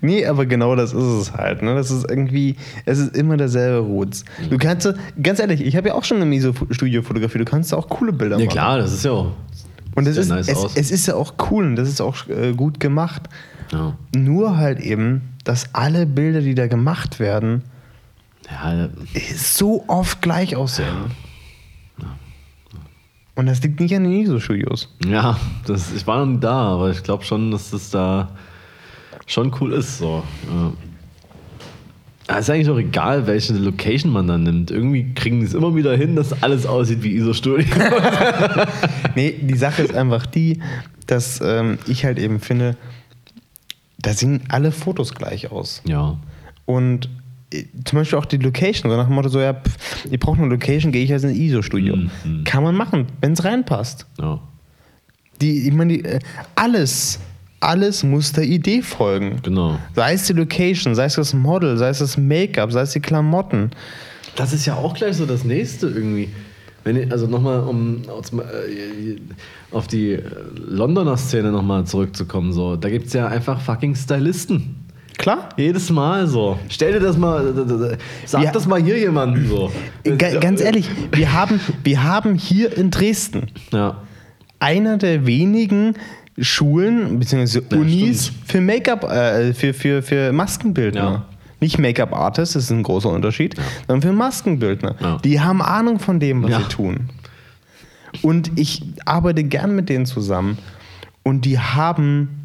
Nee, aber genau das ist es halt. Ne? Das ist irgendwie, es ist immer derselbe Roots. Du kannst, ganz ehrlich, ich habe ja auch schon im ISO-Studio fotografiert. Du kannst auch coole Bilder Ja machen. klar, das ist ja auch. Und es ist, ja nice es, es ist ja auch cool und das ist auch äh, gut gemacht. Ja. Nur halt eben, dass alle Bilder, die da gemacht werden, Ja, so oft gleich aussehen. Und das liegt nicht an den ISO-Studios. ja das, ich war noch nie da, aber ich glaube schon, dass das da schon cool ist. So. Ja. Ja, ist eigentlich auch egal, welche Location man dann nimmt. Irgendwie kriegen die es immer wieder hin, dass alles aussieht wie ISO-Studio. Nee, die Sache ist einfach die, dass ähm, ich halt eben finde, da sehen alle Fotos gleich aus. Ja. Und äh, zum Beispiel auch die Location, so nach dem Motto, so, ja, pff, ihr braucht eine Location, gehe ich jetzt in ein ISO-Studio. Mhm. Kann man machen, wenn es reinpasst. Ja. Die, ich meine, die, äh, alles, alles muss der Idee folgen. Genau. Sei es die Location, sei es das Model, sei es das Make-up, sei es die Klamotten. Das ist ja auch gleich so das nächste irgendwie. Wenn ich, also nochmal, um äh, auf die Londoner Szene nochmal zurückzukommen, so, da gibt es ja einfach fucking Stylisten. Klar. Jedes Mal so. Stell dir das mal, äh, sag Ja. das mal hier jemandem so. Ga- Ganz ehrlich, wir haben, wir haben hier in Dresden Ja. einer der wenigen Schulen bzw. Ja, Unis stimmt. für Make-up, äh, für, für, für Maskenbildner. Ja. Nicht Make-up-Artist, das ist ein großer Unterschied, sondern für Maskenbildner. Ja. Die haben Ahnung von dem, was Ja. sie tun. Und ich arbeite gern mit denen zusammen. Und die haben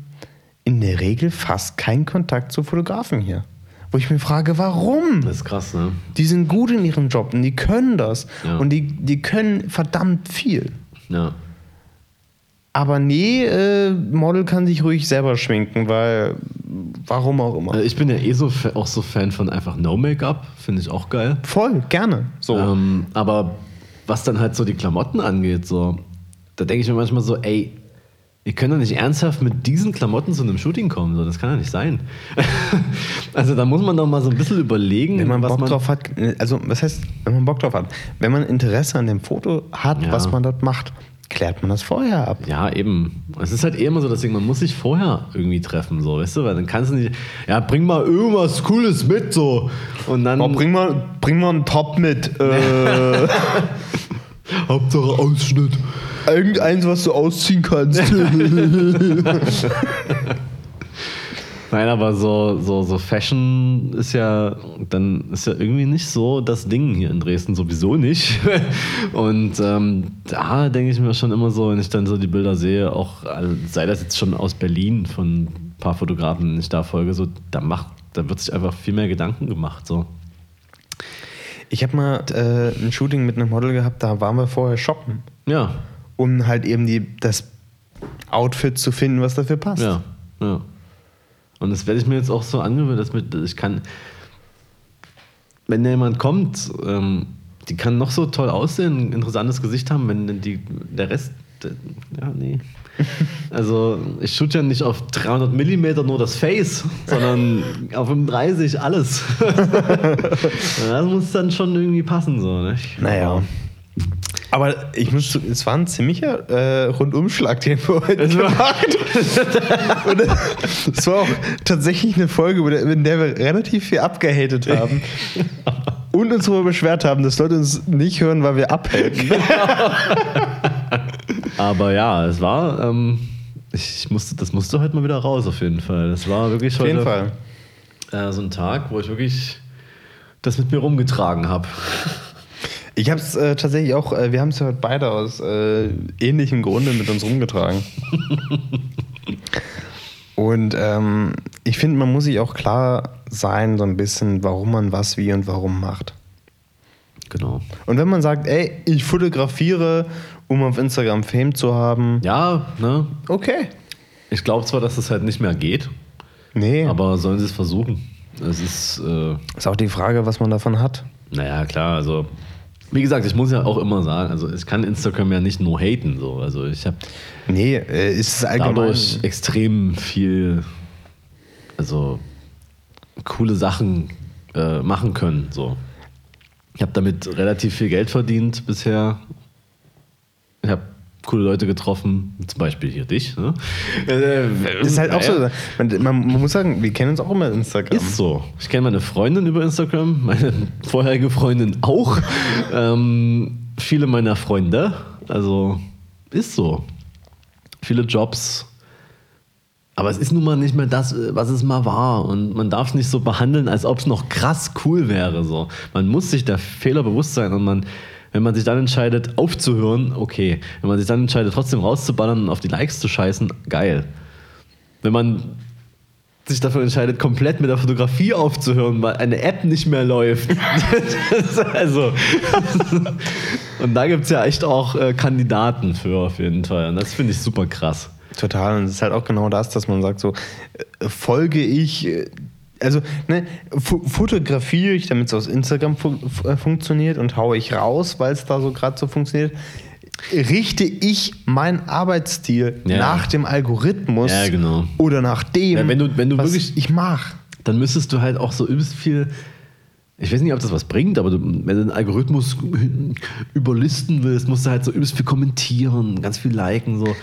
in der Regel fast keinen Kontakt zu Fotografen hier. Wo ich mir frage, warum? Das ist krass, ne? Die sind gut in ihrem Job und die können das. Ja. Und die, die können verdammt viel. Ja. Aber nee, äh, Model kann sich ruhig selber schminken, weil warum auch immer. Äh, Ich bin ja eh so auch so Fan von einfach No Make-up, finde ich auch geil. Voll, gerne. So. Ähm, aber was dann halt so die Klamotten angeht, so, da denke ich mir manchmal so, ey, ihr könnt doch nicht ernsthaft mit diesen Klamotten zu einem Shooting kommen, so, das kann ja nicht sein. also da muss man doch mal so ein bisschen überlegen, wenn man was Bock man. drauf hat, also was heißt, wenn man Bock drauf hat, wenn man Interesse an dem Foto hat, Ja. was man dort macht, klärt man das vorher ab. Ja, eben. Es ist halt eh immer so das Ding, man muss sich vorher irgendwie treffen, so, weißt du, weil dann kannst du nicht, ja, bring mal irgendwas Cooles mit, so. Und dann. Oh, bring, mal, bring mal einen Top mit. Äh, Hauptsache Ausschnitt. Irgendeins, was du ausziehen kannst. Nein, aber so, so, so Fashion ist ja, dann ist ja irgendwie nicht so das Ding hier in Dresden sowieso nicht. Und ähm, da denke ich mir schon immer so, wenn ich dann so die Bilder sehe, auch äh, sei das jetzt schon aus Berlin von ein paar Fotografen, denen ich da folge, so, da macht, da wird sich einfach viel mehr Gedanken gemacht. So. ich habe mal äh, ein Shooting mit einem Model gehabt, da waren wir vorher shoppen, Ja, um halt eben die, das Outfit zu finden, was dafür passt. ja, ja. Und das werde ich mir jetzt auch so angewöhnen, dass mit, ich kann, wenn da jemand kommt, ähm, die kann noch so toll aussehen, ein interessantes Gesicht haben, wenn die, der Rest, äh, ja, nee. Also ich shoot ja nicht auf 300 Millimeter nur das Face, sondern auf 35 alles. das muss dann schon irgendwie passen, so, ne? Naja. Aber ich muss, es war ein ziemlicher äh, Rundumschlag, den wir heute gemacht Und äh, es war auch tatsächlich eine Folge, in der wir relativ viel abgehatet haben. Und uns darüber beschwert haben, dass Leute uns nicht hören, weil wir abhaten. Aber ja, es war, ähm, ich musste, das musste heute mal wieder raus auf jeden Fall. Das war wirklich Auf jeden heute Fall. Äh, so ein Tag, wo ich wirklich das mit mir rumgetragen habe. Ich habe es äh, tatsächlich auch, äh, wir haben es ja heute beide aus äh, ähnlichem Grunde mit uns rumgetragen. und ähm, ich finde, man muss sich auch klar sein, so ein bisschen, warum man was, wie und warum macht. Genau. Und wenn man sagt, ey, ich fotografiere, um auf Instagram Fame zu haben, Ja, ne? okay. Ich glaube zwar, dass das halt nicht mehr geht, Nee, aber sollen sie es versuchen. Es ist, äh, ist auch die Frage, was man davon hat. naja, klar, also. Wie gesagt, ich muss ja auch immer sagen, also ich kann Instagram ja nicht nur haten, so. Also ich habe Nee, äh, ist es allgemein. dadurch extrem viel, also coole Sachen äh, machen können. So. Ich habe damit relativ viel Geld verdient bisher. Ich habe coole Leute getroffen, zum Beispiel hier dich. Ne? Äh, ist halt auch so. Man, man, man muss sagen, wir kennen uns auch immer Instagram. Ist so. Ich kenne meine Freundin über Instagram, meine vorherige Freundin auch. ähm, viele meiner Freunde. Also ist so. Viele Jobs. Aber es ist nun mal nicht mehr das, was es mal war. Und man darf es nicht so behandeln, als ob es noch krass cool wäre. So. Man muss sich der Fehler bewusst sein und man, wenn man sich dann entscheidet, aufzuhören, okay. Wenn man sich dann entscheidet, trotzdem rauszuballern und auf die Likes zu scheißen, geil. Wenn man sich dafür entscheidet, komplett mit der Fotografie aufzuhören, weil eine App nicht mehr läuft. Also. Und da gibt es ja echt auch äh, Kandidaten für auf jeden Fall. Und das finde ich super krass. Total. Und es ist halt auch genau das, dass man sagt, so äh, folge ich, äh, also ne, fo fotografiere ich, damit es aus Instagram fu äh, funktioniert und haue ich raus, weil es da so gerade so funktioniert. Richte ich meinen Arbeitsstil Ja. nach dem Algorithmus Ja, genau. oder nach dem, Ja, wenn du- wenn du was wirklich- ich mache? dann müsstest du halt auch so übelst viel. Ich weiß nicht, ob das was bringt, aber du, wenn du den Algorithmus überlisten willst, musst du halt so übelst viel kommentieren, ganz viel liken, so.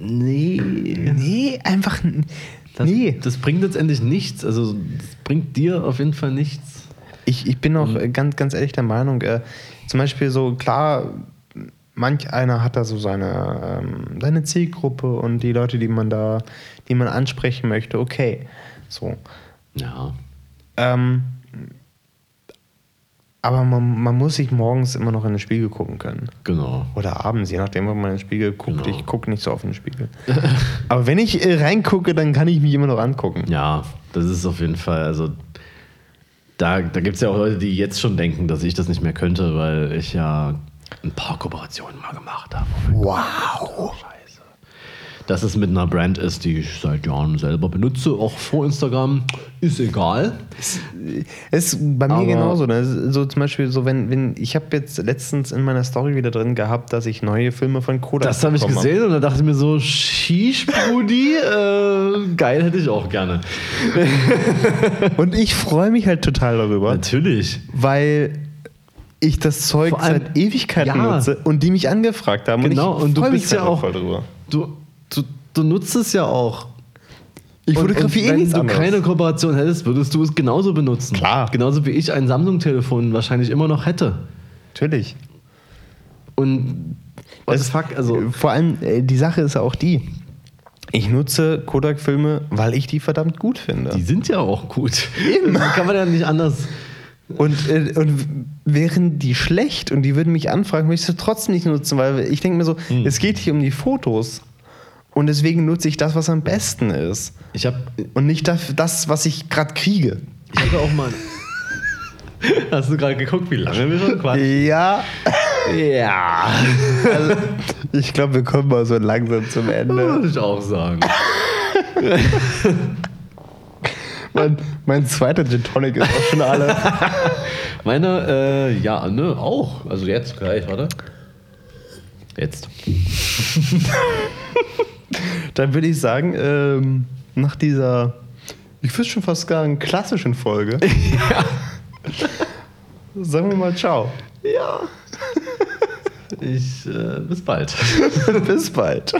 Nee. Nee, einfach. Das, nee. das bringt letztendlich nichts. Also, das bringt dir auf jeden Fall nichts. Ich, ich bin auch äh, ganz, ganz ehrlich der Meinung, äh, zum Beispiel so, klar, manch einer hat da so seine, ähm, seine Zielgruppe und die Leute, die man da, die man ansprechen möchte, okay. So. Ja. Ähm, aber man, man muss sich morgens immer noch in den Spiegel gucken können. Genau. Oder abends, je nachdem, wann man in den Spiegel guckt. Genau. Ich gucke nicht so oft in den Spiegel. aber wenn ich äh, reingucke, dann kann ich mich immer noch angucken. Ja, das ist auf jeden Fall, also da, da gibt es ja auch Leute, die jetzt schon denken, dass ich das nicht mehr könnte, weil ich ja ein paar Kooperationen mal gemacht habe. Wow. Scheiße. Dass es mit einer Brand ist, die ich seit Jahren selber benutze, auch vor Instagram, ist egal. Ist bei mir Aber- genauso. Ne? So zum Beispiel, so wenn, wenn ich habe jetzt letztens in meiner Story wieder drin gehabt, dass ich neue Filme von Kodak Das habe ich gesehen und da dachte ich mir so, Shish, Brudi, äh, geil hätte ich auch gerne. Und ich freue mich halt total darüber, Natürlich. weil ich das Zeug seit Ewigkeiten Ja. nutze und die mich angefragt haben. Genau, und ich und du bist mich ja auch- voll drüber. Du, du, nutzt es ja auch. Ich fotografiere eh wenn nichts du anderes. keine Kooperation hättest, würdest du es genauso benutzen. Klar. Genauso wie ich ein Samsung-Telefon wahrscheinlich immer noch hätte. Natürlich. Und what the Das- fuck, also Vor allem, äh, die Sache ist ja auch die. Ich nutze Kodak-Filme, weil ich die verdammt gut finde. die sind ja auch gut. Eben. Kann man ja nicht anders. Und, äh, und wären die schlecht und die würden mich anfragen, würde ich sie trotzdem nicht nutzen, weil ich denke mir so, Hm. es geht hier um die Fotos. Und deswegen nutze ich das, was am besten ist. Ich habe Und nicht das, das was ich gerade kriege. ich hatte auch mal. Hast du gerade geguckt, wie lange wir schon quatschen? Ja. Ja. Also, ich glaube, wir kommen mal so langsam zum Ende. Würde ich auch sagen. Mein, mein zweiter Gin Tonic ist auch schon alle. Meine, äh, ja, ne, auch. Also jetzt gleich, warte. Jetzt. Dann würde ich sagen, ähm, nach dieser, ich würde schon fast sagen, klassischen Folge, sagen wir mal Ciao. Ja. Ich, äh, bis bald. Bis bald.